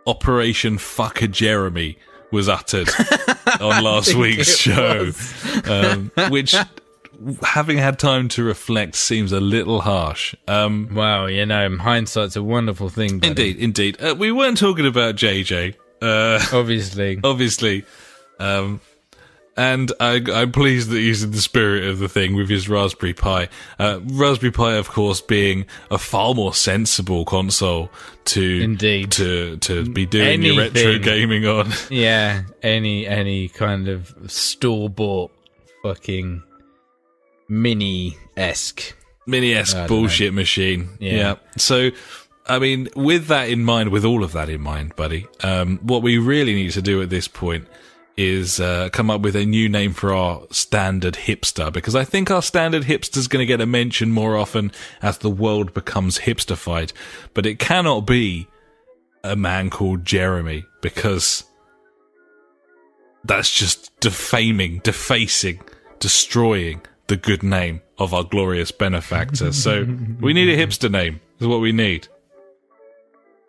"Operation Fucker Jeremy" was uttered on last week's show, um, which, having had time to reflect, seems a little harsh. Um, Wow, you know, hindsight's a wonderful thing. Buddy. indeed, indeed. Uh, we weren't talking about JJ, uh, Obviously. obviously. Um, and I, I'm pleased that he's in the spirit of the thing with his Raspberry Pi. Uh, Raspberry Pi, of course, being a far more sensible console to Indeed. to to be doing your retro gaming on. Yeah, any any kind of store bought fucking mini esque. Mini esque bullshit machine. Yeah. So, I mean, with that in mind, with all of that in mind, buddy, um, what we really need to do at this point is uh, come up with a new name for our standard hipster because I think our standard hipster is going to get a mention more often as the world becomes hipsterfied. But it cannot be a man called Jeremy because that's just defaming, defacing, destroying the good name of our glorious benefactor. so we need a hipster name. Is what we need.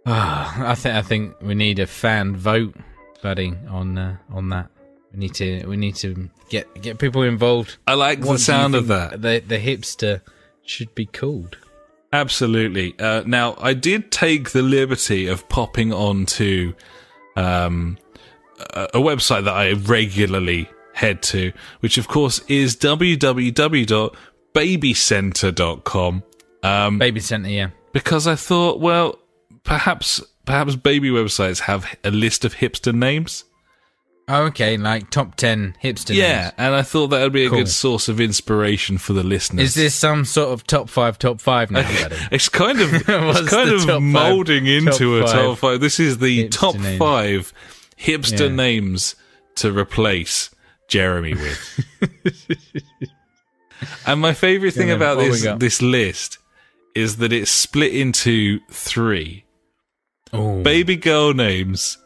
I think I think we need a fan vote, buddy, on uh, on that. We need to we need to get get people involved. I like What the sound of that. The the hipster should be called. Absolutely. Uh, now, I did take the liberty of popping onto um, a, a website that I regularly head to, which of course is www.babycenter.com. Um, Baby Center, yeah. because I thought, well, perhaps perhaps baby websites have a list of hipster names. Okay, like top 10 hipster Yeah, names. and I thought that would be a Cool. good source of inspiration for the listeners. Is this some sort of top five, top five now? It's kind of it's kind of five- molding into top a top five. This is the top names? five hipster Yeah. names to replace Jeremy with. and my favorite thing about this this list is that it's split into three Oh, baby girl names,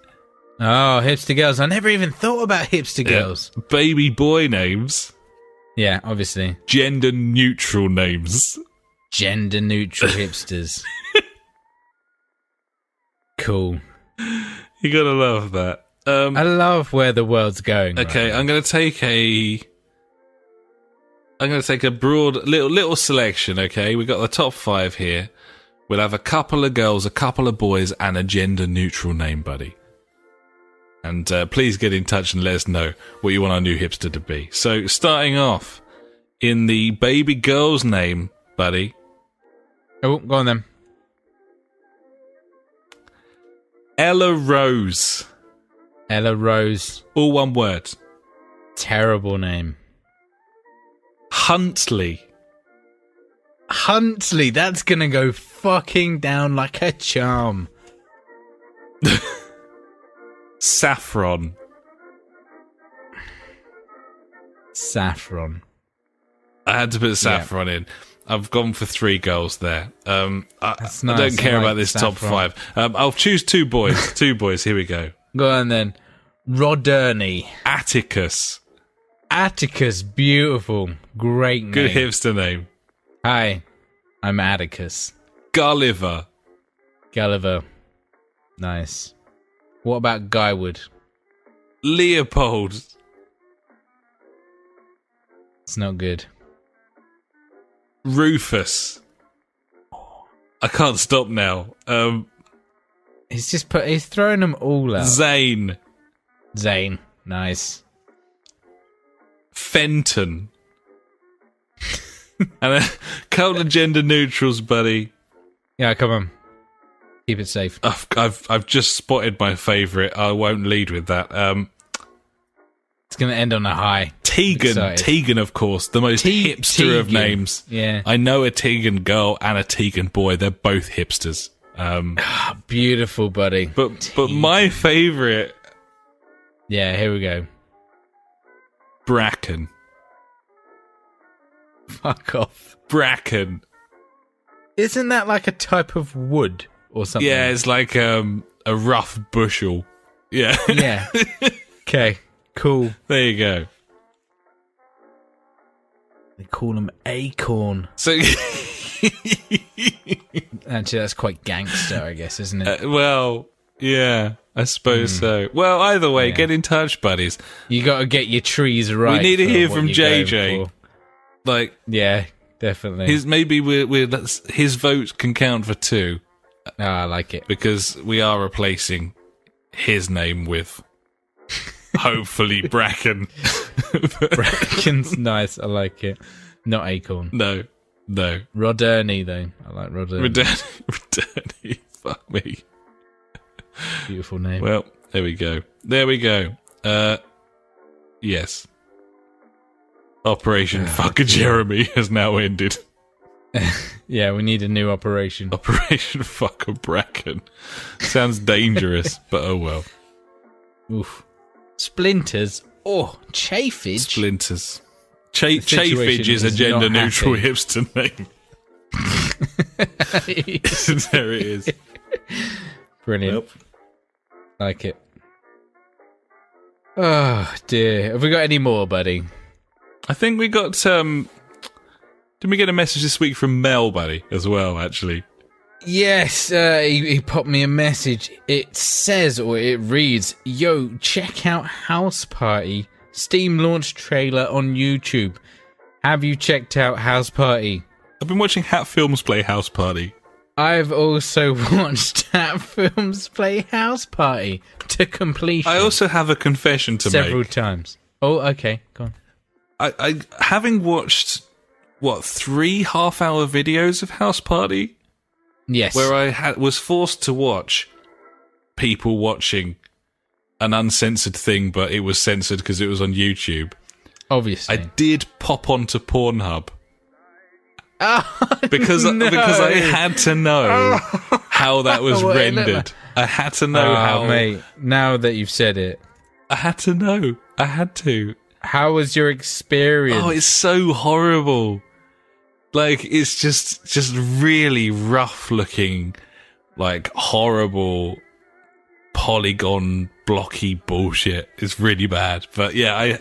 oh, hipster girls. I never even thought about hipster yeah, girls. baby boy names, Yeah, obviously. gender neutral names. Gender neutral hipsters. cool. You gotta love that. Um, I love where the world's going. Okay, now. I'm going to take a. I'm going to take a broad little little selection. Okay, we got the top five here. We'll have a couple of girls, a couple of boys, and a gender neutral name, buddy. And uh, please get in touch and let us know what you want our new hipster to be. So, starting off in the baby girl's name, buddy, Oh, go on then. Ella Rose. Ella Rose. All one word. Terrible name. Huntley. Huntley. That's gonna go fucking down like a charm. Saffron. Saffron. I had to put saffron in. I've gone for three girls there. Um, I, That's I don't care I like about this top five. Um, I'll choose two boys. two boys. Here we go. Go on then. Roderney. Atticus. Atticus. Beautiful. Great name. Good hipster name. Hi. I'm Atticus. Gulliver. Gulliver. Nice. What about Guywood? Leopold. It's not good. Rufus. I can't stop now. Um, He's just put. He's throwing them all out. Zane. Zane. Nice. Fenton. and a couple of gender neutrals, buddy. Yeah, come on. Keep it safe. I've, I've I've just spotted my favourite. I won't lead with that. Um, It's gonna end on a high. Tegan. Tegan, of course, the most Te- hipster of names. Yeah. I know a Tegan girl and a Tegan boy. They're both hipsters. Um, Beautiful, buddy. but but my favourite, Yeah, here we go. Bracken. Fuck off. Bracken. Isn't that like a type of wood or something? Yeah, it's like um a rough bushel. Yeah, Yeah. okay. Cool. there you go. They call them acorn. So, Actually, that's quite gangster, I guess, isn't it? uh, well, yeah, I suppose so. Well, either way. Yeah. get in touch, buddies. you got to get your trees right. We need to hear from JJ. Like Yeah, definitely. his, maybe we're, we're that's- his vote can count for two. oh, I like it. because we are replacing his name with hopefully Bracken. Bracken's nice. I like it. Not acorn. no, no. Roderney, though. I like Roderney. Return, return. Fuck me. Beautiful name. Well, there we go. There we go. Uh, yes. Operation Fucker Jeremy has now ended. yeah, we need a new operation. Operation Fucker Bracken. Sounds dangerous, but oh well. Oof. Splinters. Oh, chafage. Splinters. Cha- Chafage is a gender neutral happy. hipster name. there it is. Brilliant. Like it. Oh dear. Have we got any more, buddy? I think we got um did we get a message this week from Mel, buddy, as well, actually? Yes, uh, he, he popped me a message. It says, or it reads, Yo, check out House Party Steam launch trailer on YouTube. Have you checked out House Party? I've been watching Hat Films play House Party. I've also watched Hat Films play House Party to completion I also have a confession to several make. Several times. Oh, okay, go on. I, I having watched what three half-hour videos of House Party, Yes. where I had was forced to watch people watching an uncensored thing, but it was censored because it was on YouTube. Obviously. I did pop onto Pornhub oh, because no. because I had to know how that was What it looked rendered. I had to know Oh, how. mate, now that you've said it, I had to know. I had to. How was your experience? Oh, it's so horrible. Like it's just just really rough looking, like horrible polygon blocky bullshit. It's really bad. But yeah, I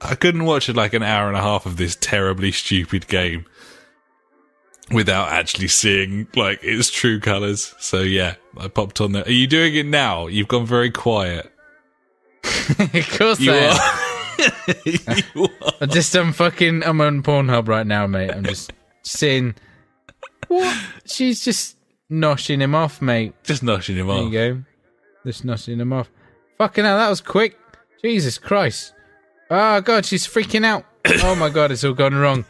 I couldn't watch it like an hour and a half of this terribly stupid game without actually seeing like its true colors. So yeah, I popped on there. Are you doing it now? You've gone very quiet. of course You I am. are. you are. I'm just I'm fucking I'm on Pornhub right now, mate. I'm just seeing what she's just noshing him off, mate. Just notching him There off. you go. Just noshing him off. Fucking hell, that was quick. Jesus Christ. Oh god, she's freaking out. Oh my god, it's all gone wrong.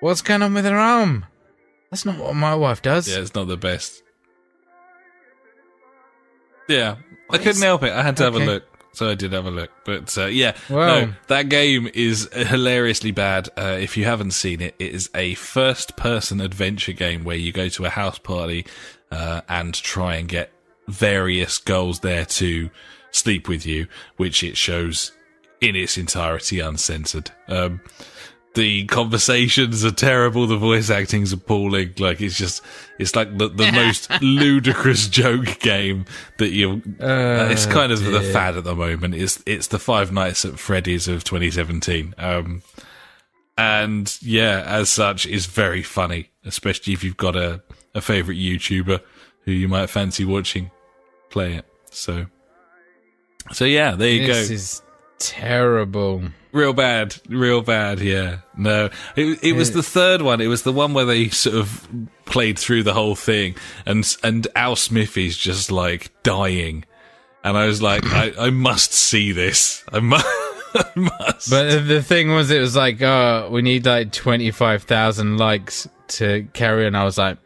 What's going on with her arm? That's not what my wife does. Yeah, it's not the best. Yeah, I couldn't help it. I had to have a look, so I did have a look. But uh, yeah, Wow. no, that game is hilariously bad. Uh, if you haven't seen it, it is a first-person adventure game where you go to a house party uh, and try and get various girls there to sleep with you, which it shows in its entirety uncensored. Um, the conversations are terrible. The voice acting's appalling. Like it's just, it's like the, the most ludicrous joke game that you. Uh, it's kind of the fad at the moment. It's it's the Five Nights at Freddy's of 2017. Um, and yeah, as such, is very funny, especially if you've got a a favorite YouTuber who you might fancy watching play it. So, so yeah, there you this go. is terrible. Real bad, real bad. Yeah, no, it it was the third one. It was the one where they sort of played through the whole thing, and and Al Smithy's just like dying, and I was like, I, I must see this. I must. I must. But the thing was, it was like, oh, we need like 25,000 likes to carry and I was like,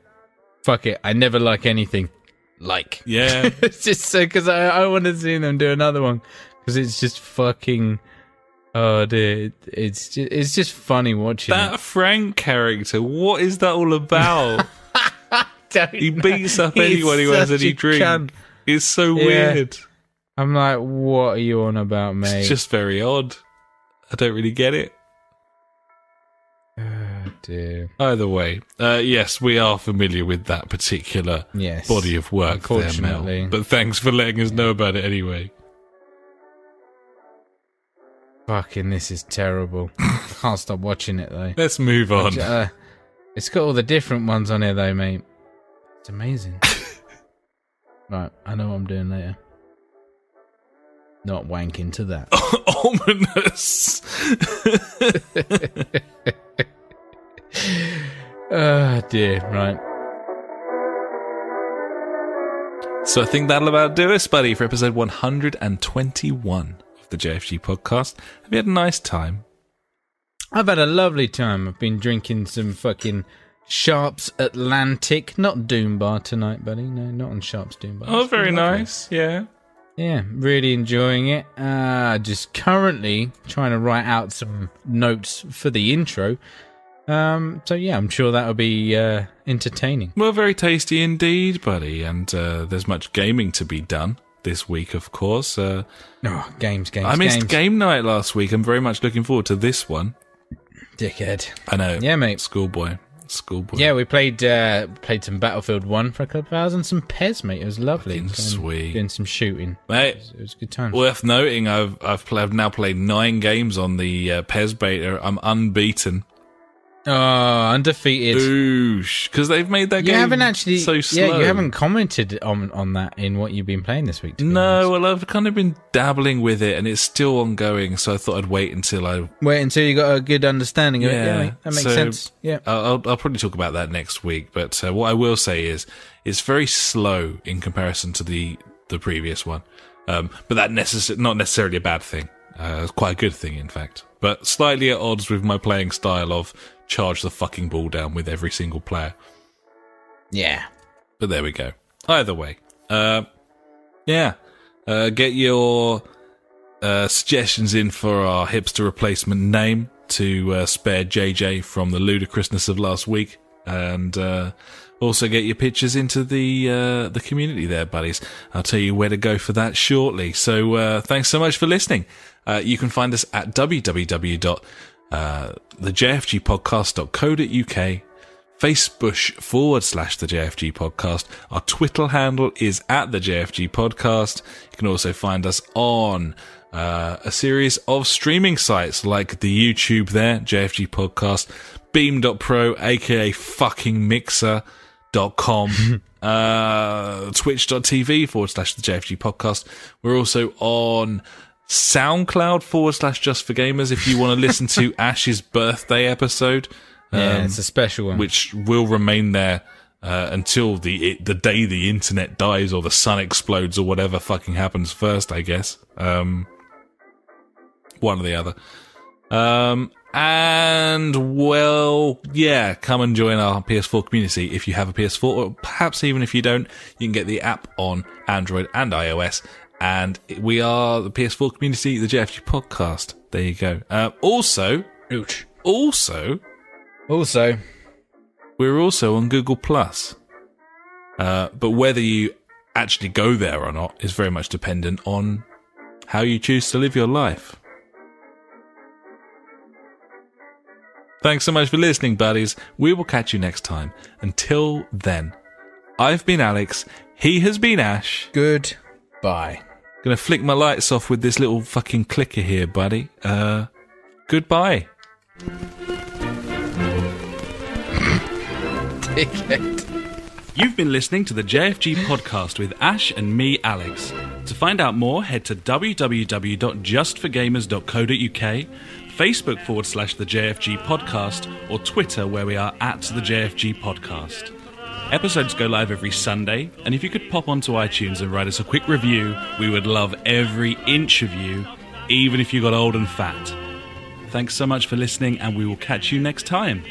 fuck it. I never like anything. Like. yeah, it's just so, because I, I want to see them do another one. Because it's just fucking. Oh, dear. It's just, it's just funny watching that it. Frank character. What is that all about? He beats up anyone who has any drink. cunt. It's so Yeah. weird. I'm like, what are you on about, mate? It's just very odd. I don't really get it. Oh, dear. Either way, uh, yes, we are familiar with that particular Yes. body of work there, Mel. But thanks for letting us know about it anyway. Fucking, this is terrible. Can't stop watching it, though. Let's move on. Uh, it's got all the different ones on here, though, mate. It's amazing. right, I know what I'm doing later. Not wanking to that. Ominous. oh dear. Right. so I think that'll about do us, buddy, for episode 121 of the JFG podcast. Have you had a nice time? I've had a lovely time. I've been drinking some fucking Sharps Atlantic, not Doom Bar tonight, buddy. No, not on Sharps Doom Bar. Oh, It's very nice. Yeah. Yeah, really enjoying it. Uh, just currently trying to write out some notes for the intro. Um, so yeah, I'm sure that'll be uh, entertaining. Well, very tasty indeed, buddy. And uh, there's much gaming to be done this week, of course. Uh, Oh, games, games, I missed games. game night last week. I'm very much looking forward to this one. Dickhead. I know. Yeah, mate. Schoolboy. Schoolboy. Yeah, we played uh, played some Battlefield One for a couple of hours and some PES, mate. It was lovely. Fucking sweet. Doing some shooting. Mate, It was a good time. worth noting, I've I've, pl- I've now played nine games on the uh, PES beta. I'm unbeaten. Oh, undefeated. Oosh, because they've made that you game haven't actually. so slow. Yeah, you haven't commented on on that in what you've been playing this week. No, honest. well, I've kind of been dabbling with it, and it's still ongoing. So I thought I'd wait until I. Wait until you got a good understanding of it. Yeah, that makes so sense. Yeah. I'll, I'll, I'll probably talk about that next week. But uh, what I will say is, it's very slow in comparison to the the previous one. Um, but that necess- not necessarily a bad thing. Uh, it's quite a good thing, in fact. But slightly at odds with my playing style of charge the fucking ball down with every single player. Yeah. But there we go. Either way, uh, yeah, uh, get your uh, suggestions in for our hipster replacement name to uh, spare JJ from the ludicrousness of last week, and uh, also get your pictures into the uh, the community there, buddies. I'll tell you where to go for that shortly. So uh, thanks so much for listening. Uh, you can find us at www. Uh, thejfgpodcast.co.uk Facebook forward slash the JFG podcast. Our Twitter handle is at the JFG podcast. You can also find us on uh, a series of streaming sites like the YouTube there, JFG podcast, beam.pro, aka fucking mixer.com, uh, twitch.tv forward slash the JFG podcast. We're also on SoundCloud forward slash just for gamers if you want to listen to Ash's birthday episode. Yeah, Um, it's a special one. which will remain there uh, until the the day the internet dies or the sun explodes or whatever fucking happens first, I guess. Um, one or the other. Um, and well, yeah, come and join our PS4 community if you have a PS4, or perhaps even if you don't, you can get the app on Android and iOS. And we are the PS4 community, the JFG podcast. There you go. Uh, also, Ouch. also, Also, we're also on Google Plus. Uh, but whether you actually go there or not is very much dependent on how you choose to live your life. Thanks so much for listening, buddies. We will catch you next time. Until then, I've been Alex. He has been Ash. goodbye. Gonna flick my lights off with this little fucking clicker here, buddy. Uh, goodbye. Dickhead. You've been listening to the JFG podcast with Ash and me, Alex. To find out more, head to www.justforgamers.co.uk, Facebook forward slash the JFG podcast, or Twitter where we are at the JFG podcast. Episodes go live every Sunday, and if you could pop onto iTunes and write us a quick review, we would love every inch of you, even if you got old and fat. Thanks so much for listening, and we will catch you next time.